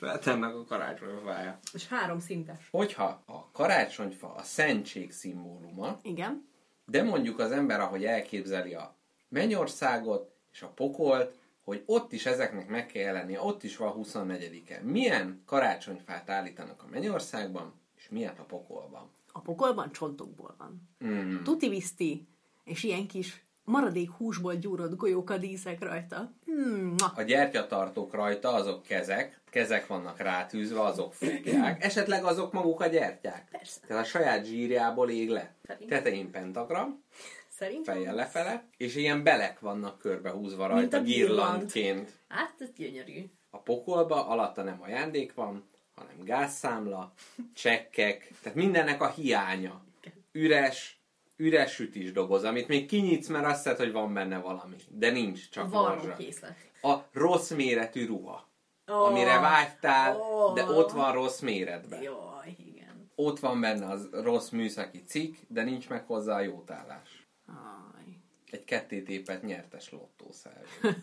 feltennek a karácsonyfája. És három szintes. Hogyha a karácsonyfa a szentség szimbóluma, Igen. de mondjuk az ember, ahogy elképzeli a mennyországot és a pokolt, hogy ott is ezeknek meg kell jelennie, ott is van 24-e. Milyen karácsonyfát állítanak a mennyországban, és miért a pokolban? A pokolban csontokból van. Mm. Tuti viszti, és ilyen kis maradék húsból gyúrott golyóka díszek rajta. Mm. A gyertyatartók rajta, azok kezek, kezek vannak rátűzve, azok fogják, esetleg azok maguk a gyertyák. Persze. Tehát a saját zsírjából ég le. Szerintem. Tetején pentagram, Szerintem. fejjel lefele, és ilyen belek vannak körbehúzva rajta, Mint a girland. girlandként. Hát, ez gyönyörű. A pokolba alatta nem ajándék van, hanem gázszámla, csekkek, tehát mindennek a hiánya. Üres, üres sütis doboz, amit még kinyitsz, mert azt hiszed, hogy van benne valami. De nincs, csak morzsa. készlet. A rossz méretű ruha, Ó, amire vágytál, ó. de ott van rossz méretben. Jaj, igen. Ott van benne az rossz műszaki cikk, de nincs meg hozzá a jótállás. Aj. Egy kettétépet nyertes lottószerv.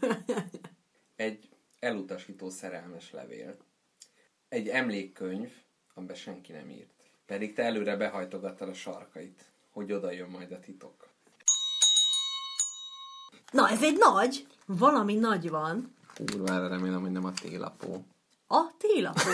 Egy elutasító szerelmes levél. Egy emlékkönyv, amiben senki nem írt. Pedig te előre behajtogattad a sarkait, hogy oda jön majd a titok. Na, ez egy nagy. Valami nagy van. Kurvára remélem, hogy nem a télapó. A télapó.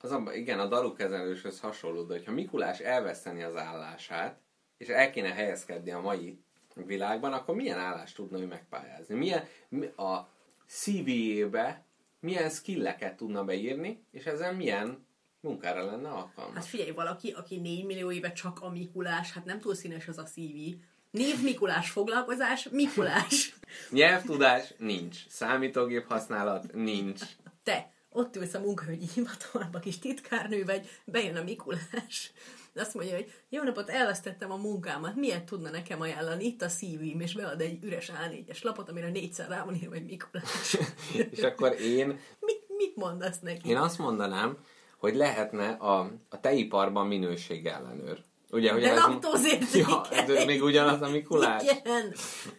Az abban, igen, a darukezelőshöz hasonló, de hogyha Mikulás elveszteni az állását, és el kéne helyezkedni a mai világban, akkor milyen állást tudna ő megpályázni? Milyen mi- a CV-ébe milyen skilleket tudna beírni, és ezen milyen munkára lenne alkalmas? Hát figyelj, valaki, aki 4 millió éve csak a Mikulás, hát nem túl színes az a CV. Név Mikulás, foglalkozás Mikulás. Nyelvtudás nincs, számítógép használat nincs. Te, ott ülsz a munkahogyi hivatalba, kis titkárnő vagy, bejön a Mikulás. Azt mondja, hogy jó napot, elvesztettem a munkámat, miért tudna nekem ajánlani? Itt a CV-m, és bead egy üres A4-es lapot, amire négyszer rá van írva, hogy Mikulás. És akkor én mit, mit mondasz neki? Én azt mondanám, hogy lehetne a, a teiparban minőségellenőr. Ugye, hogy De laktózérzékeny. Ja, még ugyanaz a Mikulás. Igen.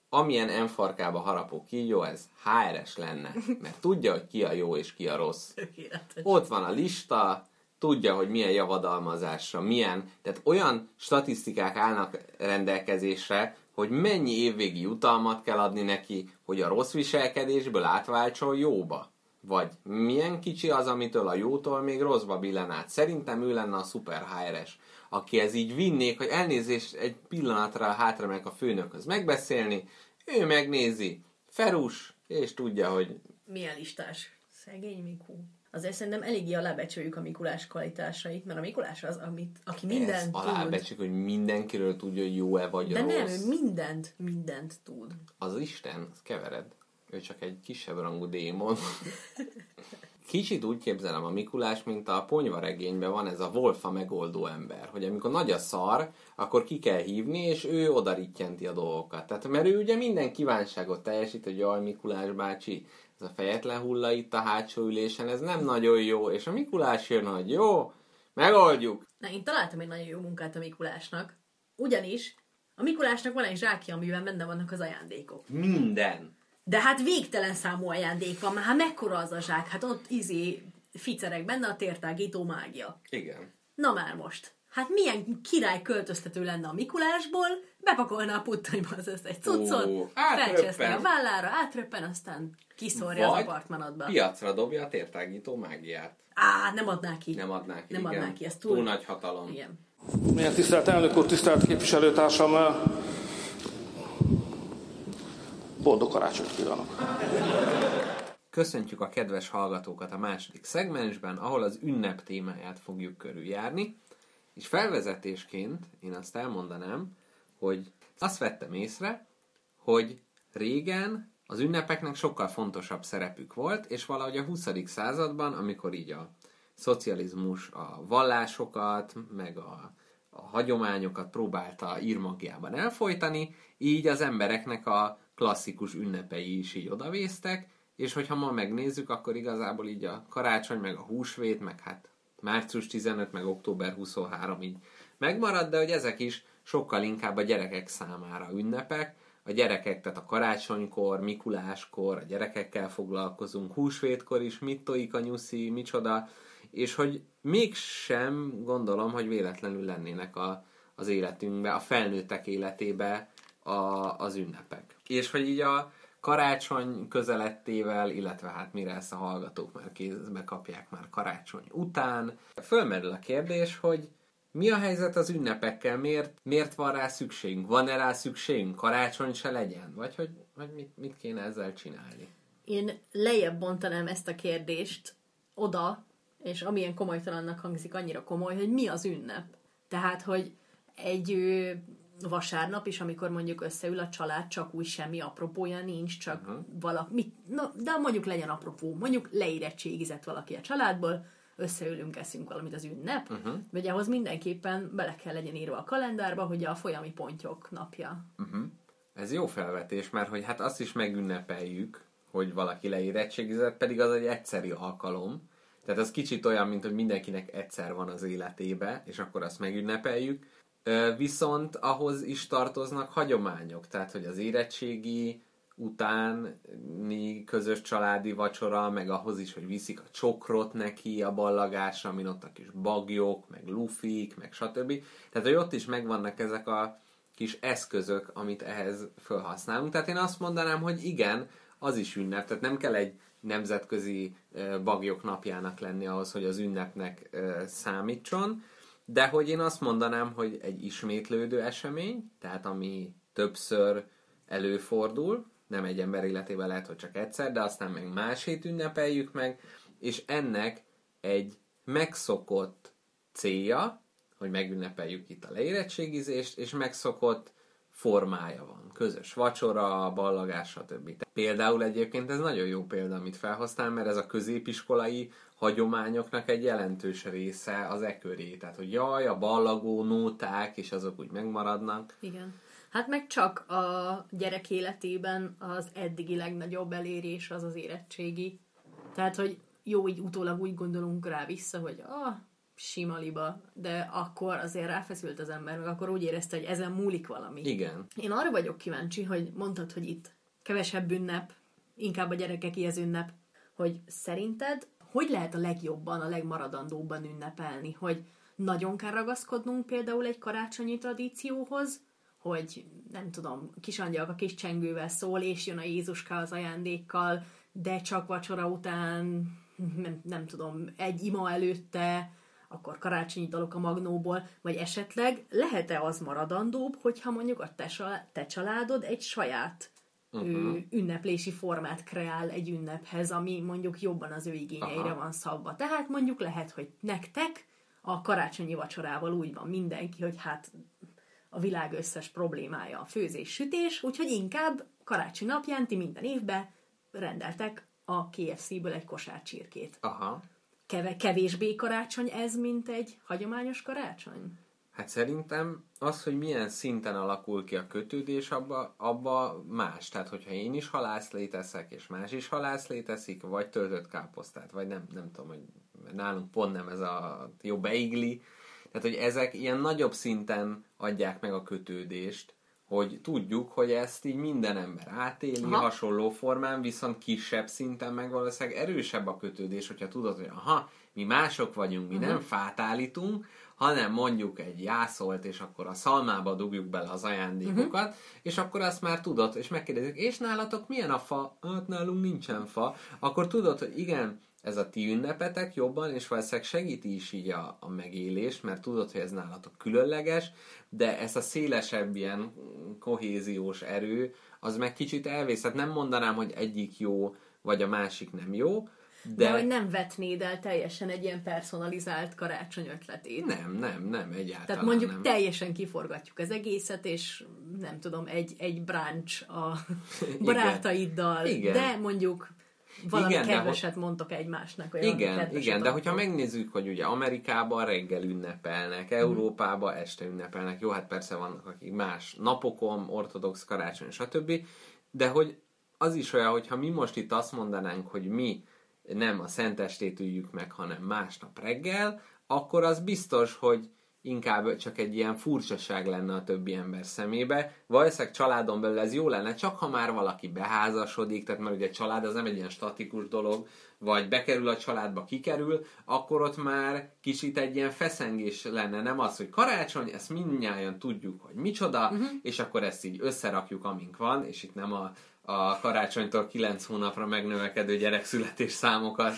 Amilyen enfarkába harapó kígyó, ez HRS lenne. Mert tudja, hogy ki a jó és ki a rossz. Tökéletes. Ott van a lista, tudja, hogy milyen javadalmazásra, milyen, tehát olyan statisztikák állnak rendelkezésre, hogy mennyi évvégi jutalmat kell adni neki, hogy a rossz viselkedésből átváltson jóba. Vagy milyen kicsi az, amitől a jótól még rosszba billen át. Szerintem ő lenne a szuper HRS, aki ez így vinnék, hogy elnézést egy pillanatra hátra meg a főnökhöz megbeszélni, ő megnézi, Ferus, és tudja, hogy Milyen listás? Szegény Miku. Azért szerintem eléggé alábecsüljük a Mikulás kvalitásait, mert a Mikulás az, amit, aki Mindent mindent ez tud. alábecsük, hogy mindenkiről tudja, hogy jó-e vagy De nem, rossz. ő mindent, mindent tud. Az Isten, az kevered. Ő csak egy kisebb rangú démon. Kicsit úgy képzelem a Mikulás, mint a ponyva regényben van ez a Wolfa megoldó ember, hogy amikor nagy a szar, akkor ki kell hívni, és ő oda rittyenti a dolgokat. Tehát, mert ő ugye minden kívánságot teljesít, hogy jaj, Mikulás bácsi, ez a fejetlen hulla itt a hátsó ülésen, ez nem nagyon jó, és a Mikulás jön, hogy jó, megoldjuk. Na, én találtam egy nagyon jó munkát a Mikulásnak. Ugyanis a Mikulásnak van egy zsákja, amiben benne vannak az ajándékok. Minden. De hát végtelen számú ajándék van, már hát mekkora az a zsák, hát ott izé ficerek benne a tértágító mágia. Igen. Na már most. Hát milyen király költöztető lenne a Mikulásból, bepakolná a puttonyba az összes cuccot, Ó, a vállára, átröppen, aztán kiszorja az Vagy apartmanodba. piacra dobja a tértágító mágiát. Á, nem adná ki. Nem adná ki, Nem igen. adná ki, ez túl, túl nagy hatalom. Igen. Milyen tisztelt elnök úr, tisztelt képviselőtársam, boldog karácsonyt kívánok. Köszöntjük a kedves hallgatókat a második szegmensben, ahol az ünnep témáját fogjuk körüljárni, és felvezetésként én azt elmondanám, hogy azt vettem észre, hogy régen az ünnepeknek sokkal fontosabb szerepük volt, és valahogy a 20. században, amikor így a szocializmus a vallásokat, meg a, a hagyományokat próbálta írmagjában elfolytani, így az embereknek a klasszikus ünnepei is így odavésztek, és hogyha ma megnézzük, akkor igazából így a karácsony, meg a húsvét, meg hát március 15, meg október 23 így megmarad, de hogy ezek is sokkal inkább a gyerekek számára ünnepek, a gyerekek, tehát a karácsonykor, Mikuláskor, a gyerekekkel foglalkozunk, húsvétkor is, mit tojik a nyuszi, micsoda, és hogy mégsem gondolom, hogy véletlenül lennének a, az életünkbe, a felnőttek életébe a, az ünnepek. És hogy így a karácsony közelettével, illetve hát mire ezt a hallgatók már kézbe kapják már karácsony után, fölmerül a kérdés, hogy mi a helyzet az ünnepekkel? Miért, miért van rá szükségünk? Van-e rá szükségünk? Karácsony se legyen? Vagy hogy, hogy mit, mit kéne ezzel csinálni? Én lejjebb bontanám ezt a kérdést oda, és amilyen komolytalannak hangzik, annyira komoly, hogy mi az ünnep. Tehát, hogy egy vasárnap is, amikor mondjuk összeül a család, csak úgy semmi apropója nincs, csak uh-huh. valami, na, de mondjuk legyen apropó, mondjuk leérettségizett valaki a családból, összeülünk, eszünk valamit az ünnep, uh-huh. vagy ahhoz mindenképpen bele kell legyen írva a kalendárba, hogy a folyami pontyok napja. Ez jó felvetés, mert hogy hát azt is megünnepeljük, hogy valaki leérettségizett, pedig az egy egyszeri alkalom. Tehát az kicsit olyan, mint hogy mindenkinek egyszer van az életébe, és akkor azt megünnepeljük. Viszont ahhoz is tartoznak hagyományok, tehát hogy az érettségi utáni közös családi vacsora, meg ahhoz is, hogy viszik a csokrot neki a ballagásra, amin ott a kis bagyok, meg lufik, meg stb. Tehát, hogy ott is megvannak ezek a kis eszközök, amit ehhez felhasználunk. Tehát én azt mondanám, hogy igen, az is ünnep, tehát nem kell egy nemzetközi bagyok napjának lenni ahhoz, hogy az ünnepnek számítson, de hogy én azt mondanám, hogy egy ismétlődő esemény, tehát ami többször előfordul, nem egy ember életében lehet, hogy csak egyszer, de aztán meg másét ünnepeljük meg, és ennek egy megszokott célja, hogy megünnepeljük itt a leérettségizést, és megszokott formája van. Közös vacsora, ballagás, stb. Például egyébként ez nagyon jó példa, amit felhoztál, mert ez a középiskolai hagyományoknak egy jelentős része az e köré. Tehát, hogy jaj, a ballagó nóták, és azok úgy megmaradnak. Igen. Hát meg csak a gyerek életében az eddigi legnagyobb elérés az az érettségi. Tehát, hogy jó, így utólag úgy gondolunk rá vissza, hogy ah, sima liba, de akkor azért ráfeszült az ember, meg akkor úgy érezte, hogy ezen múlik valami. Igen. Én arra vagyok kíváncsi, hogy mondtad, hogy itt kevesebb ünnep, inkább a gyerekek ez ünnep, hogy szerinted hogy lehet a legjobban, a legmaradandóbban ünnepelni? Hogy nagyon kell ragaszkodnunk például egy karácsonyi tradícióhoz, hogy nem tudom, kis angyalka a kis csengővel szól, és jön a Jézuska az ajándékkal, de csak vacsora után, nem, nem tudom, egy ima előtte, akkor karácsonyi dalok a magnóból, vagy esetleg lehet-e az maradandóbb, hogyha mondjuk a te, te családod egy saját uh-huh. ünneplési formát kreál egy ünnephez, ami mondjuk jobban az ő igényeire Aha. van szabva. Tehát mondjuk lehet, hogy nektek a karácsonyi vacsorával úgy van mindenki, hogy hát a világ összes problémája a főzés-sütés, úgyhogy inkább karácsony napján ti minden évben rendeltek a KFC-ből egy kosár csirkét. Aha. Keve- kevésbé karácsony ez, mint egy hagyományos karácsony? Hát szerintem az, hogy milyen szinten alakul ki a kötődés, abba, abba más. Tehát, hogyha én is halászlét eszek, és más is halászlét eszik, vagy töltött káposztát, vagy nem, nem tudom, hogy nálunk pont nem ez a jó beigli. Tehát, hogy ezek ilyen nagyobb szinten adják meg a kötődést hogy tudjuk, hogy ezt így minden ember átéli Aha. hasonló formán, viszont kisebb szinten meg valószínűleg erősebb a kötődés, hogyha tudod, hogy aha, mi mások vagyunk, mi nem fát állítunk, hanem mondjuk egy jászolt, és akkor a szalmába dugjuk bele az ajándékokat, és akkor azt már tudod, és megkérdezik, és nálatok milyen a fa? Hát nálunk nincsen fa. Akkor tudod, hogy igen, ez a ti ünnepetek jobban, és valószínűleg segíti is így a, a megélést, mert tudod, hogy ez nálatok különleges, de ez a szélesebb ilyen kohéziós erő, az meg kicsit elvész. Tehát nem mondanám, hogy egyik jó, vagy a másik nem jó, De, de... hogy nem vetnéd el teljesen egy ilyen personalizált karácsony ötletét. Nem, nem, nem, egyáltalán Tehát mondjuk nem. teljesen kiforgatjuk az egészet, és nem tudom, egy, egy brunch a barátaiddal, Igen. de mondjuk valami Igen, kedveset mondtok egymásnak. Olyan Igen, igen, de hogyha megnézzük, hogy ugye Amerikában reggel ünnepelnek, Európában este ünnepelnek, jó, hát persze vannak akik más napokon, ortodox karácsony, stb., de hogy az is olyan, hogyha mi most itt azt mondanánk, hogy mi nem a szentestét üljük meg, hanem másnap reggel, akkor az biztos, hogy inkább csak egy ilyen furcsaság lenne a többi ember szemébe. Valószínűleg családon belül ez jó lenne, csak ha már valaki beházasodik, tehát mert ugye család az nem egy ilyen statikus dolog, vagy bekerül a családba, kikerül, akkor ott már kicsit egy ilyen feszengés lenne, nem az, hogy karácsony, ezt mindnyáján tudjuk, hogy micsoda, uh-huh. és akkor ezt így összerakjuk, amink van, és itt nem a, a karácsonytól 9 hónapra megnövekedő gyerekszületés számokat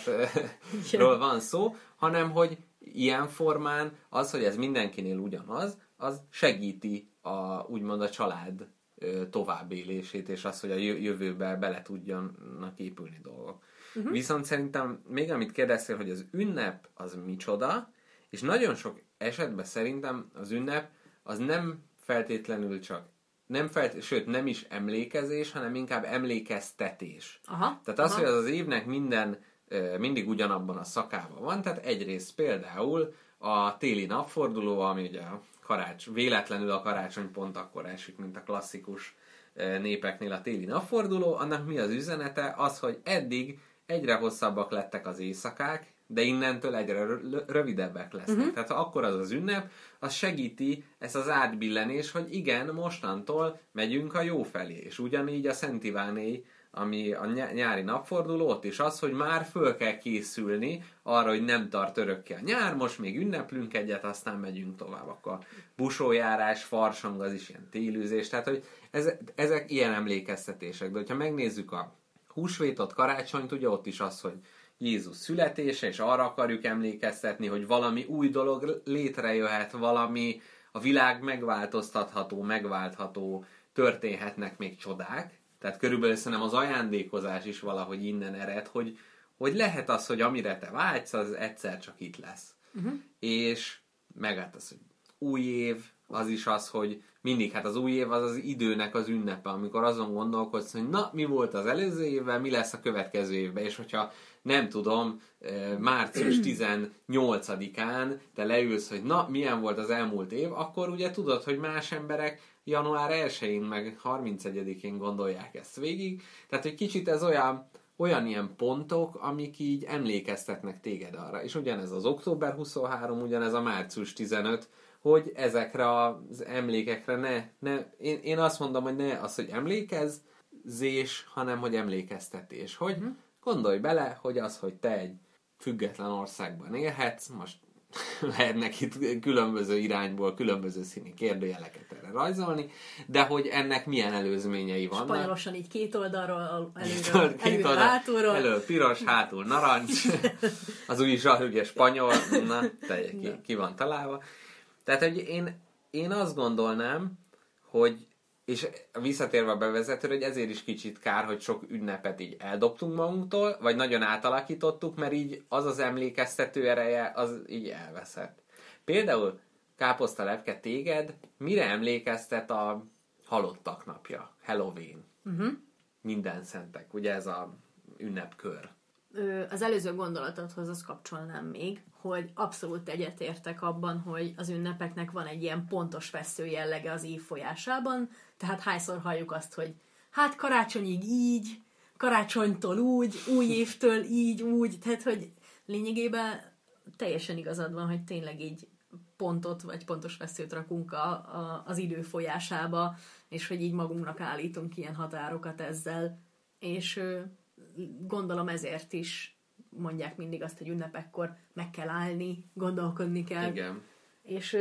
ról van szó, hanem hogy ilyen formán az, hogy ez mindenkinél ugyanaz, az segíti a, úgymond a család továbbélését, és az, hogy a jö- jövőbe bele tudjanak épülni dolgok. Uh-huh. Viszont szerintem még amit kérdeztél, hogy az ünnep az micsoda, és nagyon sok esetben szerintem az ünnep az nem feltétlenül csak nem felt, sőt nem is emlékezés, hanem inkább emlékeztetés. Aha, Tehát az, aha. hogy az az évnek minden mindig ugyanabban a szakában van, tehát egyrészt például a téli napforduló, ami ugye a karács, véletlenül a karácsony pont akkor esik, mint a klasszikus népeknél a téli napforduló, annak mi az üzenete? Az, hogy eddig egyre hosszabbak lettek az éjszakák, de innentől egyre rö- rövidebbek lesznek. Uh-huh. Tehát akkor az az ünnep, az segíti ezt az átbillenés, hogy igen, mostantól megyünk a jó felé. És ugyanígy a Szent Iváné, ami a ny- nyári napforduló, ott is az, hogy már föl kell készülni arra, hogy nem tart örökké a nyár, most még ünneplünk egyet, aztán megyünk tovább. Akkor busójárás, farsang, az is ilyen télőzés, tehát hogy ez, ezek ilyen emlékeztetések. De hogyha megnézzük a húsvétot, karácsonyt, ugye ott is az, hogy Jézus születése, és arra akarjuk emlékeztetni, hogy valami új dolog létrejöhet, valami a világ megváltoztatható, megváltható, történhetnek még csodák. Tehát körülbelül szerintem az ajándékozás is valahogy innen ered, hogy, hogy lehet az, hogy amire te vágysz, az egyszer csak itt lesz. Uh-huh. És meg hát az, hogy új év, az is az, hogy mindig, hát az új év az az időnek az ünnepe, amikor azon gondolkodsz, hogy na, mi volt az előző évben, mi lesz a következő évben, és hogyha nem tudom, március 18-án te leülsz, hogy na, milyen volt az elmúlt év, akkor ugye tudod, hogy más emberek január 1-én meg 31-én gondolják ezt végig. Tehát, hogy kicsit ez olyan, olyan ilyen pontok, amik így emlékeztetnek téged arra. És ugyanez az október 23, ugyanez a március 15, hogy ezekre az emlékekre ne, ne én, én azt mondom, hogy ne az, hogy emlékezzés, hanem hogy emlékeztetés. Hogy Mhm. Gondolj bele, hogy az, hogy te egy független országban élhetsz, most lehetnek itt különböző irányból különböző színi kérdőjeleket erre rajzolni, de hogy ennek milyen előzményei vannak. Spanyolosan így két oldalról, al- előről, két előről, oldal, hátulról. elő piros, hátul narancs, az új zsar, ugye spanyol, na, te, ki, ki van találva. Tehát, hogy én, én azt gondolnám, hogy és visszatérve a bevezetőre, hogy ezért is kicsit kár, hogy sok ünnepet így eldobtunk magunktól, vagy nagyon átalakítottuk, mert így az az emlékeztető ereje, az így elveszett. Például Káposzta Lepke téged, mire emlékeztet a halottak napja? Halloween. Uh-huh. Minden szentek, ugye ez a ünnepkör. Ö, az előző gondolatodhoz azt kapcsolnám még, hogy abszolút egyetértek abban, hogy az ünnepeknek van egy ilyen pontos vesző jellege az év folyásában, tehát hányszor halljuk azt, hogy hát karácsonyig így, karácsonytól úgy, új évtől így, úgy, tehát hogy lényegében teljesen igazad van, hogy tényleg így pontot, vagy pontos veszőt rakunk a, a, az idő folyásába, és hogy így magunknak állítunk ilyen határokat ezzel, és gondolom ezért is mondják mindig azt, hogy ünnepekkor meg kell állni, gondolkodni kell. Igen. És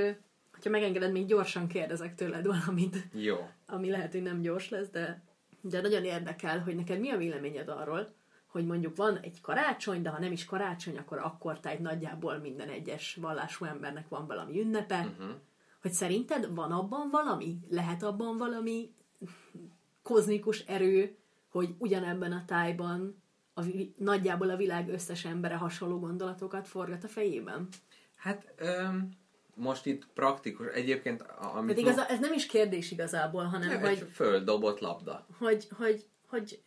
hogyha megengeded, még gyorsan kérdezek tőled valamit, Jó. ami lehet, hogy nem gyors lesz, de, de nagyon érdekel, hogy neked mi a véleményed arról, hogy mondjuk van egy karácsony, de ha nem is karácsony, akkor akkor egy nagyjából minden egyes vallású embernek van valami ünnepe, uh-huh. hogy szerinted van abban valami? Lehet abban valami kozmikus erő, hogy ugyanebben a tájban a, nagyjából a világ összes embere hasonló gondolatokat forgat a fejében? Hát öm, most itt praktikus, egyébként amit Tehát igaz, ez nem is kérdés igazából, hanem Nem, hogy, egy földobott labda. hogy, hogy, hogy,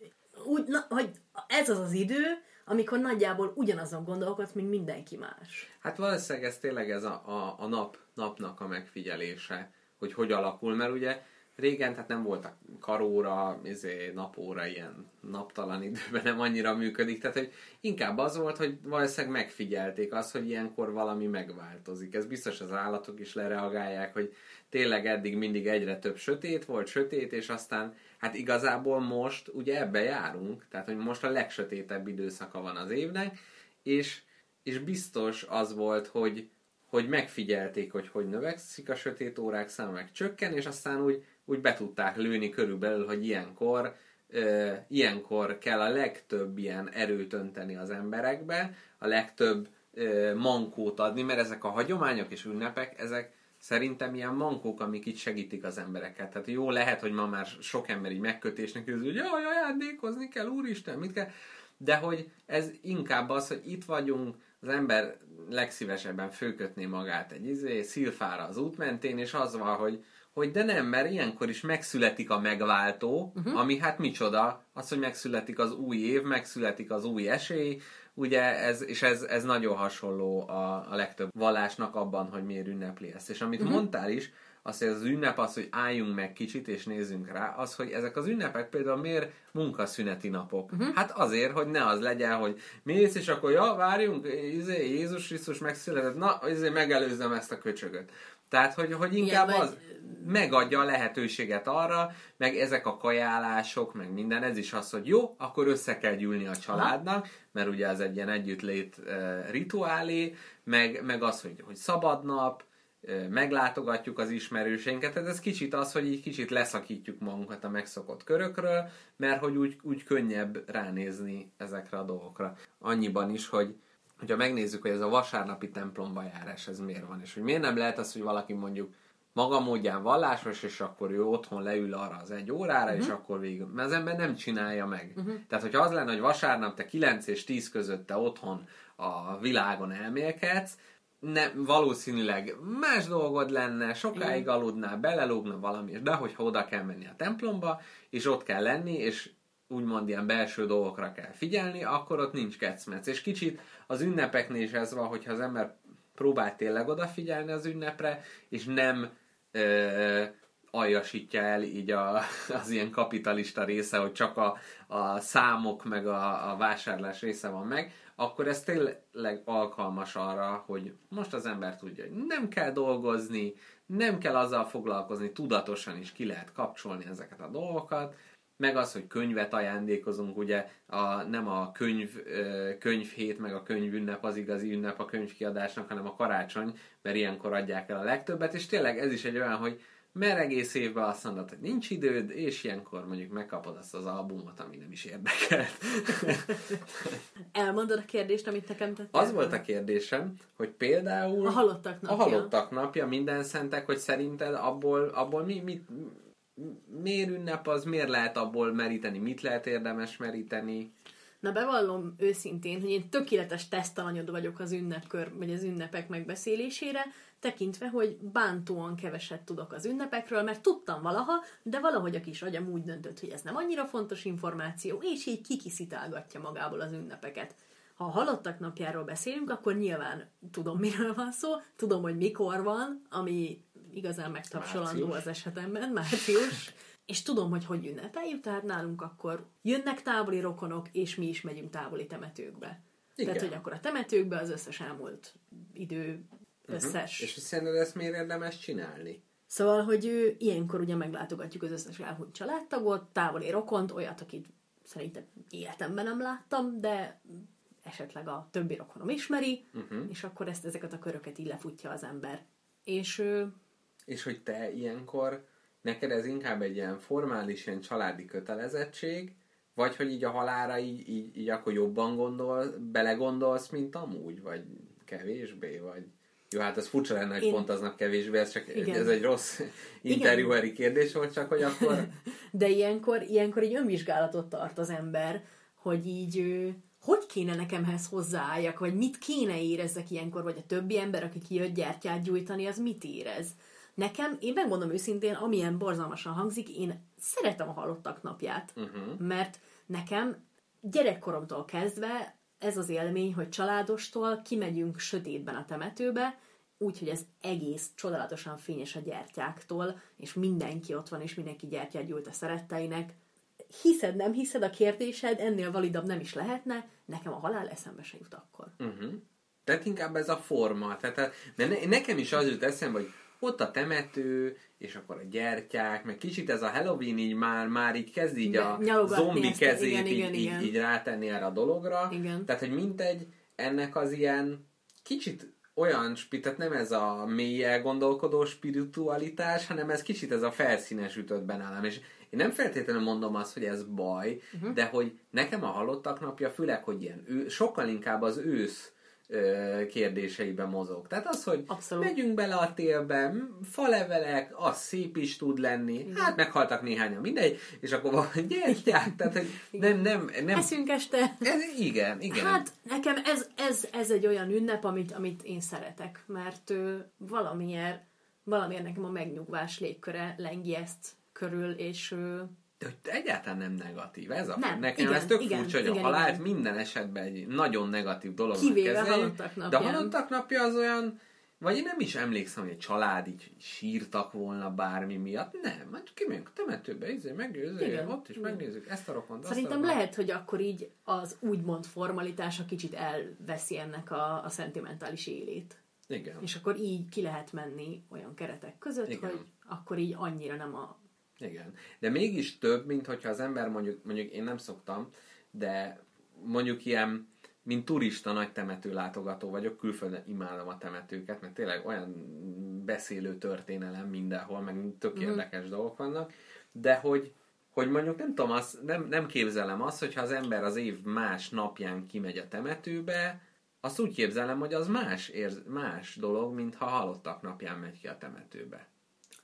úgy, na, hogy ez az az idő, amikor nagyjából ugyanazon gondolkodsz, mint mindenki más. Hát valószínűleg ez tényleg ez a, a, a nap, napnak a megfigyelése, hogy hogy alakul, mert ugye régen tehát nem voltak karóra, izé, napóra, ilyen naptalan időben nem annyira működik, tehát hogy inkább az volt, hogy valószínűleg megfigyelték azt, hogy ilyenkor valami megváltozik. Ez biztos az állatok is lereagálják, hogy tényleg eddig mindig egyre több sötét volt, sötét, és aztán hát igazából most ugye ebbe járunk, tehát hogy most a legsötétebb időszaka van az évnek, és, és biztos az volt, hogy, hogy megfigyelték, hogy hogy növekszik a sötét órák száma, meg csökken, és aztán úgy, úgy be tudták lőni körülbelül, hogy ilyenkor, ö, ilyenkor kell a legtöbb ilyen erőt önteni az emberekbe, a legtöbb ö, mankót adni, mert ezek a hagyományok és ünnepek, ezek szerintem ilyen mankók, amik itt segítik az embereket. Tehát jó lehet, hogy ma már sok ember így megkötésnek érzi, hogy jaj, ajándékozni kell, úristen, mit kell, de hogy ez inkább az, hogy itt vagyunk, az ember legszívesebben fölkötné magát egy izé, szilfára az út mentén, és az van, hogy, hogy de nem, mert ilyenkor is megszületik a megváltó, uh-huh. ami hát micsoda, az, hogy megszületik az új év, megszületik az új esély, ugye ez, és ez, ez nagyon hasonló a, a legtöbb vallásnak abban, hogy miért ünnepli ezt. És amit uh-huh. mondtál is, az, hogy az ünnep az, hogy álljunk meg kicsit és nézzünk rá, az, hogy ezek az ünnepek például miért munkaszüneti napok? Uh-huh. Hát azért, hogy ne az legyen, hogy mész, és akkor ja, várjunk, izé, Jézus Krisztus megszületett, na, izé, megelőzzem ezt a köcsögöt. Tehát, hogy, hogy inkább Igen, az megadja a lehetőséget arra, meg ezek a kajálások, meg minden, ez is az, hogy jó, akkor össze kell gyűlni a családnak, mert ugye ez egy ilyen együttlét uh, rituálé, meg, meg az, hogy, hogy szabad nap, meglátogatjuk az ismerőseinket, tehát ez kicsit az, hogy így kicsit leszakítjuk magunkat a megszokott körökről, mert hogy úgy, úgy könnyebb ránézni ezekre a dolgokra. Annyiban is, hogy hogyha megnézzük, hogy ez a vasárnapi templomba járás, ez miért van, és hogy miért nem lehet az, hogy valaki mondjuk maga módján vallásos, és akkor ő otthon leül arra az egy órára, uh-huh. és akkor végül. Mert az ember nem csinálja meg. Uh-huh. Tehát, hogyha az lenne, hogy vasárnap te 9 és 10 között te otthon a világon elmélkedsz, ne, valószínűleg más dolgod lenne, sokáig aludnál, belelógna valami, és de hogyha oda kell menni a templomba, és ott kell lenni, és úgymond ilyen belső dolgokra kell figyelni, akkor ott nincs kecmec. És kicsit az ünnepeknél is ez van, hogyha az ember próbál tényleg odafigyelni az ünnepre, és nem ö, aljasítja el így a, az ilyen kapitalista része, hogy csak a, a számok meg a, a vásárlás része van meg, akkor ez tényleg alkalmas arra, hogy most az ember tudja, hogy nem kell dolgozni, nem kell azzal foglalkozni, tudatosan is ki lehet kapcsolni ezeket a dolgokat, meg az, hogy könyvet ajándékozunk, ugye a, nem a könyv, könyvhét, meg a könyvünnep az igazi ünnep a könyvkiadásnak, hanem a karácsony, mert ilyenkor adják el a legtöbbet, és tényleg ez is egy olyan, hogy mert egész évben azt mondod, hogy nincs időd, és ilyenkor mondjuk megkapod azt az albumot, ami nem is érdekelt. Elmondod a kérdést, amit nekem tettél? Az volt a kérdésem, hogy például A halottak napja. a halottak napja, minden szentek, hogy szerinted abból, abból mi, mit, miért ünnep az, miért lehet abból meríteni, mit lehet érdemes meríteni? Na bevallom őszintén, hogy én tökéletes tesztalanyod vagyok az ünnepkör, vagy az ünnepek megbeszélésére, tekintve, hogy bántóan keveset tudok az ünnepekről, mert tudtam valaha, de valahogy a kis agyam úgy döntött, hogy ez nem annyira fontos információ, és így kikiszitálgatja magából az ünnepeket. Ha a halottak napjáról beszélünk, akkor nyilván tudom, miről van szó, tudom, hogy mikor van, ami igazán megtapsolandó Március. az esetemben, március, és tudom, hogy hogy ünnepeljük, tehát nálunk akkor jönnek távoli rokonok, és mi is megyünk távoli temetőkbe. Igen. Tehát, hogy akkor a temetőkbe az összes elmúlt idő összes. És szerinted ezt miért érdemes csinálni? Szóval, hogy ő, ilyenkor ugye meglátogatjuk az összes elhunyt családtagot, távoli rokont, olyat, akit szerintem életemben nem láttam, de esetleg a többi rokonom ismeri, uh-huh. és akkor ezt, ezeket a köröket így lefutja az ember. És ő, És hogy te ilyenkor, neked ez inkább egy ilyen formális, ilyen családi kötelezettség, vagy hogy így a halára így, így, így akkor jobban gondol, belegondolsz, mint amúgy, vagy kevésbé, vagy... Jó, hát ez furcsa lenne, hogy Én- pont aznap kevésbé, ez csak Igen. ez egy rossz interjúeri kérdés volt, csak hogy akkor... de ilyenkor, ilyenkor egy önvizsgálatot tart az ember, hogy így hogy kéne nekem ehhez hozzáálljak, vagy mit kéne érezzek ilyenkor, vagy a többi ember, aki kijött gyertyát gyújtani, az mit érez. Nekem, én megmondom őszintén, amilyen borzalmasan hangzik, én szeretem a halottak napját, uh-huh. mert nekem gyerekkoromtól kezdve ez az élmény, hogy családostól kimegyünk sötétben a temetőbe, úgyhogy ez egész csodálatosan fényes a gyertyáktól, és mindenki ott van, és mindenki gyertyát gyújt a szeretteinek. Hiszed, nem hiszed, a kérdésed ennél validabb nem is lehetne, nekem a halál eszembe se jut akkor. Uh-huh. Tehát inkább ez a forma. Tehát, ne, nekem is az jut eszembe, hogy ott a temető, és akkor a gyertyák, meg kicsit ez a Halloween így már, már így kezd így a zombi ezt kezét igen, így, igen, így, igen. így rátenni erre a dologra. Igen. Tehát, hogy mindegy, ennek az ilyen kicsit olyan, tehát nem ez a mély elgondolkodó spiritualitás, hanem ez kicsit ez a felszínes ütött benállam. És én nem feltétlenül mondom azt, hogy ez baj, uh-huh. de hogy nekem a halottak napja, főleg, hogy ilyen ő, sokkal inkább az ősz kérdéseiben mozog. Tehát az, hogy Abszolút. megyünk bele a télbe, falevelek, az szép is tud lenni, hát meghaltak néhányan, mindegy, és akkor van gyertyák, tehát hogy nem, nem, nem, Eszünk este. ez, igen, igen. Hát nekem ez, ez, ez egy olyan ünnep, amit, amit én szeretek, mert ő, valamiért, valamiért nekem a megnyugvás légköre lengi ezt körül, és ő, De hogy egyáltalán nem negatív. Ez a Nem, Nekem igen, ez tök igen, furcsa, hogy igen, a halált igen. minden esetben egy nagyon negatív dolog Kivéve halottak De a halottak napja az olyan, vagy én nem is emlékszem, hogy egy család így sírtak volna bármi miatt. Nem, hát kimegyünk a temetőbe, izé, Igen, ott is igen. megnézzük ezt a rokont, azt Szerintem a rokont. lehet, hogy akkor így az úgymond formalitása kicsit elveszi ennek a, a szentimentális élét. Igen. És akkor így ki lehet menni olyan keretek között, Igen. hogy akkor így annyira nem a... Igen. De mégis több, mint hogyha az ember mondjuk, mondjuk én nem szoktam, de mondjuk ilyen, mint turista nagy temető látogató vagyok, külföldön imádom a temetőket, mert tényleg olyan beszélő történelem mindenhol, meg tök érdekes dolgok vannak, de hogy, hogy mondjuk nem tudom, azt, nem, nem képzelem azt, hogyha az ember az év más napján kimegy a temetőbe, azt úgy képzelem, hogy az más, érz, más dolog, mint ha halottak napján megy ki a temetőbe.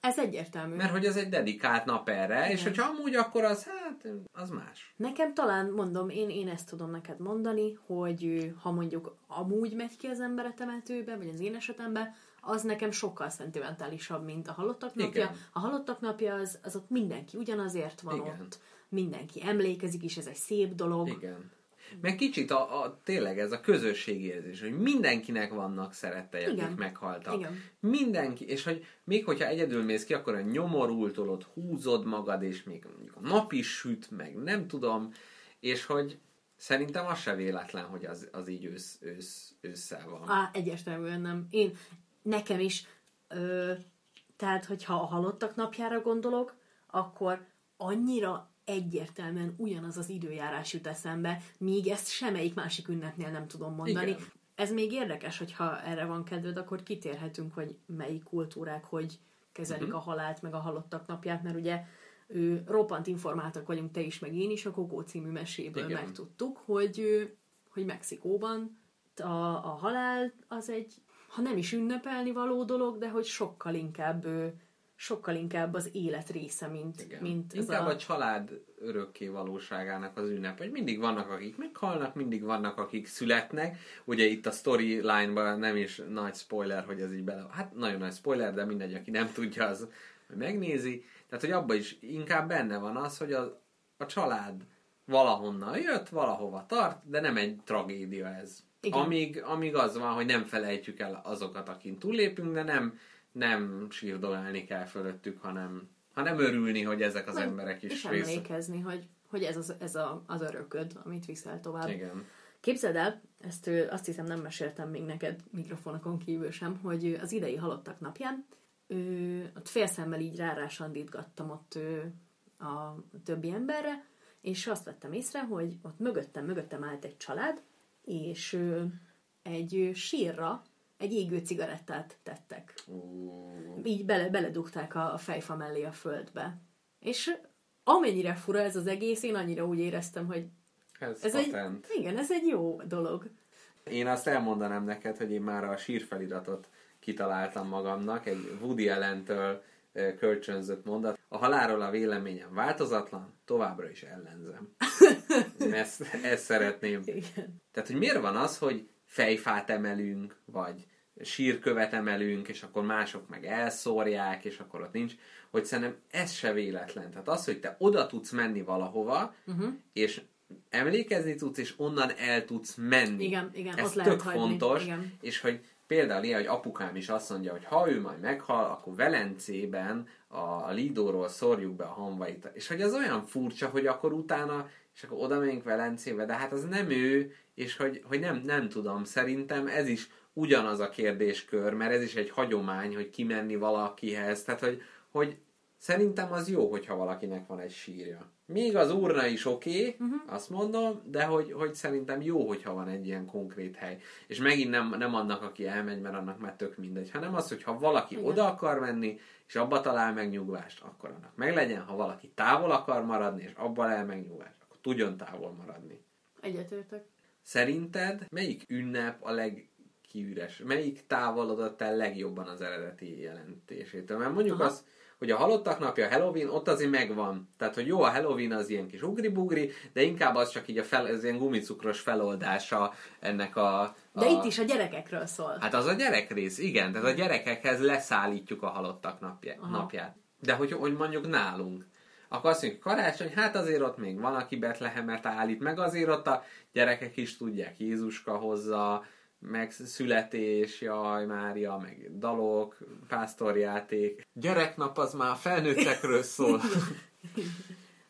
Ez egyértelmű. Mert hogy ez egy dedikált nap erre, és hogyha amúgy, akkor az, hát, az más. Nekem talán, mondom, én, én ezt tudom neked mondani, hogy ha mondjuk amúgy megy ki az ember a temetőbe, vagy az én esetemben, az nekem sokkal szentimentálisabb, mint a halottak napja. Igen. A halottak napja az, az ott mindenki ugyanazért van Igen. ott, mindenki emlékezik is, ez egy szép dolog. Igen. Meg kicsit a, a, tényleg ez a közösségérzés, hogy mindenkinek vannak szerettei, akik meghaltak. Igen. Mindenki, és hogy még hogyha egyedül mész ki, akkor a nyomorultól ott húzod magad, és még mondjuk a nap is süt, meg nem tudom, és hogy szerintem az se véletlen, hogy az, az így ősz, ősz, ősszel van. Á, egyértelműen nem. Én, nekem is, ö, tehát, hogyha a halottak napjára gondolok, akkor annyira egyértelműen ugyanaz az időjárás jut eszembe, míg ezt semmelyik másik ünnepnél nem tudom mondani. Igen. Ez még érdekes, hogyha erre van kedved, akkor kitérhetünk, hogy melyik kultúrák hogy kezelik Mhm. a halált, meg a halottak napját, mert ugye ő, roppant informáltak vagyunk, te is, meg én is, a Kokó című meséből Igen. megtudtuk, hogy, hogy Mexikóban a, a halál az egy, ha nem is ünnepelni való dolog, de hogy sokkal inkább ő, sokkal inkább az élet része, mint, Igen. mint ez Inkább a... a... család örökké valóságának az ünnep, hogy mindig vannak, akik meghalnak, mindig vannak, akik születnek. Ugye itt a storyline-ban nem is nagy spoiler, hogy ez így bele... Hát nagyon nagy spoiler, de mindegy, aki nem tudja, az megnézi. Tehát, hogy abban is inkább benne van az, hogy a, a család valahonnan jött, valahova tart, de nem egy tragédia ez. Igen. Amíg, amíg az van, hogy nem felejtjük el azokat, akin túllépünk, de nem, nem sírdolálni kell fölöttük, hanem, hanem örülni, hogy ezek az Meg- emberek is és részt. emlékezni, hogy, hogy ez, az, ez a, az örököd, amit viszel tovább. Igen. Képzeld el, ezt azt hiszem nem meséltem még neked mikrofonokon kívül sem, hogy az idei halottak napján ö, ott félszemmel így rárásandítgattam ott ö, a többi emberre, és azt vettem észre, hogy ott mögöttem, mögöttem állt egy család, és ö, egy sírra egy égő cigarettát tettek. Így bele, beledugták a, a fejfa mellé a földbe. És amennyire fura ez az egész, én annyira úgy éreztem, hogy Ez, ez egy, igen, ez egy jó dolog. Én azt elmondanám neked, hogy én már a sírfeliratot kitaláltam magamnak, egy Woody Allen-től kölcsönzött mondat. A halálról a véleményem változatlan, továbbra is ellenzem. Én ezt, ezt szeretném. Igen. Tehát, hogy miért van az, hogy fejfát emelünk, vagy sírkövet emelünk, és akkor mások meg elszórják, és akkor ott nincs, hogy szerintem ez se véletlen. Tehát az, hogy te oda tudsz menni valahova, uh-huh. és emlékezni tudsz, és onnan el tudsz menni. Igen, igen, ez ott lehet tök hagyni, fontos, igen. és hogy például ilyen, hogy apukám is azt mondja, hogy ha ő majd meghal, akkor Velencében a, a Lidóról szórjuk be a hamvait. És hogy az olyan furcsa, hogy akkor utána, és akkor oda megyünk Velencébe, de hát az nem ő, és hogy, hogy nem, nem tudom, szerintem ez is ugyanaz a kérdéskör, mert ez is egy hagyomány, hogy kimenni valakihez, tehát hogy, hogy szerintem az jó, hogyha valakinek van egy sírja. Még az urna is oké, okay, uh-huh. azt mondom, de hogy, hogy szerintem jó, hogyha van egy ilyen konkrét hely. És megint nem, nem annak, aki elmegy, mert annak már tök mindegy, hanem az, hogyha valaki Igen. oda akar menni, és abba talál megnyugvást, akkor annak meglegyen. Ha valaki távol akar maradni, és abban el megnyugvást, akkor tudjon távol maradni. Egyetértek. Szerinted melyik ünnep a legkiüres? Melyik távolodott el legjobban az eredeti jelentésétől? Mert mondjuk Aha. az, hogy a halottak napja, a Halloween, ott azért megvan. Tehát, hogy jó, a Halloween az ilyen kis ugri-bugri, de inkább az csak így a fel, ez ilyen gumicukros feloldása ennek a... a De itt is a gyerekekről szól. Hát az a gyerek rész, igen. Tehát a gyerekekhez leszállítjuk a halottak napja, Aha. napját. De hogy, hogy mondjuk nálunk, akkor azt mondjuk, karácsony, hát azért ott még van, aki Betlehemet állít, meg azért ott a gyerekek is tudják, Jézuska hozza, meg születés, jaj, Mária, meg dalok, pásztorjáték. Gyereknap az már a felnőttekről szól.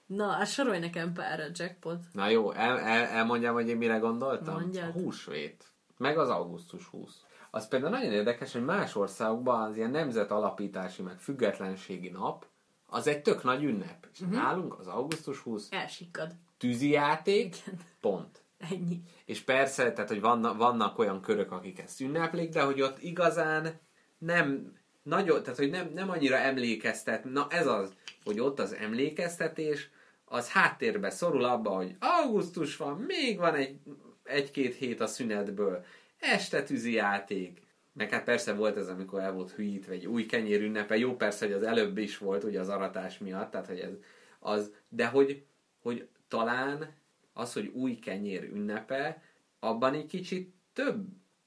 Na, hát sorolj nekem párra, jackpot. Na jó, el, el, elmondjam, hogy én mire gondoltam? Mondjad. A húsvét. Meg az augusztus 20. Az például nagyon érdekes, hogy más országokban az ilyen nemzetalapítási, meg függetlenségi nap, az egy tök nagy ünnep. És uh-huh. nálunk az augusztus 20 Elsikkad. tűzijáték, Igen. pont. Ennyi. És persze, tehát, hogy vannak, vannak olyan körök, akik ezt ünneplik, de hogy ott igazán nem nagyon, tehát, hogy nem, nem annyira emlékeztet, na ez az, hogy ott az emlékeztetés, az háttérbe szorul abba, hogy augusztus van, még van egy, egy-két hét a szünetből, este tűzi játék, meg hát persze volt ez, amikor el volt hülyítve egy új kenyér ünnepe, jó persze, hogy az előbb is volt, ugye az aratás miatt, tehát hogy ez az, de hogy, hogy talán az, hogy új kenyér ünnepe, abban egy kicsit több,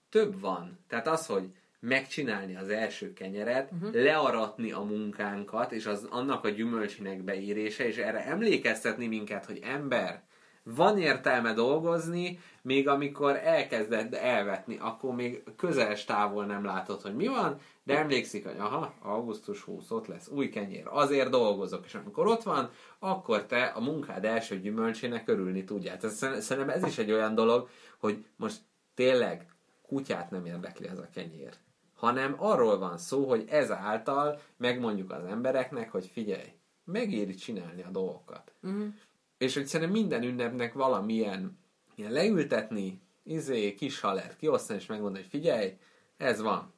több van. Tehát az, hogy megcsinálni az első kenyeret, uh-huh. learatni a munkánkat, és az annak a gyümölcsének beérése, és erre emlékeztetni minket, hogy ember, van értelme dolgozni, még amikor elkezded elvetni, akkor még közeles távol nem látod, hogy mi van, de emlékszik, hogy aha, augusztus 20, ott lesz új kenyér, azért dolgozok, és amikor ott van, akkor te a munkád első gyümölcsének örülni tudjál. Tehát szer- szerintem ez is egy olyan dolog, hogy most tényleg kutyát nem érdekli ez a kenyér, hanem arról van szó, hogy ezáltal megmondjuk az embereknek, hogy figyelj, megéri csinálni a dolgokat. Uh-huh. És hogy szerintem minden ünnepnek valamilyen ilyen leültetni, izé, kis halert kiosztani, és megmondani, hogy figyelj, ez van.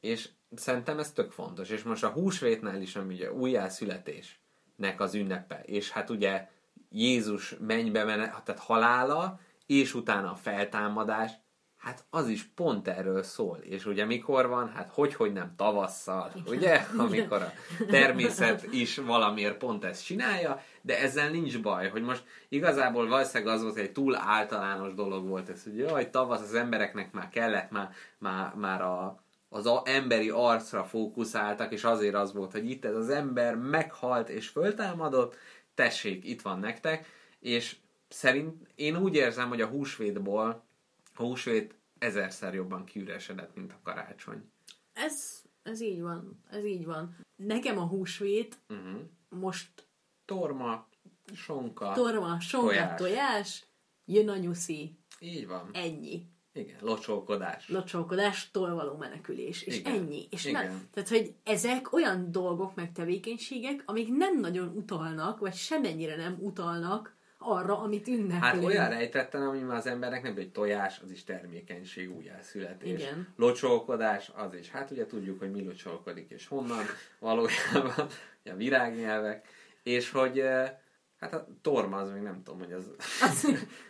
És szerintem ez tök fontos. És most a húsvétnál is, ami ugye újjászületésnek az ünnepe, és hát ugye Jézus mennybe mene, tehát halála, és utána a feltámadás, hát az is pont erről szól. És ugye mikor van? Hát hogy, hogy nem tavasszal, ugye? Amikor a természet is valamiért pont ezt csinálja, de ezzel nincs baj, hogy most igazából valószínűleg az volt, hogy egy túl általános dolog volt ez, hogy jaj, tavasz az embereknek már kellett, már, már, már a, az a, emberi arcra fókuszáltak, és azért az volt, hogy itt ez az ember meghalt és föltámadott, tessék, itt van nektek, és szerint én úgy érzem, hogy a húsvétból a húsvét ezerszer jobban kiüresedett, mint a karácsony. Ez, ez így van. Ez így van. Nekem a húsvét Uh-huh. most Torma, sonka, torma, sonka, tojás. tojás, jön a nyuszi. Így van. Ennyi. Igen, locsolkodás. Locsolkodástól való menekülés. És Igen. ennyi. És Igen. nem, tehát, hogy ezek olyan dolgok, meg tevékenységek, amik nem nagyon utalnak, vagy semennyire nem utalnak arra, amit ünnepelünk. Hát olyan rejtetten, ami már az embernek nem, hogy tojás, az is termékenység, újjászületés. Igen. Locsolkodás, az is. Hát ugye tudjuk, hogy mi locsolkodik, és honnan valójában, a virágnyelvek, és hogy eh, hát a torma az még nem tudom, hogy az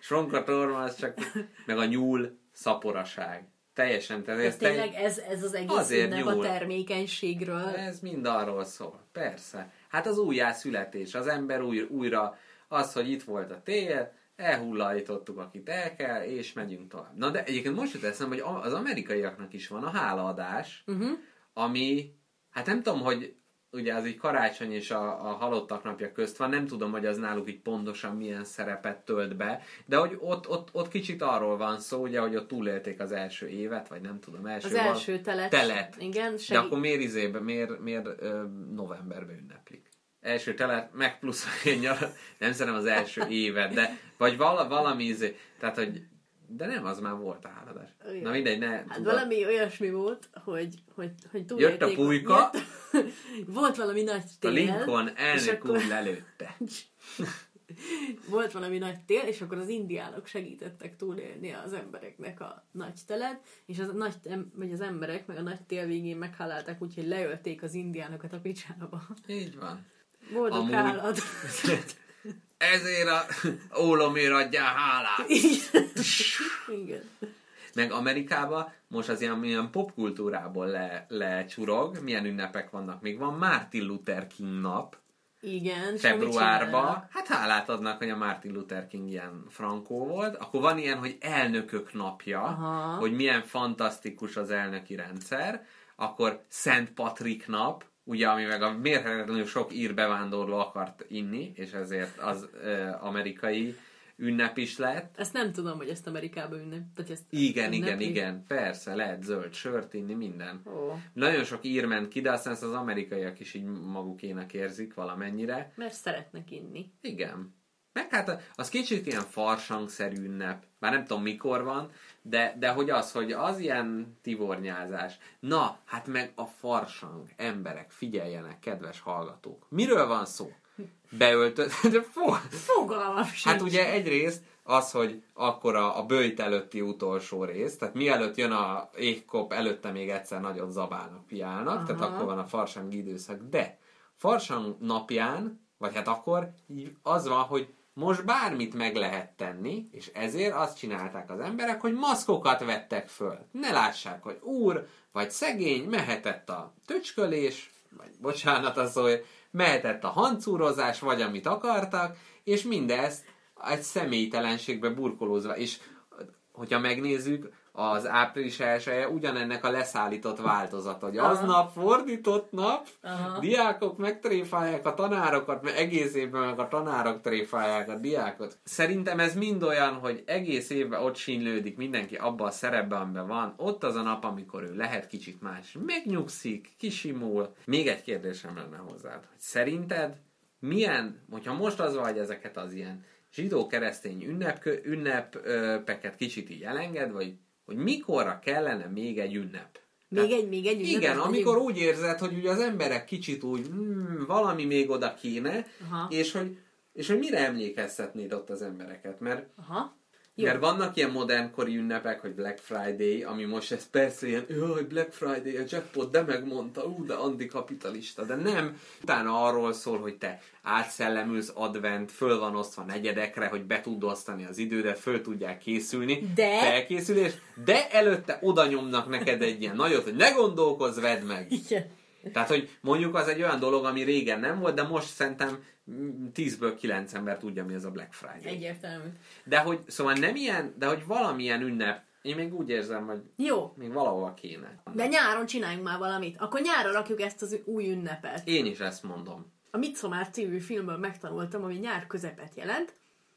sonka torma, az csak, meg a nyúl szaporaság. Teljesen, tehát Ez te- tényleg ez, ez az egész Azért ünnep a termékenységről. Ez mind arról szól, persze. Hát az újjászületés, az ember új, újra, az, hogy itt volt a tél, elhullajtottuk, akit el kell, és megyünk tovább. Na de egyébként most jut eszembe, hogy az amerikaiaknak is van a hálaadás, uh-huh. ami, hát nem tudom, hogy ugye az így karácsony és a, a halottak napja közt van, nem tudom, hogy az náluk így pontosan milyen szerepet tölt be, de hogy ott, ott, ott kicsit arról van szó, ugye, hogy ott túlélték az első évet, vagy nem tudom, első Az val- első telet. telet. Igen, de segít. akkor miért izébe, miért, miért ö, novemberben ünneplik? Első telet, meg plusz egy nyar, nem szeretem az első évet, de vagy vala, valami izé, tehát hogy de nem, az már volt a háladás. Igen. Na mindegy, ne Hát tudod. valami olyasmi volt, hogy, hogy, hogy Jött túlélték. a pulyka. Jött, volt valami nagy A tél. Lincoln és elnök akkor- úr lelőtte. volt valami nagy tél, és akkor az indiánok segítettek túlélni az embereknek a nagy telet, és az, nagy, vagy az emberek meg a nagy tél végén meghalálták, úgyhogy leölték az indiánokat a picsába. Így van. Boldog Amúgy- állat. Ezért a ólomért adjál hálát. Igen. Meg Amerikában most az ilyen, ilyen popkultúrából le, lecsurog, milyen ünnepek vannak. Még van Martin Luther King nap, Igen. februárban, hát hálát adnak, hogy a Martin Luther King ilyen frankó volt, akkor van ilyen, hogy elnökök napja, Aha. hogy milyen fantasztikus az elnöki rendszer, akkor Szent Patrik nap, ugye, ami meg a mérhetetlenül sok ír bevándorló akart inni, és ezért az ö, amerikai ünnep is lett. Ezt nem tudom, hogy ezt Amerikában ünnep. Tehát ezt Igen, igen, ünneplik. igen, persze, lehet zöld sört inni, minden. Ó, Nagyon sok ír ment ki, de aztán ezt az amerikaiak is így magukénak érzik valamennyire. mert szeretnek inni. Igen. Meg hát az kicsit ilyen farsangszerű ünnep. Már nem tudom mikor van, de, de hogy az, hogy az ilyen tivornyázás. Na, hát meg a farsang. Emberek, figyeljenek, kedves hallgatók. Miről van szó? Beöltött, Fogalmam sincs. Hát ugye egyrészt az, hogy akkor a, a bőjt előtti utolsó rész, tehát mielőtt jön a égkop, előtte még egyszer nagyot zabálnak, piálnak, Aha. tehát akkor van a farsang időszak. De farsang napján, vagy hát akkor az van, hogy most bármit meg lehet tenni, és ezért azt csinálták az emberek, hogy maszkokat vettek föl. Ne lássák, hogy úr, vagy szegény, mehetett a töcskölés, vagy bocsánat az szó, mehetett a hancúrozás, vagy amit akartak, és mindezt egy személytelenségbe burkolózva. És hogyha megnézzük, az április elsője ugyanennek a leszállított változat, hogy aznap fordított nap, Aha. diákok megtréfálják a tanárokat, mert egész évben meg a tanárok tréfálják a diákot. Szerintem ez mind olyan, hogy egész évben ott sínlődik mindenki abba a szerepben, amiben van. Ott az a nap, amikor ő lehet kicsit más. Megnyugszik, kisimul. Még egy kérdésem lenne hozzád, hogy szerinted milyen, hogyha most az vagy ezeket az ilyen zsidó-keresztény ünnep, ünnepeket kicsit így elenged, vagy hogy mikorra kellene még egy ünnep? Még egy, még egy ünnep. Igen, amikor úgy érzed, hogy ugye az emberek kicsit úgy, hmm, valami még oda kéne, Aha. és hogy, és hogy mire emlékeztetnéd ott az embereket, mert Aha. Jó. mert vannak ilyen modernkori ünnepek, hogy Black Friday, ami most ez persze ilyen, jaj, Black Friday, a jackpot, de megmondta, ú, de antikapitalista, de nem. Utána arról szól, hogy te átszellemülsz advent, föl van osztva negyedekre, hogy be tud osztani az idődet, föl tudják készülni. De- Felkészülés, de előtte oda nyomnak neked egy ilyen nagyot, hogy ne gondolkozz, vedd meg. Igen. Tehát, hogy mondjuk az egy olyan dolog, ami régen nem volt, de most szerintem 10-ből 9 ember tudja, mi az a Black Friday. Egyértelmű. De hogy, szóval nem ilyen, de hogy valamilyen ünnep, én még úgy érzem, hogy Jó, még valahol kéne. de nyáron csináljunk már valamit. Akkor nyáron rakjuk ezt az új ünnepet. Én is ezt mondom. A Midsommar című filmből megtanultam, ami nyár közepet jelent,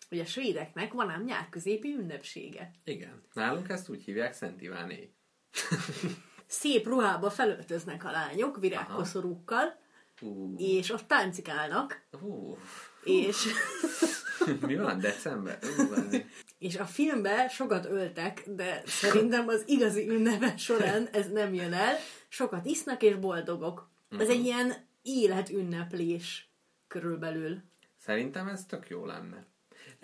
hogy a svédeknek van ám nyár középi ünnepsége. Igen. Nálunk ezt úgy hívják Szent Iváné. Szép ruhába felöltöznek a lányok, virágkoszorúkkal, Ú, és ott táncikálnak, ú, és Mi van? December? És a filmben sokat öltek, de szerintem az igazi ünnepek során ez nem jön el. Sokat isznak és boldogok. Ez egy ilyen életünneplés körülbelül. Szerintem ez tök jó lenne.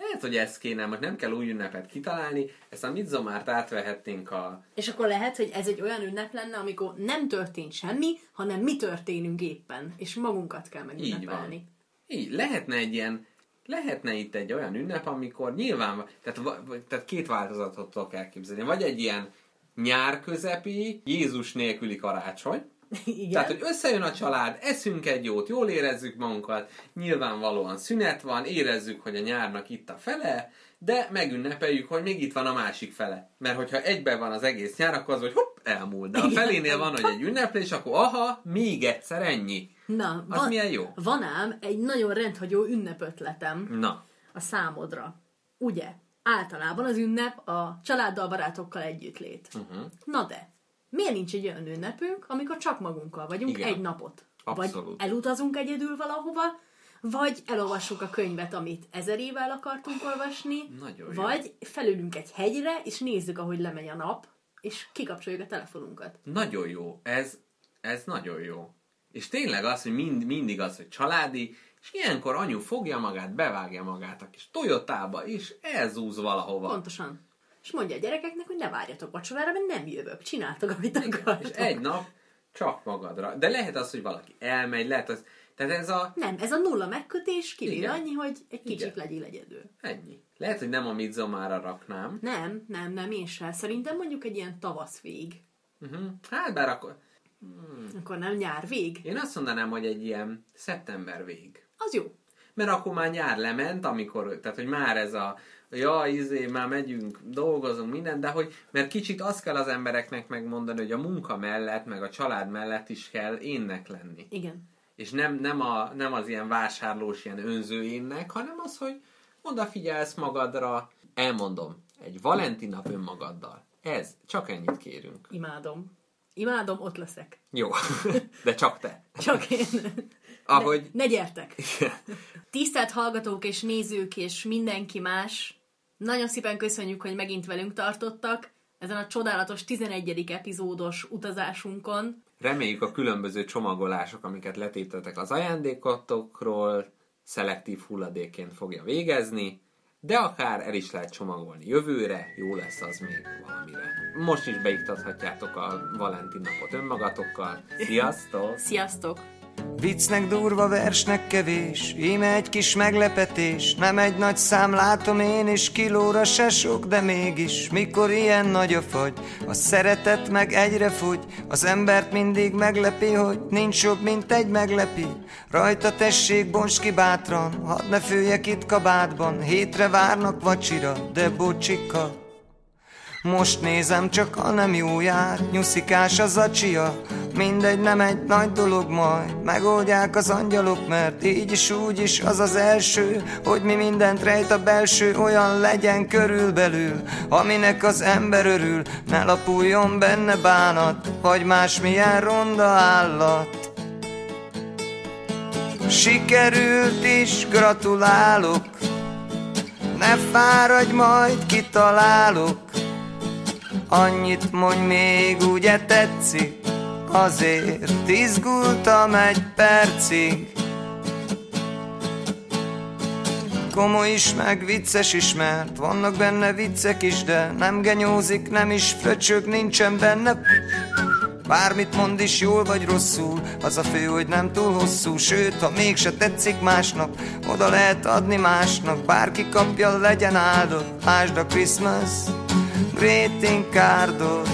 Lehet, hogy ez kéne, most nem kell új ünnepet kitalálni, ezt a Midsommart átvehetnénk a... És akkor lehet, hogy ez egy olyan ünnep lenne, amikor nem történt semmi, hanem mi történünk éppen, és magunkat kell Így megünnepelni. van. Így, lehetne egy ilyen, lehetne itt egy olyan ünnep, amikor nyilván, tehát, tehát két változatot tudok elképzelni. Vagy egy ilyen nyár közepi, Jézus nélküli karácsony, Igen. Tehát, hogy összejön a család, eszünk egy jót, jól érezzük magunkat, nyilvánvalóan szünet van, érezzük, hogy a nyárnak itt a fele, de megünnepeljük, hogy még itt van a másik fele. Mert hogyha egyben van az egész nyár, akkor az, hogy hopp, elmúlt. De a felénél van, hogy egy ünneplés, akkor aha, még egyszer ennyi. Na, Az milyen jó? Van ám egy nagyon rendhagyó ünnepötletem Na, a számodra. Ugye? Általában az ünnep a családdal, barátokkal együttlét. uh-huh. Na de, miért nincs egy olyan ünnepünk, amikor csak magunkkal vagyunk Igen. egy napot? Abszolút. Vagy elutazunk egyedül valahova, vagy elolvassuk a könyvet, amit ezer éve el akartunk olvasni, Nagyon jó. vagy felülünk egy hegyre, és nézzük, ahogy lemegy a nap, és kikapcsoljuk a telefonunkat. nagyon jó. Ez, ez nagyon jó. És tényleg az, hogy mind, mindig az, hogy családi, és ilyenkor anyu fogja magát, bevágja magát a kis Toyotába, és elzúz valahova. Pontosan. És mondja a gyerekeknek, hogy ne várjatok vacsorára, mert nem jövök. Csináltok, amit És akartok. egy nap csak magadra. De lehet az, hogy valaki elmegy, lehet az... Tehát ez a... Nem, ez a nulla megkötés Igen. annyi, hogy egy kicsit Igen. legyél egyedül. Ennyi. Lehet, hogy nem a Midsommar-ra raknám. Nem, nem, nem, én sem. Szerintem mondjuk egy ilyen tavasz vég. Uh-huh. Hát bár akkor... Akkor nem nyár vég. Én azt mondanám, hogy egy ilyen szeptember vég. Az jó. Mert akkor már nyár lement, amikor, tehát hogy már ez a ja, izé, már megyünk, dolgozunk, minden, de hogy, mert kicsit azt kell az embereknek megmondani, hogy a munka mellett, meg a család mellett is kell énnek lenni. Igen. És nem, nem, a, nem az ilyen vásárlós, ilyen önző énnek, hanem az, hogy odafigyelsz magadra, elmondom, egy Valentin nap önmagaddal. Ez, csak ennyit kérünk. Imádom. Imádom, ott leszek. Jó, de csak te. Csak én. Ahogy... Ne gyertek! Tisztelt hallgatók és nézők és mindenki más, nagyon szépen köszönjük, hogy megint velünk tartottak ezen a csodálatos 11. epizódos utazásunkon. Reméljük a különböző csomagolások, amiket letétetek az ajándékotokról, szelektív hulladékként fogja végezni, de akár el is lehet csomagolni jövőre, jó lesz az még valamire. Most is beiktathatjátok a Valentin napot önmagatokkal. Sziasztok! Sziasztok! Viccnek durva versnek kevés, íme egy kis meglepetés, nem egy nagy szám látom én is, kilóra se sok, de mégis, mikor ilyen nagy a fagy, a szeretet meg egyre fogy, az embert mindig meglepi, hogy nincs jobb, mint egy meglepi. Rajta tessék, bonts ki bátran, hadd ne főjek itt kabátban, hétre várnak vacsira, de bocsika. Most nézem, csak a nem jó jár, nyuszikás az a csia. Mindegy, nem egy nagy dolog majd, megoldják az angyalok, mert így is úgy is az az első, hogy mi mindent rejt a belső, olyan legyen körülbelül, aminek az ember örül, ne lapuljon benne bánat, vagy másmilyen ronda állat. Sikerült is, gratulálok, ne fáradj, majd kitalálok, Annyit mondj még, ugye tetszik? Azért izgultam egy percig. Komoly is, meg vicces is, mert vannak benne viccek is, de nem genyózik, nem is fröcsög, nincsen benne. Bármit mond is jól vagy rosszul, az a fő, hogy nem túl hosszú, sőt, ha mégse tetszik másnak, oda lehet adni másnak, bárki kapja, legyen áldott, lásd a Christmas greeting cardot.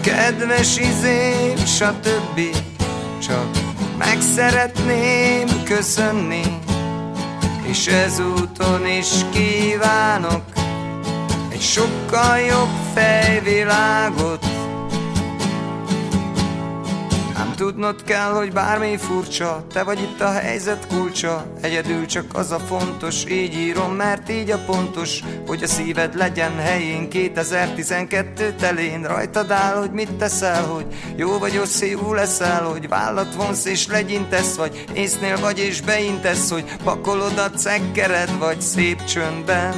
Kedves izém, stb. Csak meg szeretném köszönni, és ezúton is kívánok egy sokkal jobb fejvilágot. Tudnod kell, hogy bármi furcsa Te vagy itt a helyzet kulcsa. Egyedül csak az a fontos Így írom, mert így a pontos Hogy a szíved legyen helyén 2012 telén. Rajtad áll, hogy mit teszel Hogy jó vagy jó leszel Hogy vállat vonsz és legyintesz Vagy észnél vagy és beintesz Hogy pakolod a cekkered Vagy szép csöndben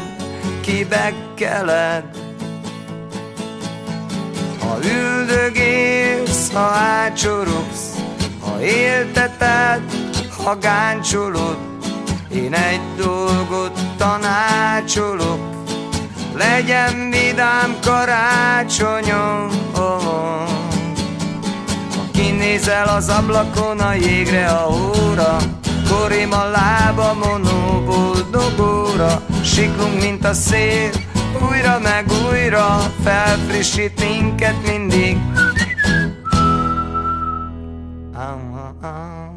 kibekkeled üldögélsz, ha ácsorogsz, ha élteted, ha gáncsolod, én egy dolgot tanácsolok, legyen vidám karácsonyom. Oh, oh. Ha kinézel az ablakon a jégre a hóra, Korim a lábamon, ó, boldog óra, siklunk, mint a szél, újra meg újra felfrissít minket mindig. Ah, ah, ah.